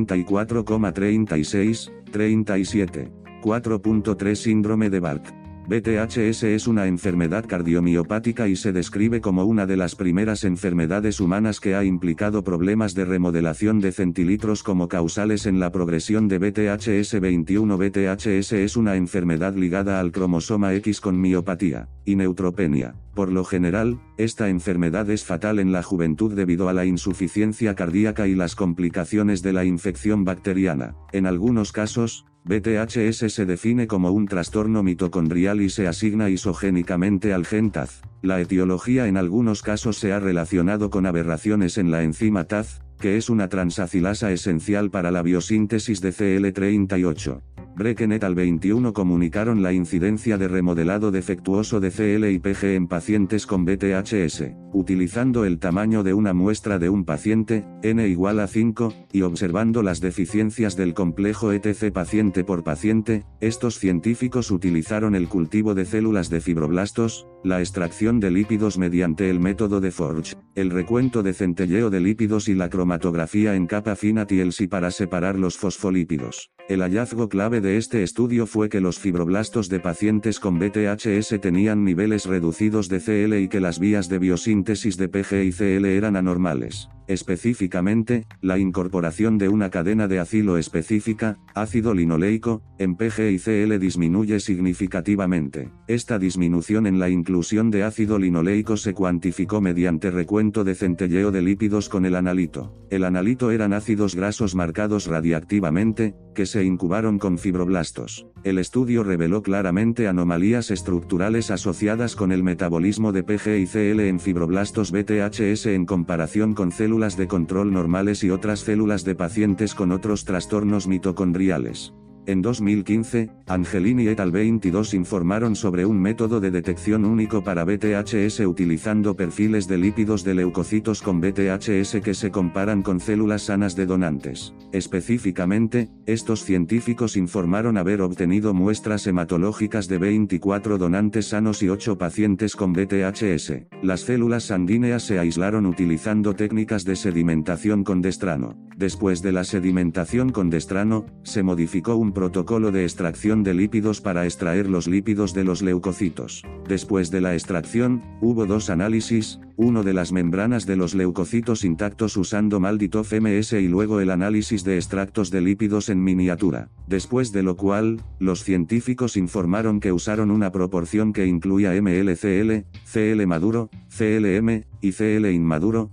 34,36, 37. 4.3 Síndrome de Barth. BTHS es una enfermedad cardiomiopática y se describe como una de las primeras enfermedades humanas que ha implicado problemas de remodelación de centilitros como causales en la progresión de BTHS 21. BTHS es una enfermedad ligada al cromosoma X con miopatía y neutropenia. Por lo general, esta enfermedad es fatal en la juventud debido a la insuficiencia cardíaca y las complicaciones de la infección bacteriana. En algunos casos, BTHS se define como un trastorno mitocondrial y se asigna isogénicamente al gen TAZ. La etiología en algunos casos se ha relacionado con aberraciones en la enzima TAZ, que es una transacilasa esencial para la biosíntesis de CL38. Brecken et al 21 comunicaron la incidencia de remodelado defectuoso de CL y PG en pacientes con BTHS, utilizando el tamaño de una muestra de un paciente, n igual a 5, y observando las deficiencias del complejo ETC paciente por paciente, estos científicos utilizaron el cultivo de células de fibroblastos, la extracción de lípidos mediante el método de Forge, el recuento de centelleo de lípidos y la cromatografía en capa fina TLC para separar los fosfolípidos. El hallazgo clave de este estudio fue que los fibroblastos de pacientes con BTHS tenían niveles reducidos de CL y que las vías de biosíntesis de PG y CL eran anormales. Específicamente, la incorporación de una cadena de acilo específica, ácido linoleico, en PG y CL disminuye significativamente. Esta disminución en la inclusión de ácido linoleico se cuantificó mediante recuento de centelleo de lípidos con el analito. El analito eran ácidos grasos marcados radiactivamente, que se incubaron con fibroblastos. El estudio reveló claramente anomalías estructurales asociadas con el metabolismo de PG y CL en fibroblastos BTHS en comparación con células de control normales y otras células de pacientes con otros trastornos mitocondriales. En 2015, Angelini et al. 22 informaron sobre un método de detección único para BTHS utilizando perfiles de lípidos de leucocitos con BTHS que se comparan con células sanas de donantes. Específicamente, estos científicos informaron haber obtenido muestras hematológicas de 24 donantes sanos y 8 pacientes con BTHS. Las células sanguíneas se aislaron utilizando técnicas de sedimentación con destrano. Después de la sedimentación con destrano, se modificó un protocolo de extracción de lípidos para extraer los lípidos de los leucocitos. Después de la extracción, hubo dos análisis, uno de las membranas de los leucocitos intactos usando Malditov MS y luego el análisis de extractos de lípidos en miniatura. Después de lo cual, los científicos informaron que usaron una proporción que incluía MLCL, CL maduro, CLM, y CL inmaduro,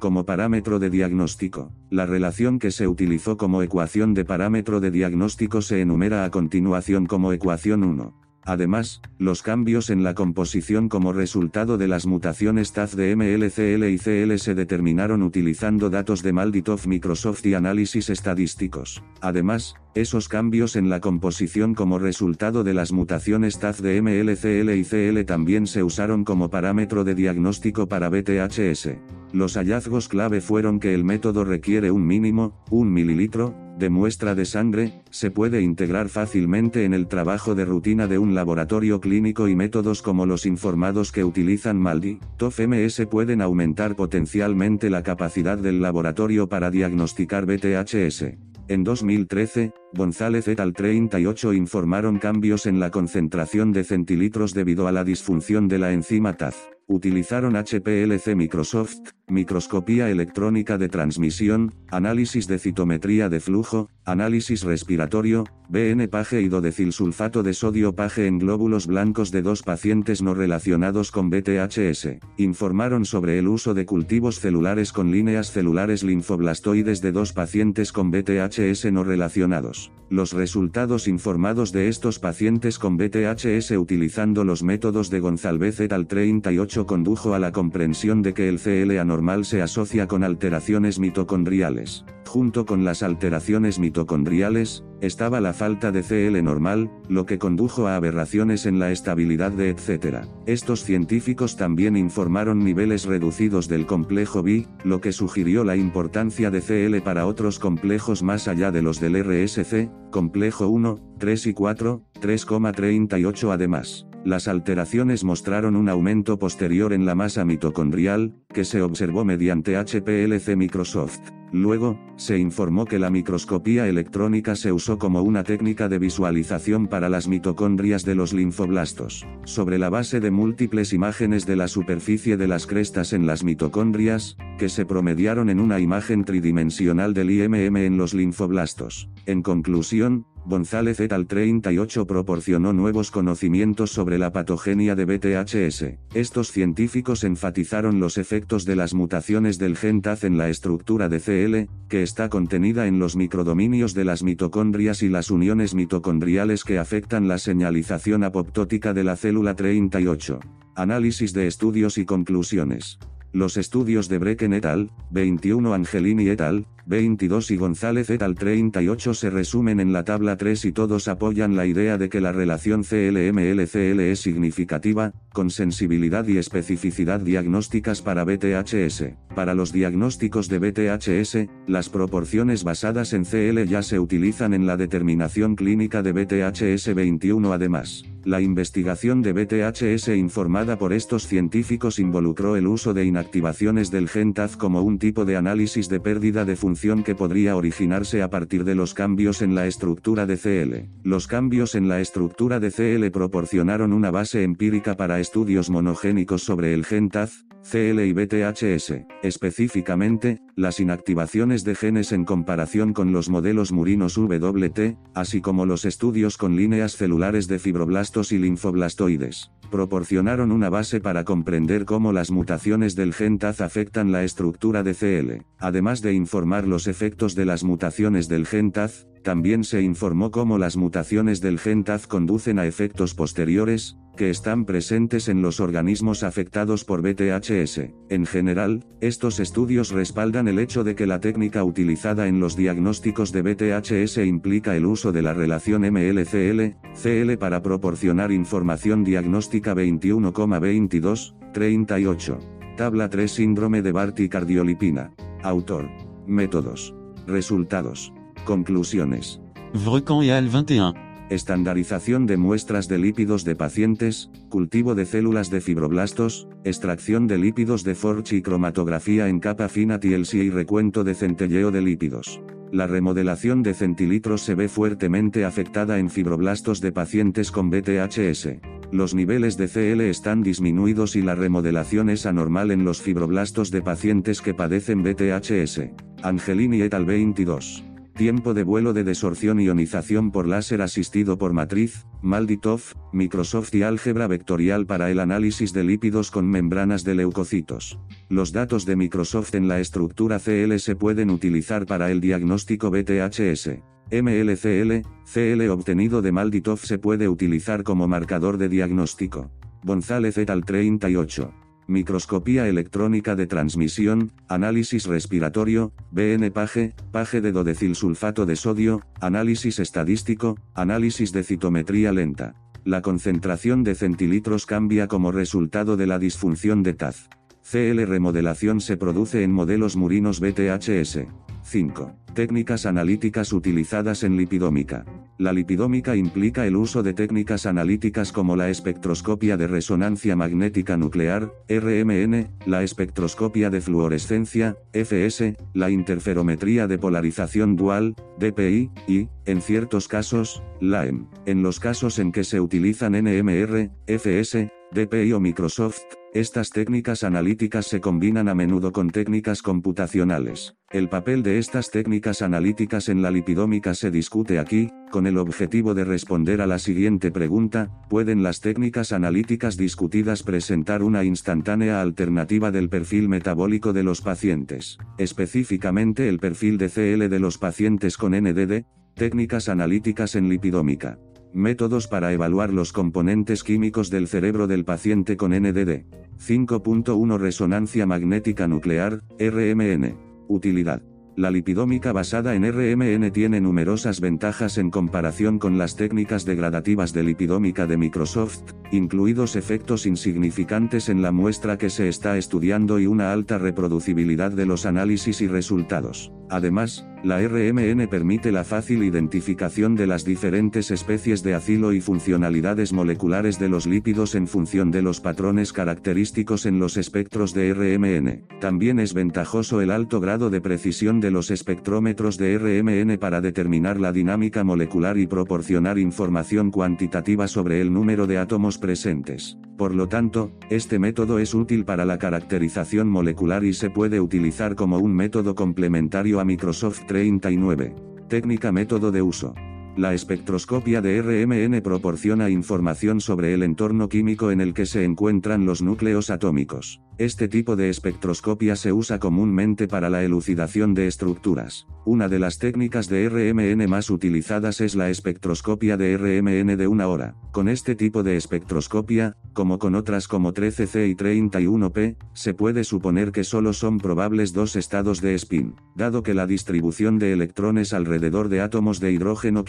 Como parámetro de diagnóstico. La relación que se utilizó como ecuación de parámetro de diagnóstico se enumera a continuación como ecuación 1. Además, los cambios en la composición como resultado de las mutaciones TAZ de MLCL y CL se determinaron utilizando datos de Malditov Microsoft y análisis estadísticos. Además, esos cambios en la composición como resultado de las mutaciones TAZ de MLCL y CL también se usaron como parámetro de diagnóstico para BTHS. Los hallazgos clave fueron que el método requiere un mínimo, un mililitro, de muestra de sangre, se puede integrar fácilmente en el trabajo de rutina de un laboratorio clínico y métodos como los informados que utilizan MALDI, TOF-MS pueden aumentar potencialmente la capacidad del laboratorio para diagnosticar BTHS. En 2013, González et al 38 informaron cambios en la concentración de centilitros debido a la disfunción de la enzima TAZ. Utilizaron HPLC Microsoft, microscopía electrónica de transmisión, análisis de citometría de flujo, análisis respiratorio, BN paje y sulfato de sodio paje en glóbulos blancos de dos pacientes no relacionados con BTHS. Informaron sobre el uso de cultivos celulares con líneas celulares linfoblastoides de dos pacientes con BTHS no relacionados. Los resultados informados de estos pacientes con BTHS utilizando los métodos de González et al 38 condujo a la comprensión de que el CL anormal se asocia con alteraciones mitocondriales. Junto con las alteraciones mitocondriales, estaba la falta de CL normal, lo que condujo a aberraciones en la estabilidad de etc. Estos científicos también informaron niveles reducidos del complejo B, lo que sugirió la importancia de CL para otros complejos más allá de los del RSC, complejo 1, 3 y 4, 3,38 además. Las alteraciones mostraron un aumento posterior en la masa mitocondrial, que se observó mediante HPLC Microsoft. Luego, se informó que la microscopía electrónica se usó como una técnica de visualización para las mitocondrias de los linfoblastos. Sobre la base de múltiples imágenes de la superficie de las crestas en las mitocondrias, que se promediaron en una imagen tridimensional del IMM en los linfoblastos. En conclusión, González et al 38 proporcionó nuevos conocimientos sobre la patogenia de BTHS. Estos científicos enfatizaron los efectos de las mutaciones del gen TAZ en la estructura de CL, que está contenida en los microdominios de las mitocondrias y las uniones mitocondriales que afectan la señalización apoptótica de la célula 38. Análisis de estudios y conclusiones. Los estudios de Brecken et al. 21 Angelini et al. 22 y González et al. 38 se resumen en la tabla 3 y todos apoyan la idea de que la relación CLML-CL es significativa, con sensibilidad y especificidad diagnósticas para BTHS. Para los diagnósticos de BTHS, las proporciones basadas en CL ya se utilizan en la determinación clínica de BTHS 21 además. La investigación de BTHS informada por estos científicos involucró el uso de inactivaciones del gen TAZ como un tipo de análisis de pérdida de función que podría originarse a partir de los cambios en la estructura de CL. Los cambios en la estructura de CL proporcionaron una base empírica para estudios monogénicos sobre el gen TAZ, CL y BTHS. Específicamente, las inactivaciones de genes en comparación con los modelos murinos WT, así como los estudios con líneas celulares de fibroblastos y linfoblastoides, proporcionaron una base para comprender cómo las mutaciones del gen TAZ afectan la estructura de CL. Además de informar los efectos de las mutaciones del gen TAZ, también se informó cómo las mutaciones del gen TAZ conducen a efectos posteriores, que están presentes en los organismos afectados por BTHS. En general, estos estudios respaldan el hecho de que la técnica utilizada en los diagnósticos de BTHS implica el uso de la relación MLCL-CL para proporcionar información diagnóstica 21,22, 38. Tabla 3 Síndrome de Barty cardiolipina. Autor. Métodos. Resultados. Conclusiones. Vrecan et al 21. estandarización de muestras de lípidos de pacientes, cultivo de células de fibroblastos, extracción de lípidos de Forge y cromatografía en capa fina TLC y recuento de centelleo de lípidos. La remodelación de centilitros se ve fuertemente afectada en fibroblastos de pacientes con BTHS. Los niveles de CL están disminuidos y la remodelación es anormal en los fibroblastos de pacientes que padecen BTHS. Angelini et al 22. Tiempo de vuelo de desorción ionización por láser asistido por matriz, Malditov, Microsoft y álgebra vectorial para el análisis de lípidos con membranas de leucocitos. Los datos de Microsoft en la estructura CL se pueden utilizar para el diagnóstico BTHS. MLCL, CL obtenido de Malditov se puede utilizar como marcador de diagnóstico. González et al 38. Microscopía electrónica de transmisión, análisis respiratorio, BN Page, Page de dodecilsulfato de sodio, análisis estadístico, análisis de citometría lenta. La concentración de centilitros cambia como resultado de la disfunción de TAZ. CL remodelación se produce en modelos murinos BTHS. 5. Técnicas analíticas utilizadas en lipidómica. La lipidómica implica el uso de técnicas analíticas como la espectroscopia de resonancia magnética nuclear, RMN, la espectroscopia de fluorescencia, FS, la interferometría de polarización dual, DPI, y, en ciertos casos, LAEM. En los casos en que se utilizan NMR, FS, DPI o Microsoft, estas técnicas analíticas se combinan a menudo con técnicas computacionales. El papel de estas técnicas analíticas en la lipidómica se discute aquí, con el objetivo de responder a la siguiente pregunta, ¿pueden las técnicas analíticas discutidas presentar una instantánea alternativa del perfil metabólico de los pacientes? Específicamente el perfil de CL de los pacientes con NDD, técnicas analíticas en lipidómica. Métodos para evaluar los componentes químicos del cerebro del paciente con NDD. 5.1 Resonancia magnética nuclear, RMN. Utilidad. La lipidómica basada en RMN tiene numerosas ventajas en comparación con las técnicas degradativas de lipidómica de Microsoft, incluidos efectos insignificantes en la muestra que se está estudiando y una alta reproducibilidad de los análisis y resultados. Además, la RMN permite la fácil identificación de las diferentes especies de acilo y funcionalidades moleculares de los lípidos en función de los patrones característicos en los espectros de RMN. También es ventajoso el alto grado de precisión de los espectrómetros de RMN para determinar la dinámica molecular y proporcionar información cuantitativa sobre el número de átomos presentes. Por lo tanto, este método es útil para la caracterización molecular y se puede utilizar como un método complementario a Microsoft 39. Técnica método de uso. La espectroscopia de RMN proporciona información sobre el entorno químico en el que se encuentran los núcleos atómicos. Este tipo de espectroscopia se usa comúnmente para la elucidación de estructuras. Una de las técnicas de RMN más utilizadas es la espectroscopia de RMN de una hora. Con este tipo de espectroscopia, como con otras como 13C y 31P, se puede suponer que solo son probables dos estados de spin. Dado que la distribución de electrones alrededor de átomos de hidrógeno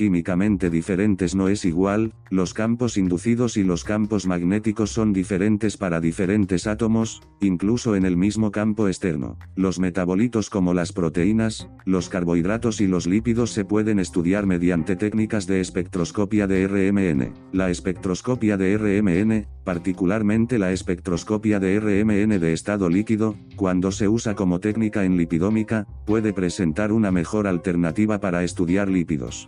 diferentes no es igual, los campos inducidos y los campos magnéticos son diferentes para diferentes átomos, incluso en el mismo campo externo. Los metabolitos como las proteínas, los carbohidratos y los lípidos se pueden estudiar mediante técnicas de espectroscopia de RMN. La espectroscopia de RMN, particularmente la espectroscopia de RMN de estado líquido, cuando se usa como técnica en lipidómica, puede presentar una mejor alternativa para estudiar lípidos,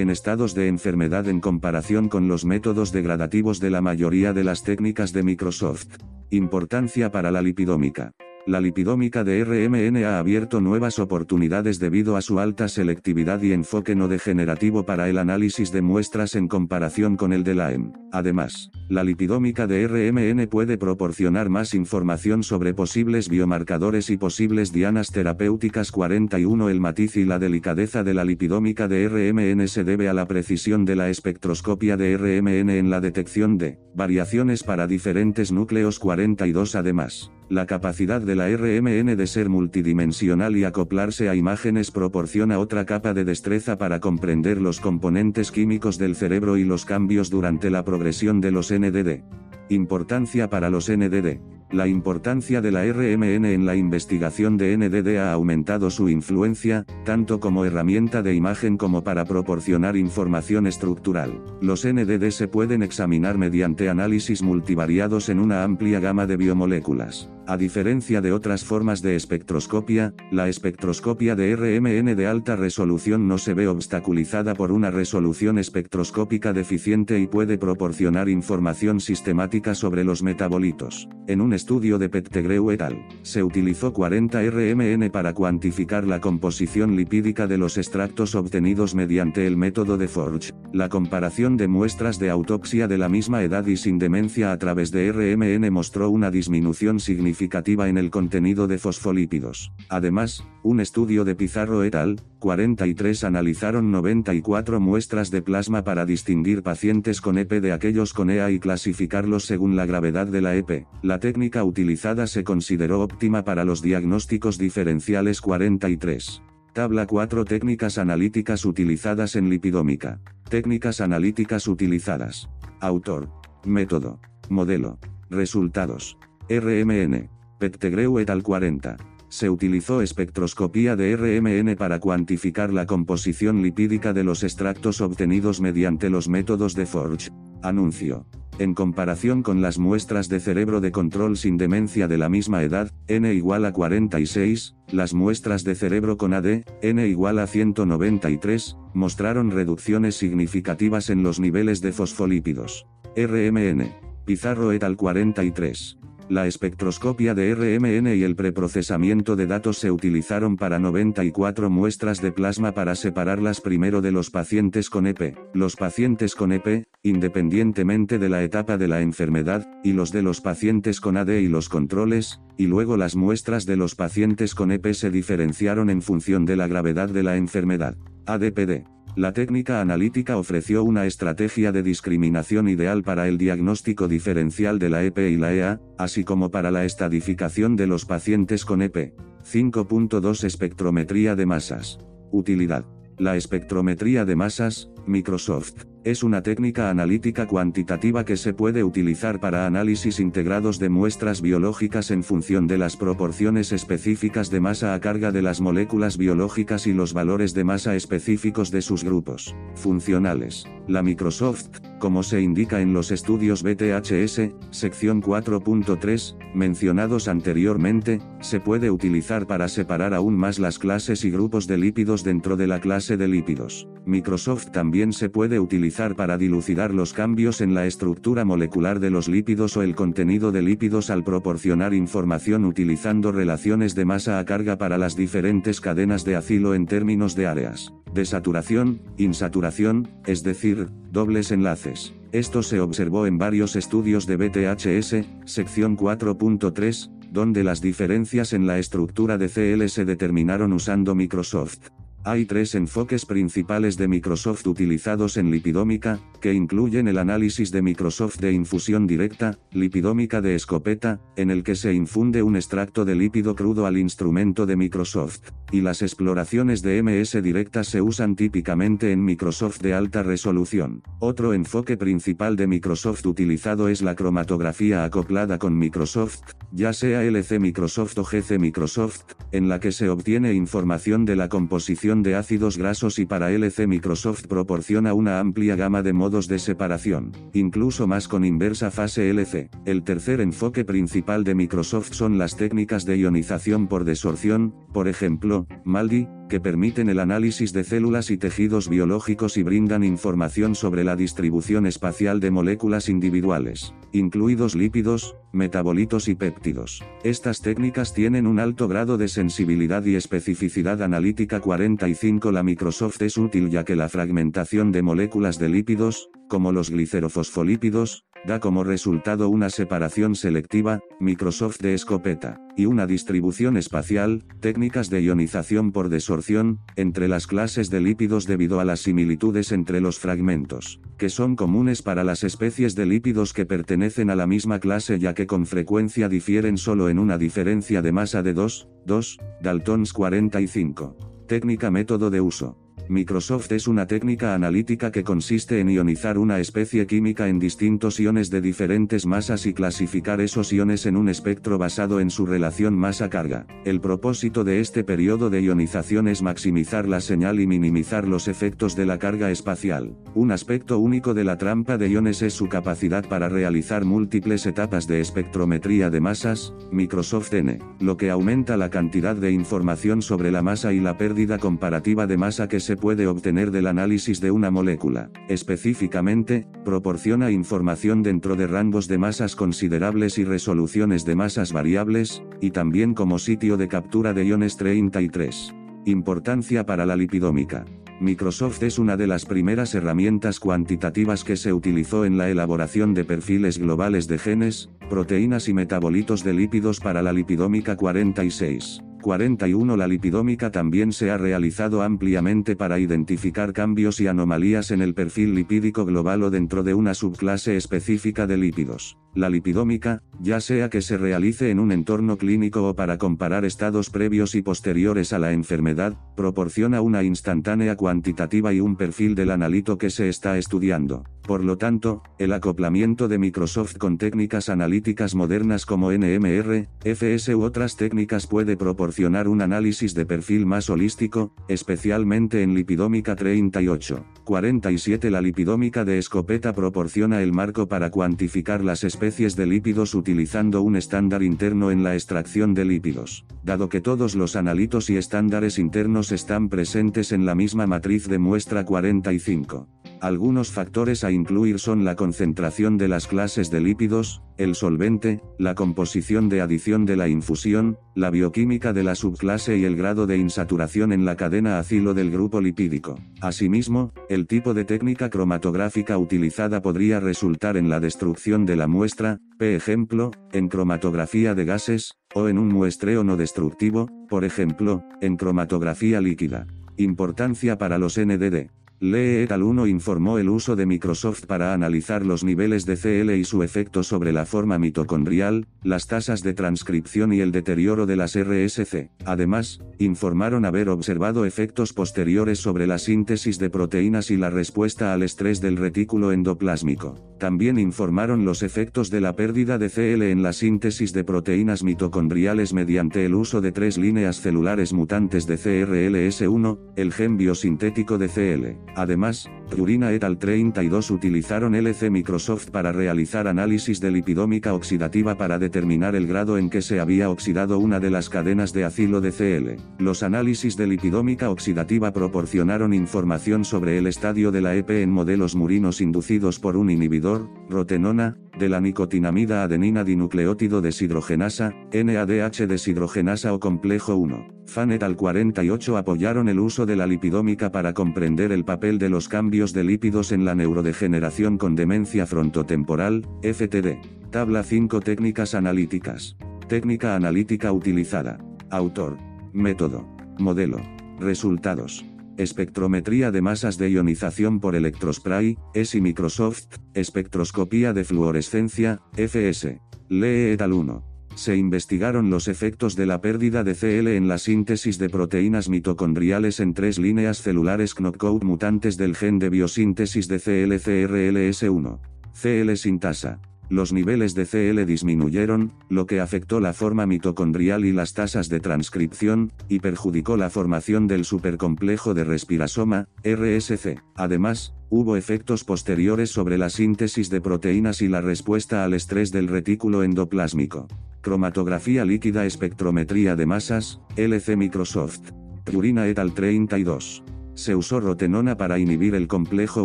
en estados de enfermedad en comparación con los métodos degradativos de la mayoría de las técnicas de Microsoft. Importancia para la lipidómica. La lipidómica de RMN ha abierto nuevas oportunidades debido a su alta selectividad y enfoque no degenerativo para el análisis de muestras en comparación con el de la EM. Además, la lipidómica de RMN puede proporcionar más información sobre posibles biomarcadores y posibles dianas terapéuticas 41 El matiz y la delicadeza de la lipidómica de RMN se debe a la precisión de la espectroscopia de RMN en la detección de variaciones para diferentes núcleos 42 Además, la capacidad de la RMN de ser multidimensional y acoplarse a imágenes proporciona otra capa de destreza para comprender los componentes químicos del cerebro y los cambios durante la progresión de los NDD. Importancia para los NDD. La importancia de la RMN en la investigación de NDD ha aumentado su influencia, tanto como herramienta de imagen como para proporcionar información estructural. Los NDD se pueden examinar mediante análisis multivariados en una amplia gama de biomoléculas. A diferencia de otras formas de espectroscopia, la espectroscopia de RMN de alta resolución no se ve obstaculizada por una resolución espectroscópica deficiente y puede proporcionar información sistemática sobre los metabolitos. En un estudio de Pettegreu et al., se utilizó 40 RMN para cuantificar la composición lipídica de los extractos obtenidos mediante el método de Forge. La comparación de muestras de autopsia de la misma edad y sin demencia a través de RMN mostró una disminución significativa significativa en el contenido de fosfolípidos. Además, un estudio de Pizarro et al. 43 analizaron 94 muestras de plasma para distinguir pacientes con EP de aquellos con EA y clasificarlos según la gravedad de la EP. La técnica utilizada se consideró óptima para los diagnósticos diferenciales 43. Tabla 4 Técnicas analíticas utilizadas en lipidómica. Técnicas analíticas utilizadas. Autor. Método. Modelo. Resultados. RMN. Pettegreu et al 40. Se utilizó espectroscopía de RMN para cuantificar la composición lipídica de los extractos obtenidos mediante los métodos de Forge. Anuncio. En comparación con las muestras de cerebro de control sin demencia de la misma edad, n igual a 46, las muestras de cerebro con AD, n igual a 193, mostraron reducciones significativas en los niveles de fosfolípidos. RMN. Pizarro et al 43. La espectroscopia de RMN y el preprocesamiento de datos se utilizaron para 94 muestras de plasma para separarlas primero de los pacientes con EP, los pacientes con EP, independientemente de la etapa de la enfermedad, y los de los pacientes con AD y los controles, y luego las muestras de los pacientes con EP se diferenciaron en función de la gravedad de la enfermedad. ADPD. La técnica analítica ofreció una estrategia de discriminación ideal para el diagnóstico diferencial de la EP y la EA, así como para la estadificación de los pacientes con EP. 5.2 Espectrometría de masas. Utilidad. La espectrometría de masas, Microsoft, es una técnica analítica cuantitativa que se puede utilizar para análisis integrados de muestras biológicas en función de las proporciones específicas de masa a carga de las moléculas biológicas y los valores de masa específicos de sus grupos funcionales. La Microsoft, como se indica en los estudios BTHS, sección 4.3, mencionados anteriormente, se puede utilizar para separar aún más las clases y grupos de lípidos dentro de la clase de lípidos. Microsoft también se puede utilizar para dilucidar los cambios en la estructura molecular de los lípidos o el contenido de lípidos al proporcionar información utilizando relaciones de masa a carga para las diferentes cadenas de acilo en términos de áreas de saturación, insaturación, es decir, dobles enlaces. Esto se observó en varios estudios de BTHS, sección 4.3, donde las diferencias en la estructura de CL se determinaron usando Microsoft. Hay tres enfoques principales de Microsoft utilizados en lipidómica, que incluyen el análisis de Microsoft de infusión directa, lipidómica de escopeta, en el que se infunde un extracto de lípido crudo al instrumento de Microsoft, y las exploraciones de MS directas se usan típicamente en Microsoft de alta resolución. Otro enfoque principal de Microsoft utilizado es la cromatografía acoplada con Microsoft, ya sea LC Microsoft o GC Microsoft, en la que se obtiene información de la composición de ácidos grasos y para LC Microsoft proporciona una amplia gama de modos de separación, incluso más con inversa fase LC. El tercer enfoque principal de Microsoft son las técnicas de ionización por desorción, por ejemplo, MALDI, que permiten el análisis de células y tejidos biológicos y brindan información sobre la distribución espacial de moléculas individuales, incluidos lípidos, metabolitos y péptidos. Estas técnicas tienen un alto grado de sensibilidad y especificidad analítica 45 La Microsoft es útil ya que la fragmentación de moléculas de lípidos, como los glicerofosfolípidos, da como resultado una separación selectiva, Microsoft de escopeta, y una distribución espacial, técnicas de ionización por desorción, entre las clases de lípidos debido a las similitudes entre los fragmentos, que son comunes para las especies de lípidos que pertenecen a la misma clase ya que con frecuencia difieren solo en una diferencia de masa de 2, 2, Daltons 45. Técnica método de uso. Microsoft es una técnica analítica que consiste en ionizar una especie química en distintos iones de diferentes masas y clasificar esos iones en un espectro basado en su relación masa-carga. El propósito de este periodo de ionización es maximizar la señal y minimizar los efectos de la carga espacial. Un aspecto único de la trampa de iones es su capacidad para realizar múltiples etapas de espectrometría de masas, Microsoft N, lo que aumenta la cantidad de información sobre la masa y la pérdida comparativa de masa que se puede obtener del análisis de una molécula. Específicamente, proporciona información dentro de rangos de masas considerables y resoluciones de masas variables, y también como sitio de captura de iones 33. Importancia para la lipidómica. Microsoft es una de las primeras herramientas cuantitativas que se utilizó en la elaboración de perfiles globales de genes, proteínas y metabolitos de lípidos para la lipidómica 46. 41 La lipidómica también se ha realizado ampliamente para identificar cambios y anomalías en el perfil lipídico global o dentro de una subclase específica de lípidos. La lipidómica, ya sea que se realice en un entorno clínico o para comparar estados previos y posteriores a la enfermedad, proporciona una instantánea cuantitativa y un perfil del analito que se está estudiando. Por lo tanto, el acoplamiento de Microsoft con técnicas analíticas modernas como NMR, FS u otras técnicas puede proporcionar un análisis de perfil más holístico, especialmente en lipidómica 38. 47 La lipidómica de escopeta proporciona el marco para cuantificar las especies de lípidos utilizando un estándar interno en la extracción de lípidos. Dado que todos los analitos y estándares internos están presentes en la misma matriz de muestra 45. Algunos factores a incluir son la concentración de las clases de lípidos, el solvente, la composición de adición de la infusión, la bioquímica de la subclase y el grado de insaturación en la cadena acilo del grupo lipídico. Asimismo, el tipo de técnica cromatográfica utilizada podría resultar en la destrucción de la muestra, por ejemplo, en cromatografía de gases, o en un muestreo no destructivo, por ejemplo, en cromatografía líquida. Importancia para los NDD. Lee et al. 1 informó el uso de Microsoft para analizar los niveles de CL y su efecto sobre la forma mitocondrial, las tasas de transcripción y el deterioro de las RSC. Además, informaron haber observado efectos posteriores sobre la síntesis de proteínas y la respuesta al estrés del retículo endoplásmico. También informaron los efectos de la pérdida de CL en la síntesis de proteínas mitocondriales mediante el uso de tres líneas celulares mutantes de CRLS1, el gen biosintético de CL. Además, Turina et al. 32 utilizaron LC Microsoft para realizar análisis de lipidómica oxidativa para determinar el grado en que se había oxidado una de las cadenas de acilo de CL. Los análisis de lipidómica oxidativa proporcionaron información sobre el estadio de la EP en modelos murinos inducidos por un inhibidor, rotenona, de la nicotinamida adenina dinucleótido deshidrogenasa, NADH deshidrogenasa o complejo 1. Fan et al 48 apoyaron el uso de la lipidómica para comprender el papel de los cambios de lípidos en la neurodegeneración con demencia frontotemporal, FTD. Tabla 5 Técnicas analíticas. Técnica analítica utilizada. Autor. Método. Modelo. Resultados. Espectrometría de masas de ionización por electrospray, ESI Microsoft, espectroscopía de fluorescencia, FS. Lee et al. 1. Se investigaron los efectos de la pérdida de CL en la síntesis de proteínas mitocondriales en tres líneas celulares knockout mutantes del gen de biosíntesis de CL-CRLS1. CL sintasa. Los niveles de CL disminuyeron, lo que afectó la forma mitocondrial y las tasas de transcripción, y perjudicó la formación del supercomplejo de respirasoma, RSC. Además, hubo efectos posteriores sobre la síntesis de proteínas y la respuesta al estrés del retículo endoplásmico. Cromatografía líquida espectrometría de masas, LC Microsoft. Purina et al 32. Se usó rotenona para inhibir el complejo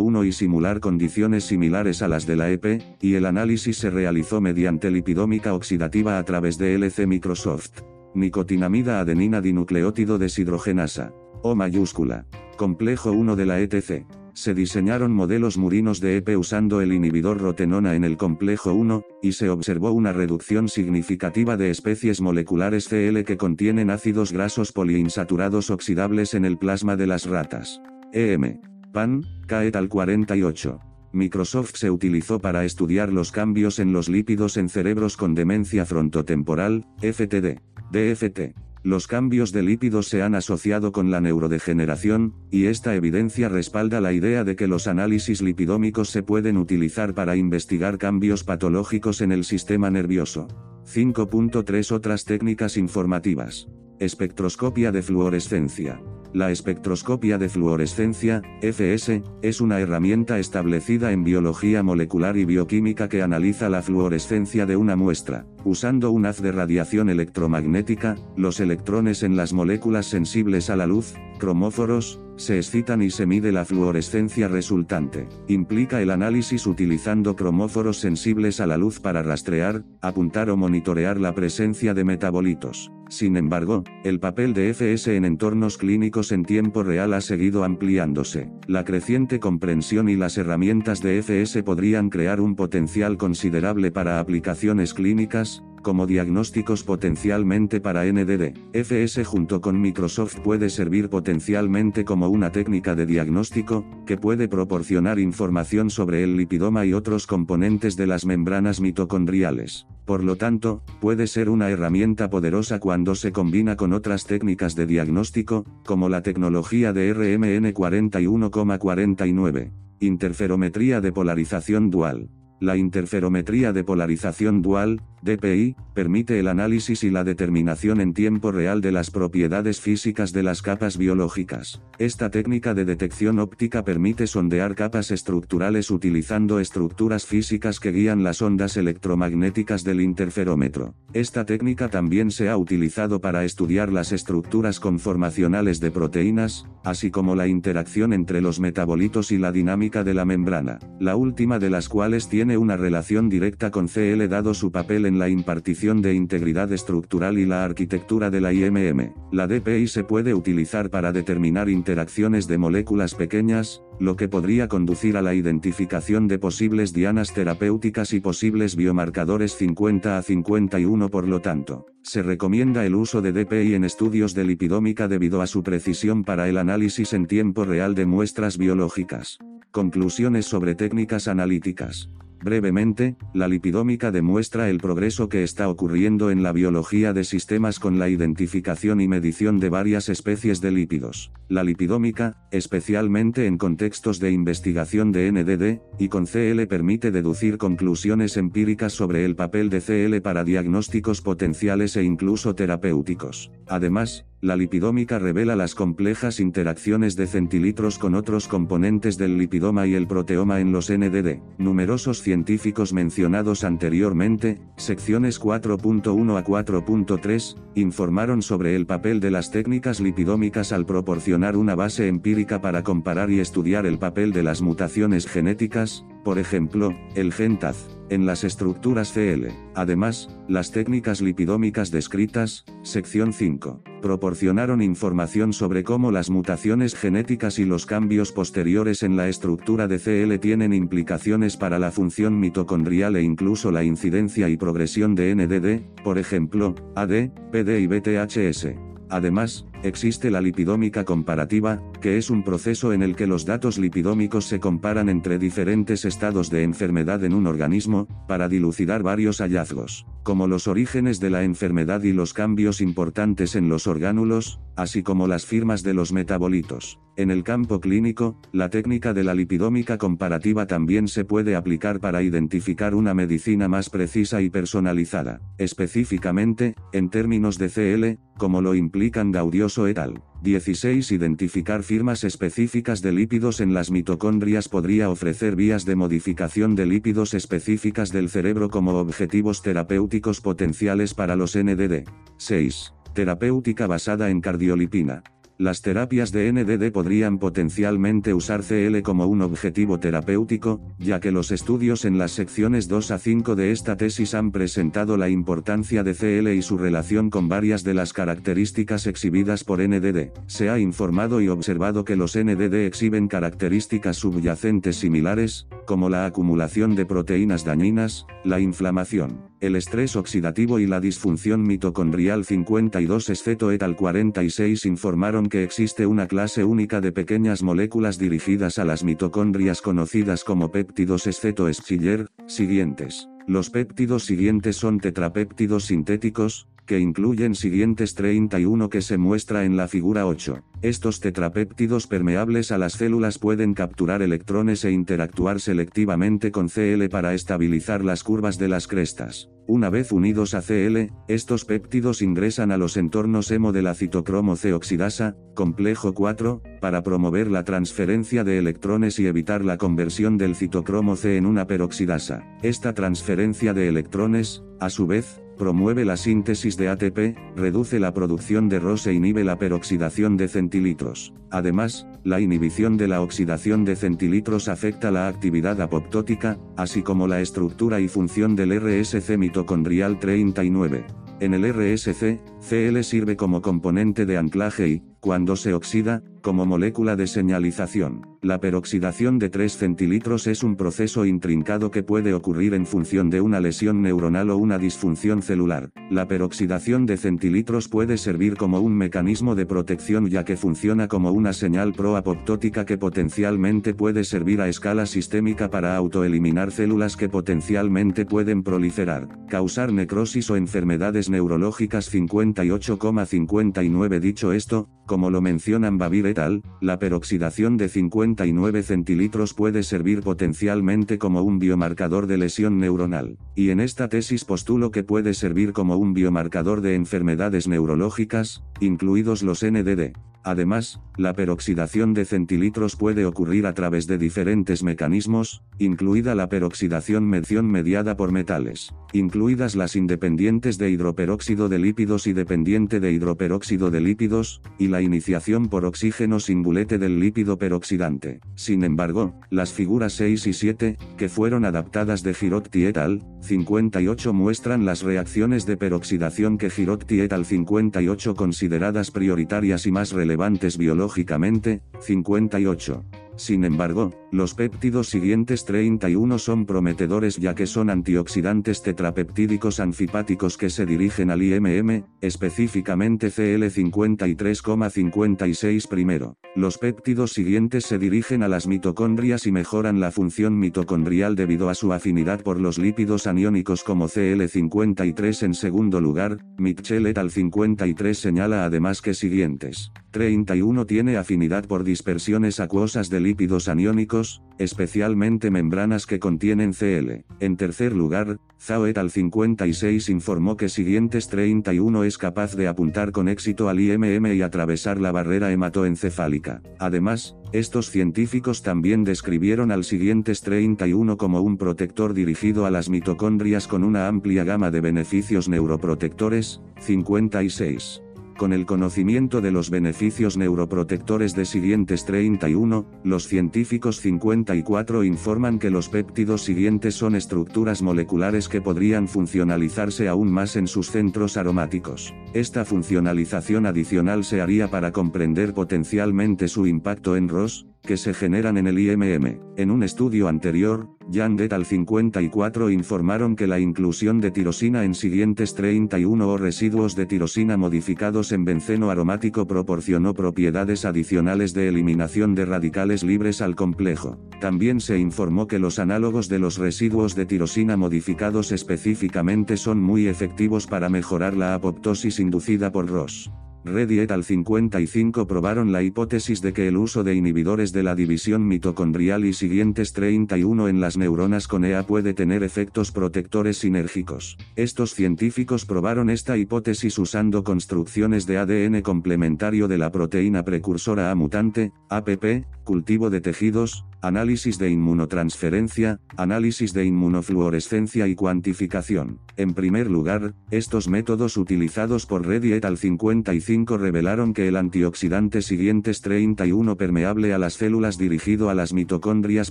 1 y simular condiciones similares a las de la EP, y el análisis se realizó mediante lipidómica oxidativa a través de LC Microsoft. Nicotinamida adenina dinucleótido deshidrogenasa. O mayúscula. Complejo 1 de la ETC. Se diseñaron modelos murinos de EP usando el inhibidor rotenona en el complejo 1, y se observó una reducción significativa de especies moleculares CL que contienen ácidos grasos poliinsaturados oxidables en el plasma de las ratas. EM. PAN, K et al 48. Microsoft se utilizó para estudiar los cambios en los lípidos en cerebros con demencia frontotemporal, FTD. DFT. Los cambios de lípidos se han asociado con la neurodegeneración, y esta evidencia respalda la idea de que los análisis lipidómicos se pueden utilizar para investigar cambios patológicos en el sistema nervioso. 5.3 Otras técnicas informativas. Espectroscopia de fluorescencia. La espectroscopia de fluorescencia, FS, es una herramienta establecida en biología molecular y bioquímica que analiza la fluorescencia de una muestra. Usando un haz de radiación electromagnética, los electrones en las moléculas sensibles a la luz, cromóforos, se excitan y se mide la fluorescencia resultante. Implica el análisis utilizando cromóforos sensibles a la luz para rastrear, apuntar o monitorear la presencia de metabolitos. Sin embargo, el papel de FS en entornos clínicos en tiempo real ha seguido ampliándose. La creciente comprensión y las herramientas de FS podrían crear un potencial considerable para aplicaciones clínicas, como diagnósticos potencialmente para NDD. FS junto con Microsoft puede servir potencialmente como una técnica de diagnóstico, que puede proporcionar información sobre el lipidoma y otros componentes de las membranas mitocondriales. Por lo tanto, puede ser una herramienta poderosa cuando se combina con otras técnicas de diagnóstico, como la tecnología de RMN 41,49. Interferometría de polarización dual. La interferometría de polarización dual, DPI, permite el análisis y la determinación en tiempo real de las propiedades físicas de las capas biológicas. Esta técnica de detección óptica permite sondear capas estructurales utilizando estructuras físicas que guían las ondas electromagnéticas del interferómetro. Esta técnica también se ha utilizado para estudiar las estructuras conformacionales de proteínas, así como la interacción entre los metabolitos y la dinámica de la membrana, la última de las cuales tiene una relación directa con CL dado su papel en la impartición de integridad estructural y la arquitectura de la IMM. La DPI se puede utilizar para determinar interacciones de moléculas pequeñas, lo que podría conducir a la identificación de posibles dianas terapéuticas y posibles biomarcadores 50 a 51 por lo tanto. Se recomienda el uso de DPI en estudios de lipidómica debido a su precisión para el análisis en tiempo real de muestras biológicas. Conclusiones sobre técnicas analíticas. Brevemente, la lipidómica demuestra el progreso que está ocurriendo en la biología de sistemas con la identificación y medición de varias especies de lípidos. La lipidómica, especialmente en contextos de investigación de NDD, y con CL permite deducir conclusiones empíricas sobre el papel de CL para diagnósticos potenciales e incluso terapéuticos. Además, la lipidómica revela las complejas interacciones de centilitros con otros componentes del lipidoma y el proteoma en los NDD. Numerosos científicos mencionados anteriormente, secciones 4.1 a 4.3, informaron sobre el papel de las técnicas lipidómicas al proporcionar una base empírica para comparar y estudiar el papel de las mutaciones genéticas, por ejemplo, el gen TAZ, en las estructuras CL. Además, las técnicas lipidómicas descritas, sección 5, proporcionaron información sobre cómo las mutaciones genéticas y los cambios posteriores en la estructura de CL tienen implicaciones para la función mitocondrial e incluso la incidencia y progresión de NDD, por ejemplo, AD, PD y BTHS. Además, existe la lipidómica comparativa, que es un proceso en el que los datos lipidómicos se comparan entre diferentes estados de enfermedad en un organismo, para dilucidar varios hallazgos, como los orígenes de la enfermedad y los cambios importantes en los orgánulos, así como las firmas de los metabolitos. En el campo clínico, la técnica de la lipidómica comparativa también se puede aplicar para identificar una medicina más precisa y personalizada, específicamente, en términos de CL, como lo implican Et al. 16. Identificar firmas específicas de lípidos en las mitocondrias podría ofrecer vías de modificación de lípidos específicas del cerebro como objetivos terapéuticos potenciales para los NDD. 6. Terapéutica basada en cardiolipina. Las terapias de NDD podrían potencialmente usar CL como un objetivo terapéutico, ya que los estudios en las secciones 2 a 5 de esta tesis han presentado la importancia de CL y su relación con varias de las características exhibidas por NDD. Se ha informado y observado que los NDD exhiben características subyacentes similares, como la acumulación de proteínas dañinas, la inflamación, el estrés oxidativo y la disfunción mitocondrial 52 Esceto et al 46 informaron que existe una clase única de pequeñas moléculas dirigidas a las mitocondrias conocidas como péptidos Esceto Schiller, siguientes. Los péptidos siguientes son tetrapéptidos sintéticos, que incluyen siguientes 31 que se muestra en la figura 8. Estos tetrapéptidos permeables a las células pueden capturar electrones e interactuar selectivamente con Cl para estabilizar las curvas de las crestas. Una vez unidos a Cl, estos péptidos ingresan a los entornos hemo de la citocromo C oxidasa, complejo 4, para promover la transferencia de electrones y evitar la conversión del citocromo C en una peroxidasa. Esta transferencia de electrones, a su vez, promueve la síntesis de ATP, reduce la producción de ROS e inhibe la peroxidación de centilitros. Además, la inhibición de la oxidación de centilitros afecta la actividad apoptótica, así como la estructura y función del RSC mitocondrial 39. En el RSC, Cl sirve como componente de anclaje y, cuando se oxida, como molécula de señalización. La peroxidación de 3 centilitros es un proceso intrincado que puede ocurrir en función de una lesión neuronal o una disfunción celular. La peroxidación de centilitros puede servir como un mecanismo de protección ya que funciona como una señal proapoptótica que potencialmente puede servir a escala sistémica para autoeliminar células que potencialmente pueden proliferar, causar necrosis o enfermedades neurológicas 58,59 Dicho esto, como lo mencionan Babir et al., la peroxidación de 59 centilitros puede servir potencialmente como un biomarcador de lesión neuronal, y en esta tesis postulo que puede servir como un biomarcador de enfermedades neurológicas, incluidos los NDD. Además, la peroxidación de centilitros puede ocurrir a través de diferentes mecanismos, incluida la peroxidación mención mediada por metales, incluidas las independientes de hidroperóxido de lípidos y dependiente de hidroperóxido de lípidos, y la iniciación por oxígeno sin bulete del lípido peroxidante. Sin embargo, las figuras 6 y 7, que fueron adaptadas de Girotti et al. 58 muestran las reacciones de peroxidación que Girotti et al. 58 consideradas prioritarias y más relevantes biológicamente, 58. Sin embargo, los péptidos siguientes 31 son prometedores ya que son antioxidantes tetrapeptídicos anfipáticos que se dirigen al IMM, específicamente CL53,56 primero. Los péptidos siguientes se dirigen a las mitocondrias y mejoran la función mitocondrial debido a su afinidad por los lípidos aniónicos como CL53 en segundo lugar, Mitchell et al 53 señala además que siguientes. 31 tiene afinidad por dispersiones acuosas de lípidos aniónicos, especialmente membranas que contienen Cl. En tercer lugar, Zhao et al 56 informó que siguientes 31 es capaz de apuntar con éxito al IMM y atravesar la barrera hematoencefálica. Además, estos científicos también describieron al siguientes 31 como un protector dirigido a las mitocondrias con una amplia gama de beneficios neuroprotectores, 56. Con el conocimiento de los beneficios neuroprotectores de siguientes 31, los científicos 54 informan que los péptidos siguientes son estructuras moleculares que podrían funcionalizarse aún más en sus centros aromáticos. Esta funcionalización adicional se haría para comprender potencialmente su impacto en ROS, que se generan en el IMM. En un estudio anterior, Jan et al 54 informaron que la inclusión de tirosina en siguientes 31 o residuos de tirosina modificados en benceno aromático proporcionó propiedades adicionales de eliminación de radicales libres al complejo. También se informó que los análogos de los residuos de tirosina modificados específicamente son muy efectivos para mejorar la apoptosis inducida por ROS. Reddy et al 55 probaron la hipótesis de que el uso de inhibidores de la división mitocondrial y siguientes 31 en las neuronas con EA puede tener efectos protectores sinérgicos. Estos científicos probaron esta hipótesis usando construcciones de ADN complementario de la proteína precursora A mutante, APP, cultivo de tejidos, análisis de inmunotransferencia, análisis de inmunofluorescencia y cuantificación. En primer lugar, estos métodos utilizados por Reddy et al 55 revelaron que el antioxidante siguientes 31 permeable a las células dirigido a las mitocondrias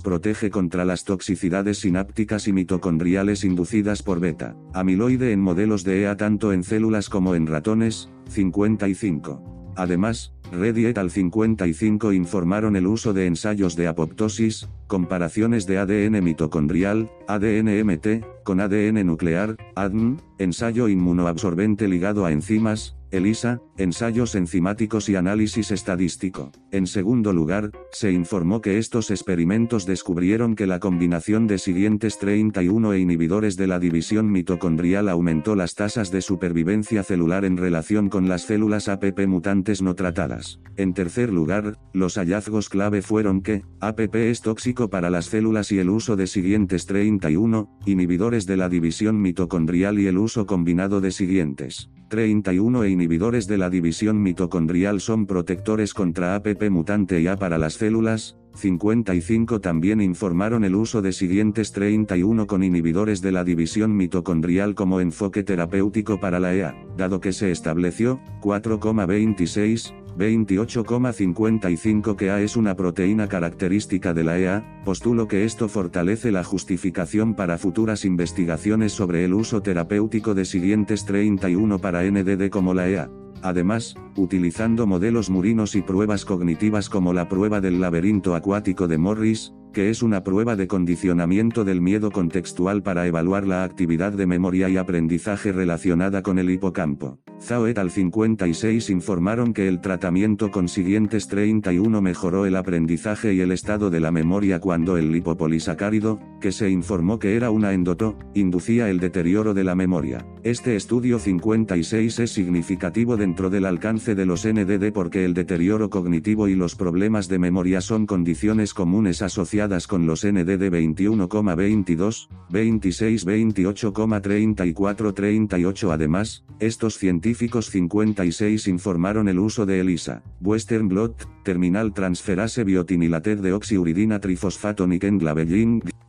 protege contra las toxicidades sinápticas y mitocondriales inducidas por beta amiloide en modelos de EA tanto en células como en ratones, 55. Además, Reddy et al 55 informaron el uso de ensayos de apoptosis, comparaciones de ADN mitocondrial, ADN MT, con ADN nuclear, ADN, ensayo inmunoabsorbente ligado a enzimas, ELISA, ensayos enzimáticos y análisis estadístico. En segundo lugar, se informó que estos experimentos descubrieron que la combinación de siguientes 31 e inhibidores de la división mitocondrial aumentó las tasas de supervivencia celular en relación con las células APP mutantes no tratadas. En tercer lugar, los hallazgos clave fueron que, APP es tóxico para las células y el uso de siguientes 31, inhibidores de la división mitocondrial y el uso combinado de siguientes 31 e inhibidores de la división mitocondrial son protectores contra APP mutante y A para las células, 55 también informaron el uso de siguientes 31 con inhibidores de la división mitocondrial como enfoque terapéutico para la EA, dado que se estableció, 4,26, 28,55 que A es una proteína característica de la EA, postulo que esto fortalece la justificación para futuras investigaciones sobre el uso terapéutico de siguientes 31 para NDD como la EA. Además, utilizando modelos murinos y pruebas cognitivas como la prueba del laberinto acuático de Morris, que es una prueba de condicionamiento del miedo contextual para evaluar la actividad de memoria y aprendizaje relacionada con el hipocampo. Zhao et al 56 informaron que el tratamiento con siguientes 31 mejoró el aprendizaje y el estado de la memoria cuando el lipopolisacárido, que se informó que era una endoto, inducía el deterioro de la memoria. Este estudio 56 es significativo dentro del alcance de los NDD porque el deterioro cognitivo y los problemas de memoria son condiciones comunes asociadas con los NDD 21,22, 26, 28,34, 38. Además, estos científicos científicos 56 informaron el uso de ELISA, Western Blot, Terminal Transferase Biotinilated de oxiuridina trifosfato Niken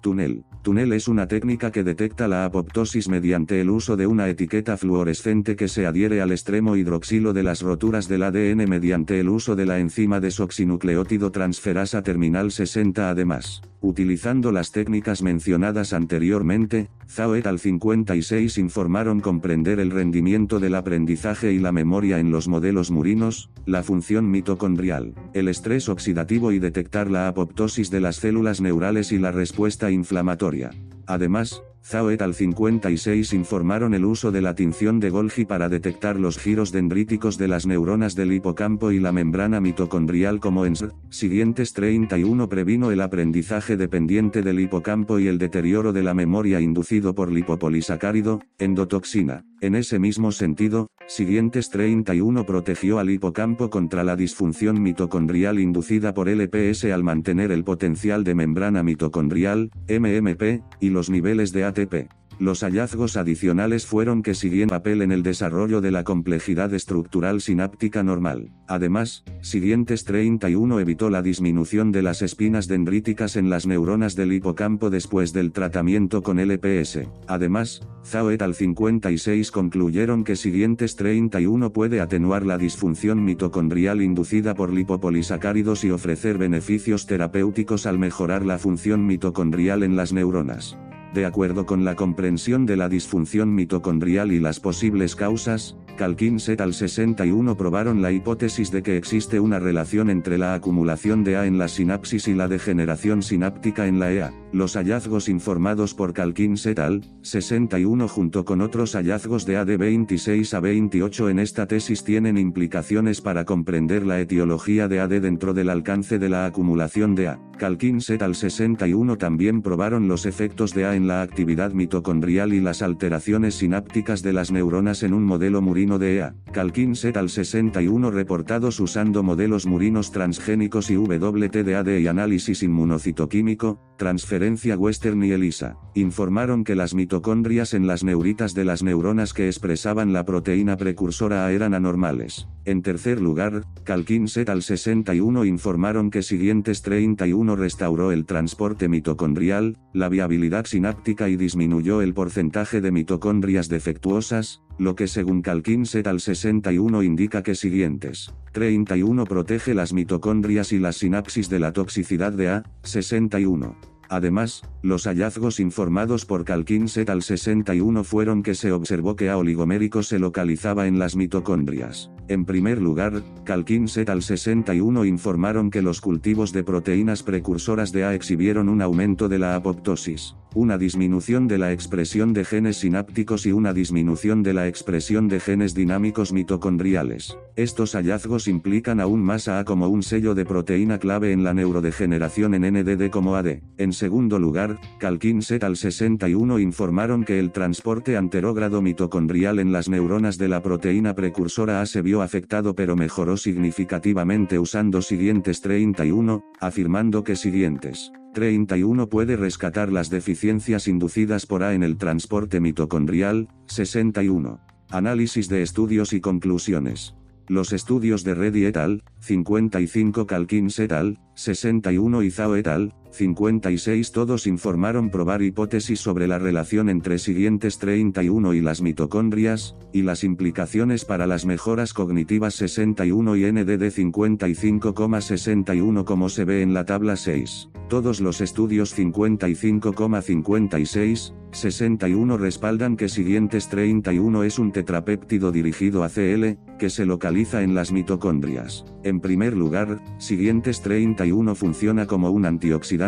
Tunel. Tunel es una técnica que detecta la apoptosis mediante el uso de una etiqueta fluorescente que se adhiere al extremo hidroxilo de las roturas del ADN mediante el uso de la enzima desoxinucleótido transferasa terminal 60 además. Utilizando las técnicas mencionadas anteriormente, Zhao et al 56 informaron comprender el rendimiento del aprendizaje y la memoria en los modelos murinos, la función mitocondrial, el estrés oxidativo y detectar la apoptosis de las células neurales y la respuesta inflamatoria. Además, Zhao et al 56 informaron el uso de la tinción de Golgi para detectar los giros dendríticos de las neuronas del hipocampo y la membrana mitocondrial como en Siguientes 31 previno el aprendizaje dependiente del hipocampo y el deterioro de la memoria inducido por lipopolisacárido, endotoxina. En ese mismo sentido, Siguientes 31 protegió al hipocampo contra la disfunción mitocondrial inducida por LPS al mantener el potencial de membrana mitocondrial, MMP, y los niveles de ATP. Los hallazgos adicionales fueron que siguen papel en el desarrollo de la complejidad estructural sináptica normal. Además, siguientes 31 evitó la disminución de las espinas dendríticas en las neuronas del hipocampo después del tratamiento con LPS. Además, Zhao et al 56 concluyeron que siguientes 31 puede atenuar la disfunción mitocondrial inducida por lipopolisacáridos y ofrecer beneficios terapéuticos al mejorar la función mitocondrial en las neuronas. De acuerdo con la comprensión de la disfunción mitocondrial y las posibles causas, Calkins et al 61 probaron la hipótesis de que existe una relación entre la acumulación de A en la sinapsis y la degeneración sináptica en la EA. Los hallazgos informados por Calkins et al. 61 junto con otros hallazgos de A de 26 a 28 en esta tesis tienen implicaciones para comprender la etiología de AD dentro del alcance de la acumulación de A. Calkins et al 61 también probaron los efectos de A en la actividad mitocondrial y las alteraciones sinápticas de las neuronas en un modelo murino de EA. Et al 61 reportados usando modelos murinos transgénicos y WTDAD y análisis inmunocitoquímico, transferencia Western y ELISA, informaron que las mitocondrias en las neuritas de las neuronas que expresaban la proteína precursora A eran anormales. En tercer lugar, et al 61 informaron que siguientes 31 restauró el transporte mitocondrial, la viabilidad sináptica y disminuyó el porcentaje de mitocondrias defectuosas, lo que según Calkins et al 61 indica que siguientes 31 protege las mitocondrias y las sinapsis de la toxicidad de A, 61. Además, los hallazgos informados por Calkins et al 61 fueron que se observó que A oligomérico se localizaba en las mitocondrias. En primer lugar, Calkins et al 61 informaron que los cultivos de proteínas precursoras de A exhibieron un aumento de la apoptosis, una disminución de la expresión de genes sinápticos y una disminución de la expresión de genes dinámicos mitocondriales. Estos hallazgos implican aún más a A como un sello de proteína clave en la neurodegeneración en NDD como AD. En segundo lugar, Calkins et al 61 informaron que el transporte anterógrado mitocondrial en las neuronas de la proteína precursora A se vio afectado pero mejoró significativamente usando siguientes 31, afirmando que siguientes 31 puede rescatar las deficiencias inducidas por A en el transporte mitocondrial, 61. Análisis de estudios y conclusiones. Los estudios de Reddy et al. 55 Calkins et al. 61 y Zhao et al. 56 todos informaron probar hipótesis sobre la relación entre siguientes 31 y las mitocondrias, y las implicaciones para las mejoras cognitivas 61 y NDD 55,61 como se ve en la tabla 6. Todos los estudios 55,56, 61 respaldan que siguientes 31 es un tetrapéptido dirigido a CL, que se localiza en las mitocondrias. En primer lugar, siguientes 31 funciona como un antioxidante,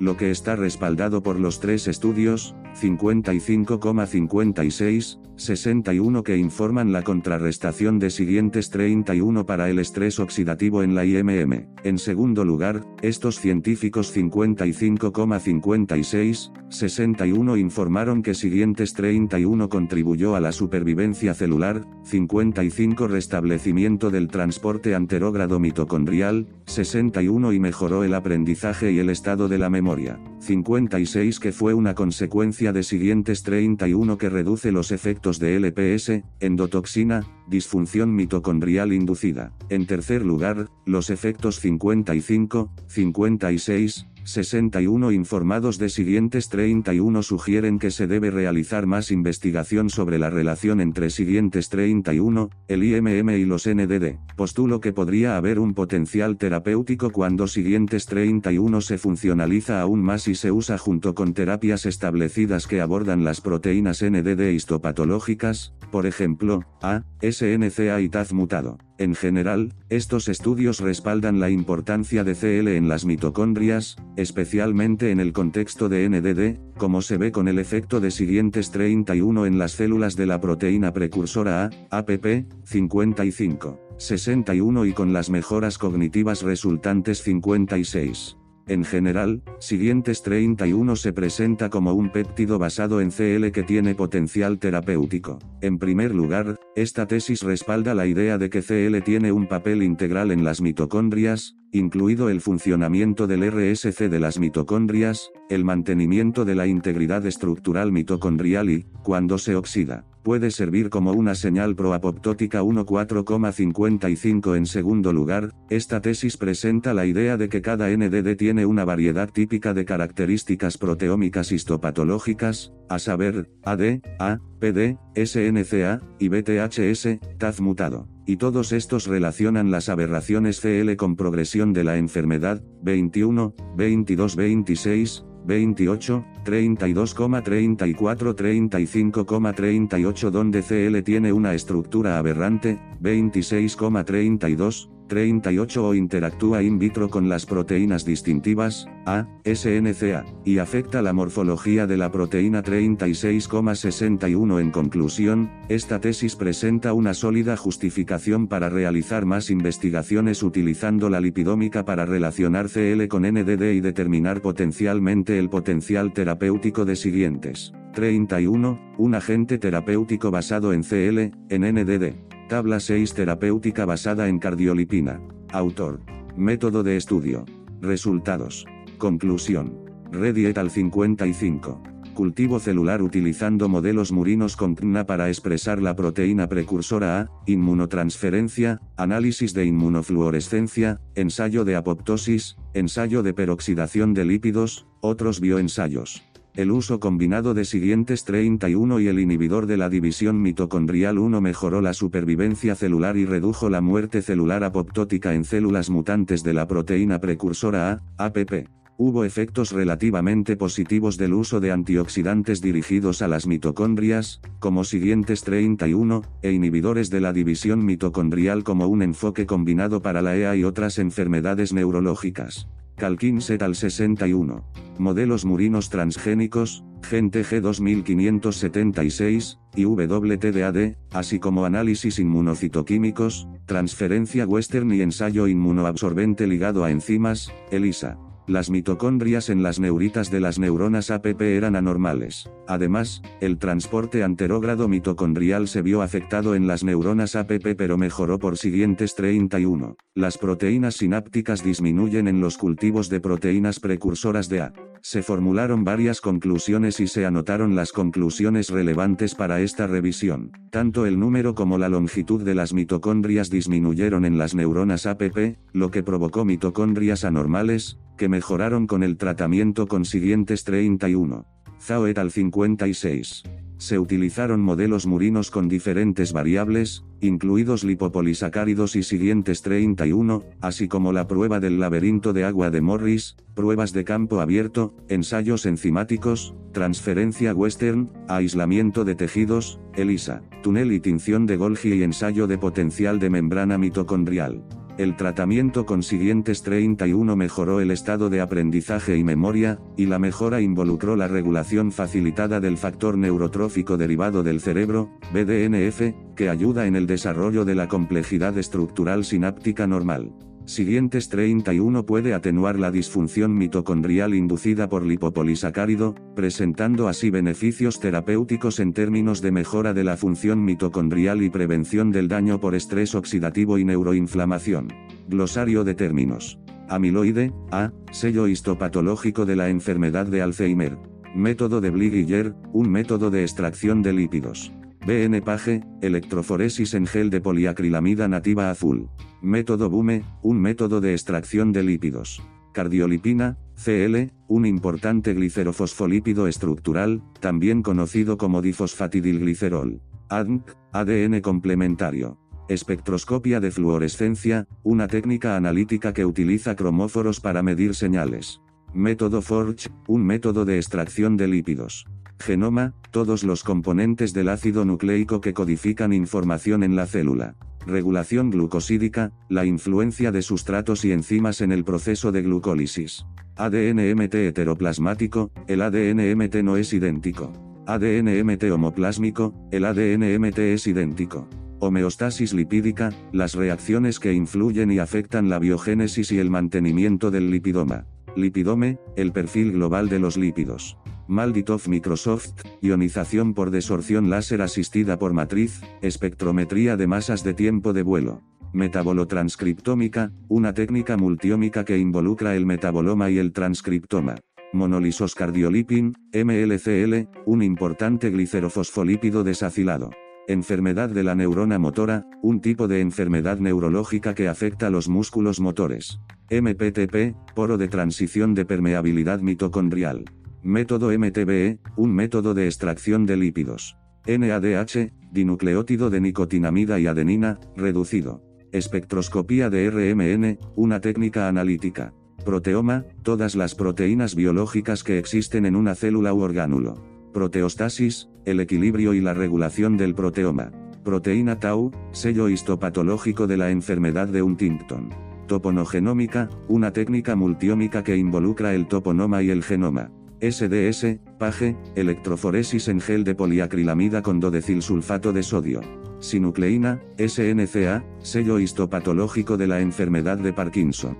lo que está respaldado por los tres estudios, 55,56, 61 que informan la contrarrestación de siguientes 31 para el estrés oxidativo en la IMM. En segundo lugar, estos científicos 55,56, 61 informaron que siguientes 31 contribuyó a la supervivencia celular, 55 restablecimiento del transporte anterógrado mitocondrial, 61 y mejoró el aprendizaje y el estado de la memoria, 56 que fue una consecuencia de siguientes 31 que reduce los efectos de LPS, endotoxina, disfunción mitocondrial inducida. En tercer lugar, los efectos 55, 56, 61 informados de siguientes 31 sugieren que se debe realizar más investigación sobre la relación entre siguientes 31, el IMM y los NDD. Postulo que podría haber un potencial terapéutico cuando siguientes 31 se funcionaliza aún más y se usa junto con terapias establecidas que abordan las proteínas NDD histopatológicas, por ejemplo, A, SNCA y TAZ mutado. En general, estos estudios respaldan la importancia de CL en las mitocondrias, especialmente en el contexto de NDD, como se ve con el efecto de siguientes 31 en las células de la proteína precursora A, APP, 55, 61 y con las mejoras cognitivas resultantes 56. En general, siguientes 31 se presenta como un péptido basado en CL que tiene potencial terapéutico. En primer lugar, esta tesis respalda la idea de que CL tiene un papel integral en las mitocondrias, incluido el funcionamiento del RSC de las mitocondrias, el mantenimiento de la integridad estructural mitocondrial y, cuando se oxida, puede servir como una señal proapoptótica 1.4,55 en segundo lugar, esta tesis presenta la idea de que cada NDD tiene una variedad típica de características proteómicas histopatológicas, a saber, AD, A, PD, SNCA, y BTHS, TAZ mutado. Y todos estos relacionan las aberraciones CL con progresión de la enfermedad, 21, 22, 26, 28, 32,34 35,38 donde CL tiene una estructura aberrante, 26,32, 38 o interactúa in vitro con las proteínas distintivas, A, SNCA, y afecta la morfología de la proteína 36,61 en conclusión, esta tesis presenta una sólida justificación para realizar más investigaciones utilizando la lipidómica para relacionar CL con NDD y determinar potencialmente el potencial terapéutico de siguientes. 31, un agente terapéutico basado en CL, en NDD. Tabla 6 terapéutica basada en cardiolipina. Autor. Método de estudio. Resultados. Conclusión. Reddy et al 55. Cultivo celular utilizando modelos murinos con CNA para expresar la proteína precursora A, inmunotransferencia, análisis de inmunofluorescencia, ensayo de apoptosis, ensayo de peroxidación de lípidos, otros bioensayos. El uso combinado de siguientes 31 y el inhibidor de la división mitocondrial 1 mejoró la supervivencia celular y redujo la muerte celular apoptótica en células mutantes de la proteína precursora A, APP. hubo efectos relativamente positivos del uso de antioxidantes dirigidos a las mitocondrias, como siguientes 31, e inhibidores de la división mitocondrial como un enfoque combinado para la EA y otras enfermedades neurológicas. Calkins et al 61. Modelos murinos transgénicos, GenTG 2576, y WTDAD, así como análisis inmunocitoquímicos, transferencia western y ensayo inmunoabsorbente ligado a enzimas, ELISA. Las mitocondrias en las neuritas de las neuronas APP eran anormales. Además, el transporte anterógrado mitocondrial se vio afectado en las neuronas APP pero mejoró por siguientes 31. Las proteínas sinápticas disminuyen en los cultivos de proteínas precursoras de A. Se formularon varias conclusiones y se anotaron las conclusiones relevantes para esta revisión. Tanto el número como la longitud de las mitocondrias disminuyeron en las neuronas APP, lo que provocó mitocondrias anormales, que mejoraron con el tratamiento con siguientes 31. Zhao et al 56. Se utilizaron modelos murinos con diferentes variables, incluidos lipopolisacáridos y siguientes 31, así como la prueba del laberinto de agua de Morris, pruebas de campo abierto, ensayos enzimáticos, transferencia western, aislamiento de tejidos, ELISA, túnel y tinción de Golgi y ensayo de potencial de membrana mitocondrial. El tratamiento con siguientes 31 mejoró el estado de aprendizaje y memoria, y la mejora involucró la regulación facilitada del factor neurotrófico derivado del cerebro, BDNF, que ayuda en el desarrollo de la complejidad estructural sináptica normal. Siguientes 31 puede atenuar la disfunción mitocondrial inducida por lipopolisacárido, presentando así beneficios terapéuticos en términos de mejora de la función mitocondrial y prevención del daño por estrés oxidativo y neuroinflamación. Glosario de términos. Amiloide, A, sello histopatológico de la enfermedad de Alzheimer. Método de Bliguiller, un método de extracción de lípidos. BN Page, electroforesis en gel de poliacrilamida nativa azul. Método BUME, un método de extracción de lípidos. Cardiolipina, CL, un importante glicerofosfolípido estructural, también conocido como difosfatidilglicerol. ADNC, ADN complementario. Espectroscopia de fluorescencia, una técnica analítica que utiliza cromóforos para medir señales. Método Forge, un método de extracción de lípidos. Genoma, todos los componentes del ácido nucleico que codifican información en la célula. Regulación glucosídica, la influencia de sustratos y enzimas en el proceso de glucólisis. ADN-MT heteroplasmático, el ADN-MT no es idéntico. ADN-MT homoplásmico, el ADN-MT es idéntico. Homeostasis lipídica, las reacciones que influyen y afectan la biogénesis y el mantenimiento del lipidoma. Lipidome, el perfil global de los lípidos. Malditov Microsoft, ionización por desorción láser asistida por matriz, espectrometría de masas de tiempo de vuelo. Metabolotranscriptómica, una técnica multiómica que involucra el metaboloma y el transcriptoma. Monolisos cardiolipin, MLCL, un importante glicerofosfolípido desacilado. Enfermedad de la neurona motora, un tipo de enfermedad neurológica que afecta los músculos motores. MPTP, poro de transición de permeabilidad mitocondrial. Método MTBE, un método de extracción de lípidos. NADH, dinucleótido de nicotinamida y adenina, reducido. Espectroscopía de RMN, una técnica analítica. Proteoma, todas las proteínas biológicas que existen en una célula u orgánulo. Proteostasis, el equilibrio y la regulación del proteoma. Proteína tau, sello histopatológico de la enfermedad de Huntington. Toponogenómica, una técnica multiómica que involucra el toponoma y el genoma. SDS, PAGE, electroforesis en gel de poliacrilamida con dodecilsulfato de sodio. Sinucleína, SNCA, sello histopatológico de la enfermedad de Parkinson.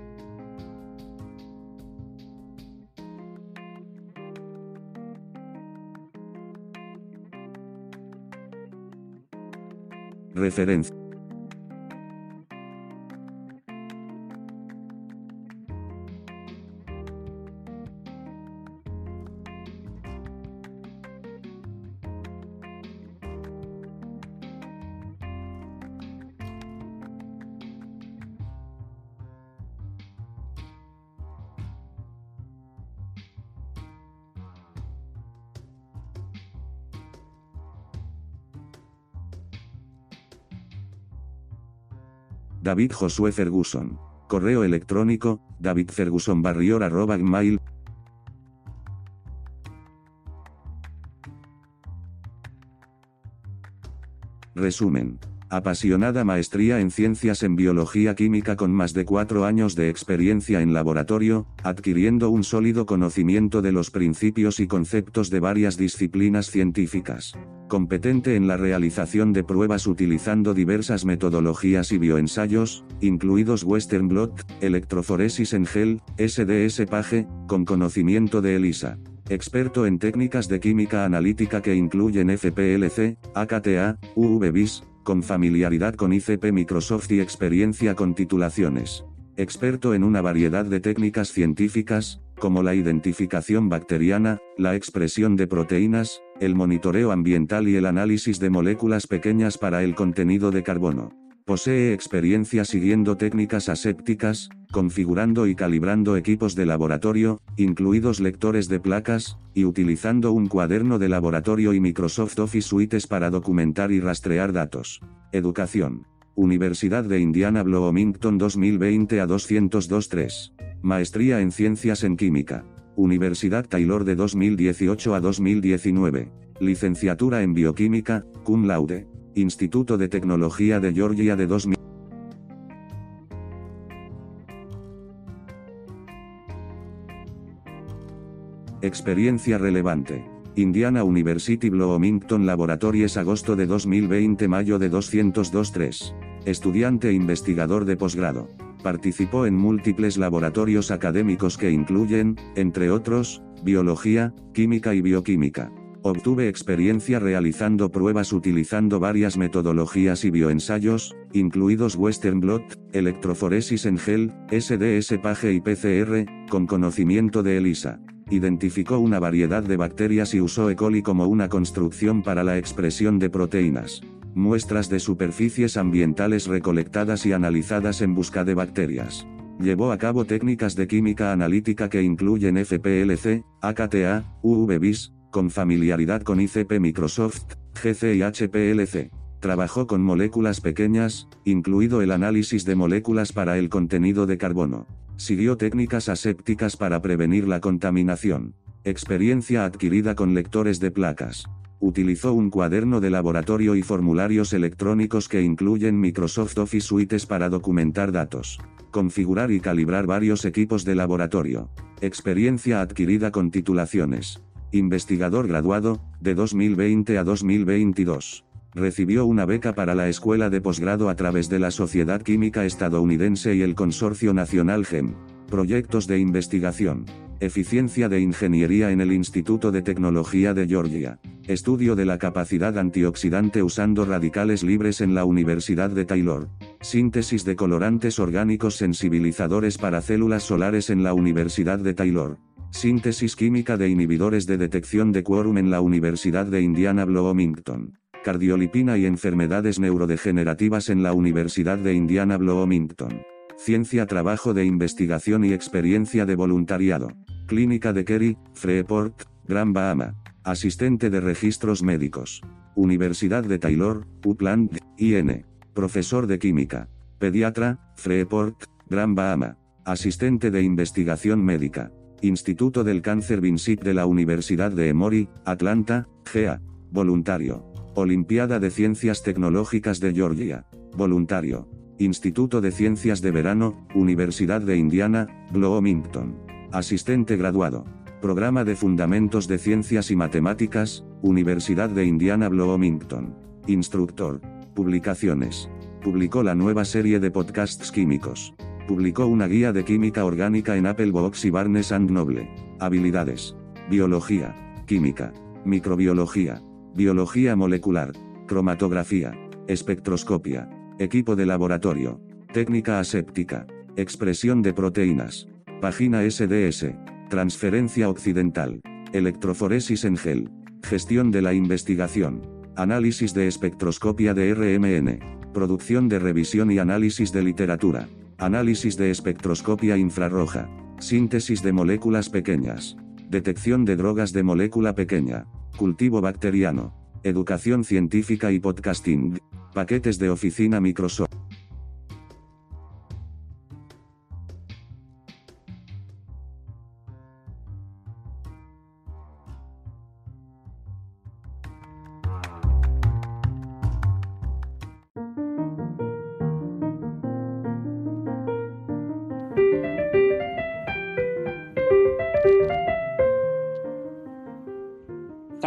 Referencia. David Josué Ferguson. Correo electrónico, davidfergusonbarrior.gmail. Resumen. Apasionada maestría en ciencias en biología química con más de cuatro años de experiencia en laboratorio, adquiriendo un sólido conocimiento de los principios y conceptos de varias disciplinas científicas. Competente en la realización de pruebas utilizando diversas metodologías y bioensayos, incluidos Western blot, electroforesis en gel, SDS PAGE, con conocimiento de ELISA experto en técnicas de química analítica que incluyen FPLC, AKTA, UVBIS, con familiaridad con ICP Microsoft y experiencia con titulaciones. Experto en una variedad de técnicas científicas, como la identificación bacteriana, la expresión de proteínas, el monitoreo ambiental y el análisis de moléculas pequeñas para el contenido de carbono. Posee experiencia siguiendo técnicas asépticas, configurando y calibrando equipos de laboratorio, incluidos lectores de placas, y utilizando un cuaderno de laboratorio y Microsoft Office Suites para documentar y rastrear datos. Educación. Universidad de Indiana Bloomington 2020 a 2023. Maestría en Ciencias en Química. Universidad Taylor de 2018 a 2019. Licenciatura en Bioquímica, cum laude. Instituto de Tecnología de Georgia de 2000. Experiencia relevante. Indiana University Bloomington Laboratories agosto de 2020 mayo de 2023. Estudiante e investigador de posgrado. Participó en múltiples laboratorios académicos que incluyen, entre otros, biología, química y bioquímica. Obtuve experiencia realizando pruebas utilizando varias metodologías y bioensayos, incluidos Western blot, electroforesis en gel, SDS PAGE y PCR, con conocimiento de ELISA. Identificó una variedad de bacterias y usó E. coli como una construcción para la expresión de proteínas. Muestras de superficies ambientales recolectadas y analizadas en busca de bacterias. Llevó a cabo técnicas de química analítica que incluyen FPLC, AKTA, UVBIS, con familiaridad con ICP Microsoft, GC y HPLC. Trabajó con moléculas pequeñas, incluido el análisis de moléculas para el contenido de carbono. Siguió técnicas asépticas para prevenir la contaminación. Experiencia adquirida con lectores de placas. Utilizó un cuaderno de laboratorio y formularios electrónicos que incluyen Microsoft Office Suites para documentar datos. Configurar y calibrar varios equipos de laboratorio. Experiencia adquirida con titulaciones investigador graduado, de 2020 a 2022. Recibió una beca para la escuela de posgrado a través de la Sociedad Química Estadounidense y el Consorcio Nacional GEM. Proyectos de investigación. Eficiencia de ingeniería en el Instituto de Tecnología de Georgia. Estudio de la capacidad antioxidante usando radicales libres en la Universidad de Taylor. Síntesis de colorantes orgánicos sensibilizadores para células solares en la Universidad de Taylor. Síntesis química de inhibidores de detección de quórum en la Universidad de Indiana Bloomington. Cardiolipina y enfermedades neurodegenerativas en la Universidad de Indiana Bloomington. Ciencia, trabajo de investigación y experiencia de voluntariado. Clínica de Kerry, Freeport, Gran Bahama. Asistente de registros médicos. Universidad de Taylor, Upland, IN. Profesor de química. Pediatra, Freeport, Gran Bahama. Asistente de investigación médica. Instituto del Cáncer Vincit de la Universidad de Emory, Atlanta, GA. Voluntario. Olimpiada de Ciencias Tecnológicas de Georgia. Voluntario. Instituto de Ciencias de Verano, Universidad de Indiana, Bloomington. Asistente graduado. Programa de Fundamentos de Ciencias y Matemáticas, Universidad de Indiana Bloomington. Instructor. Publicaciones. Publicó la nueva serie de podcasts químicos. Publicó una guía de química orgánica en Apple Books y Barnes and Noble. Habilidades. Biología. Química. Microbiología. Biología molecular. Cromatografía. Espectroscopia. Equipo de laboratorio. Técnica aséptica. Expresión de proteínas. Página SDS. Transferencia occidental. Electroforesis en gel. Gestión de la investigación. Análisis de espectroscopia de RMN. Producción de revisión y análisis de literatura. Análisis de espectroscopia infrarroja. Síntesis de moléculas pequeñas. Detección de drogas de molécula pequeña. Cultivo bacteriano. Educación científica y podcasting. Paquetes de oficina Microsoft.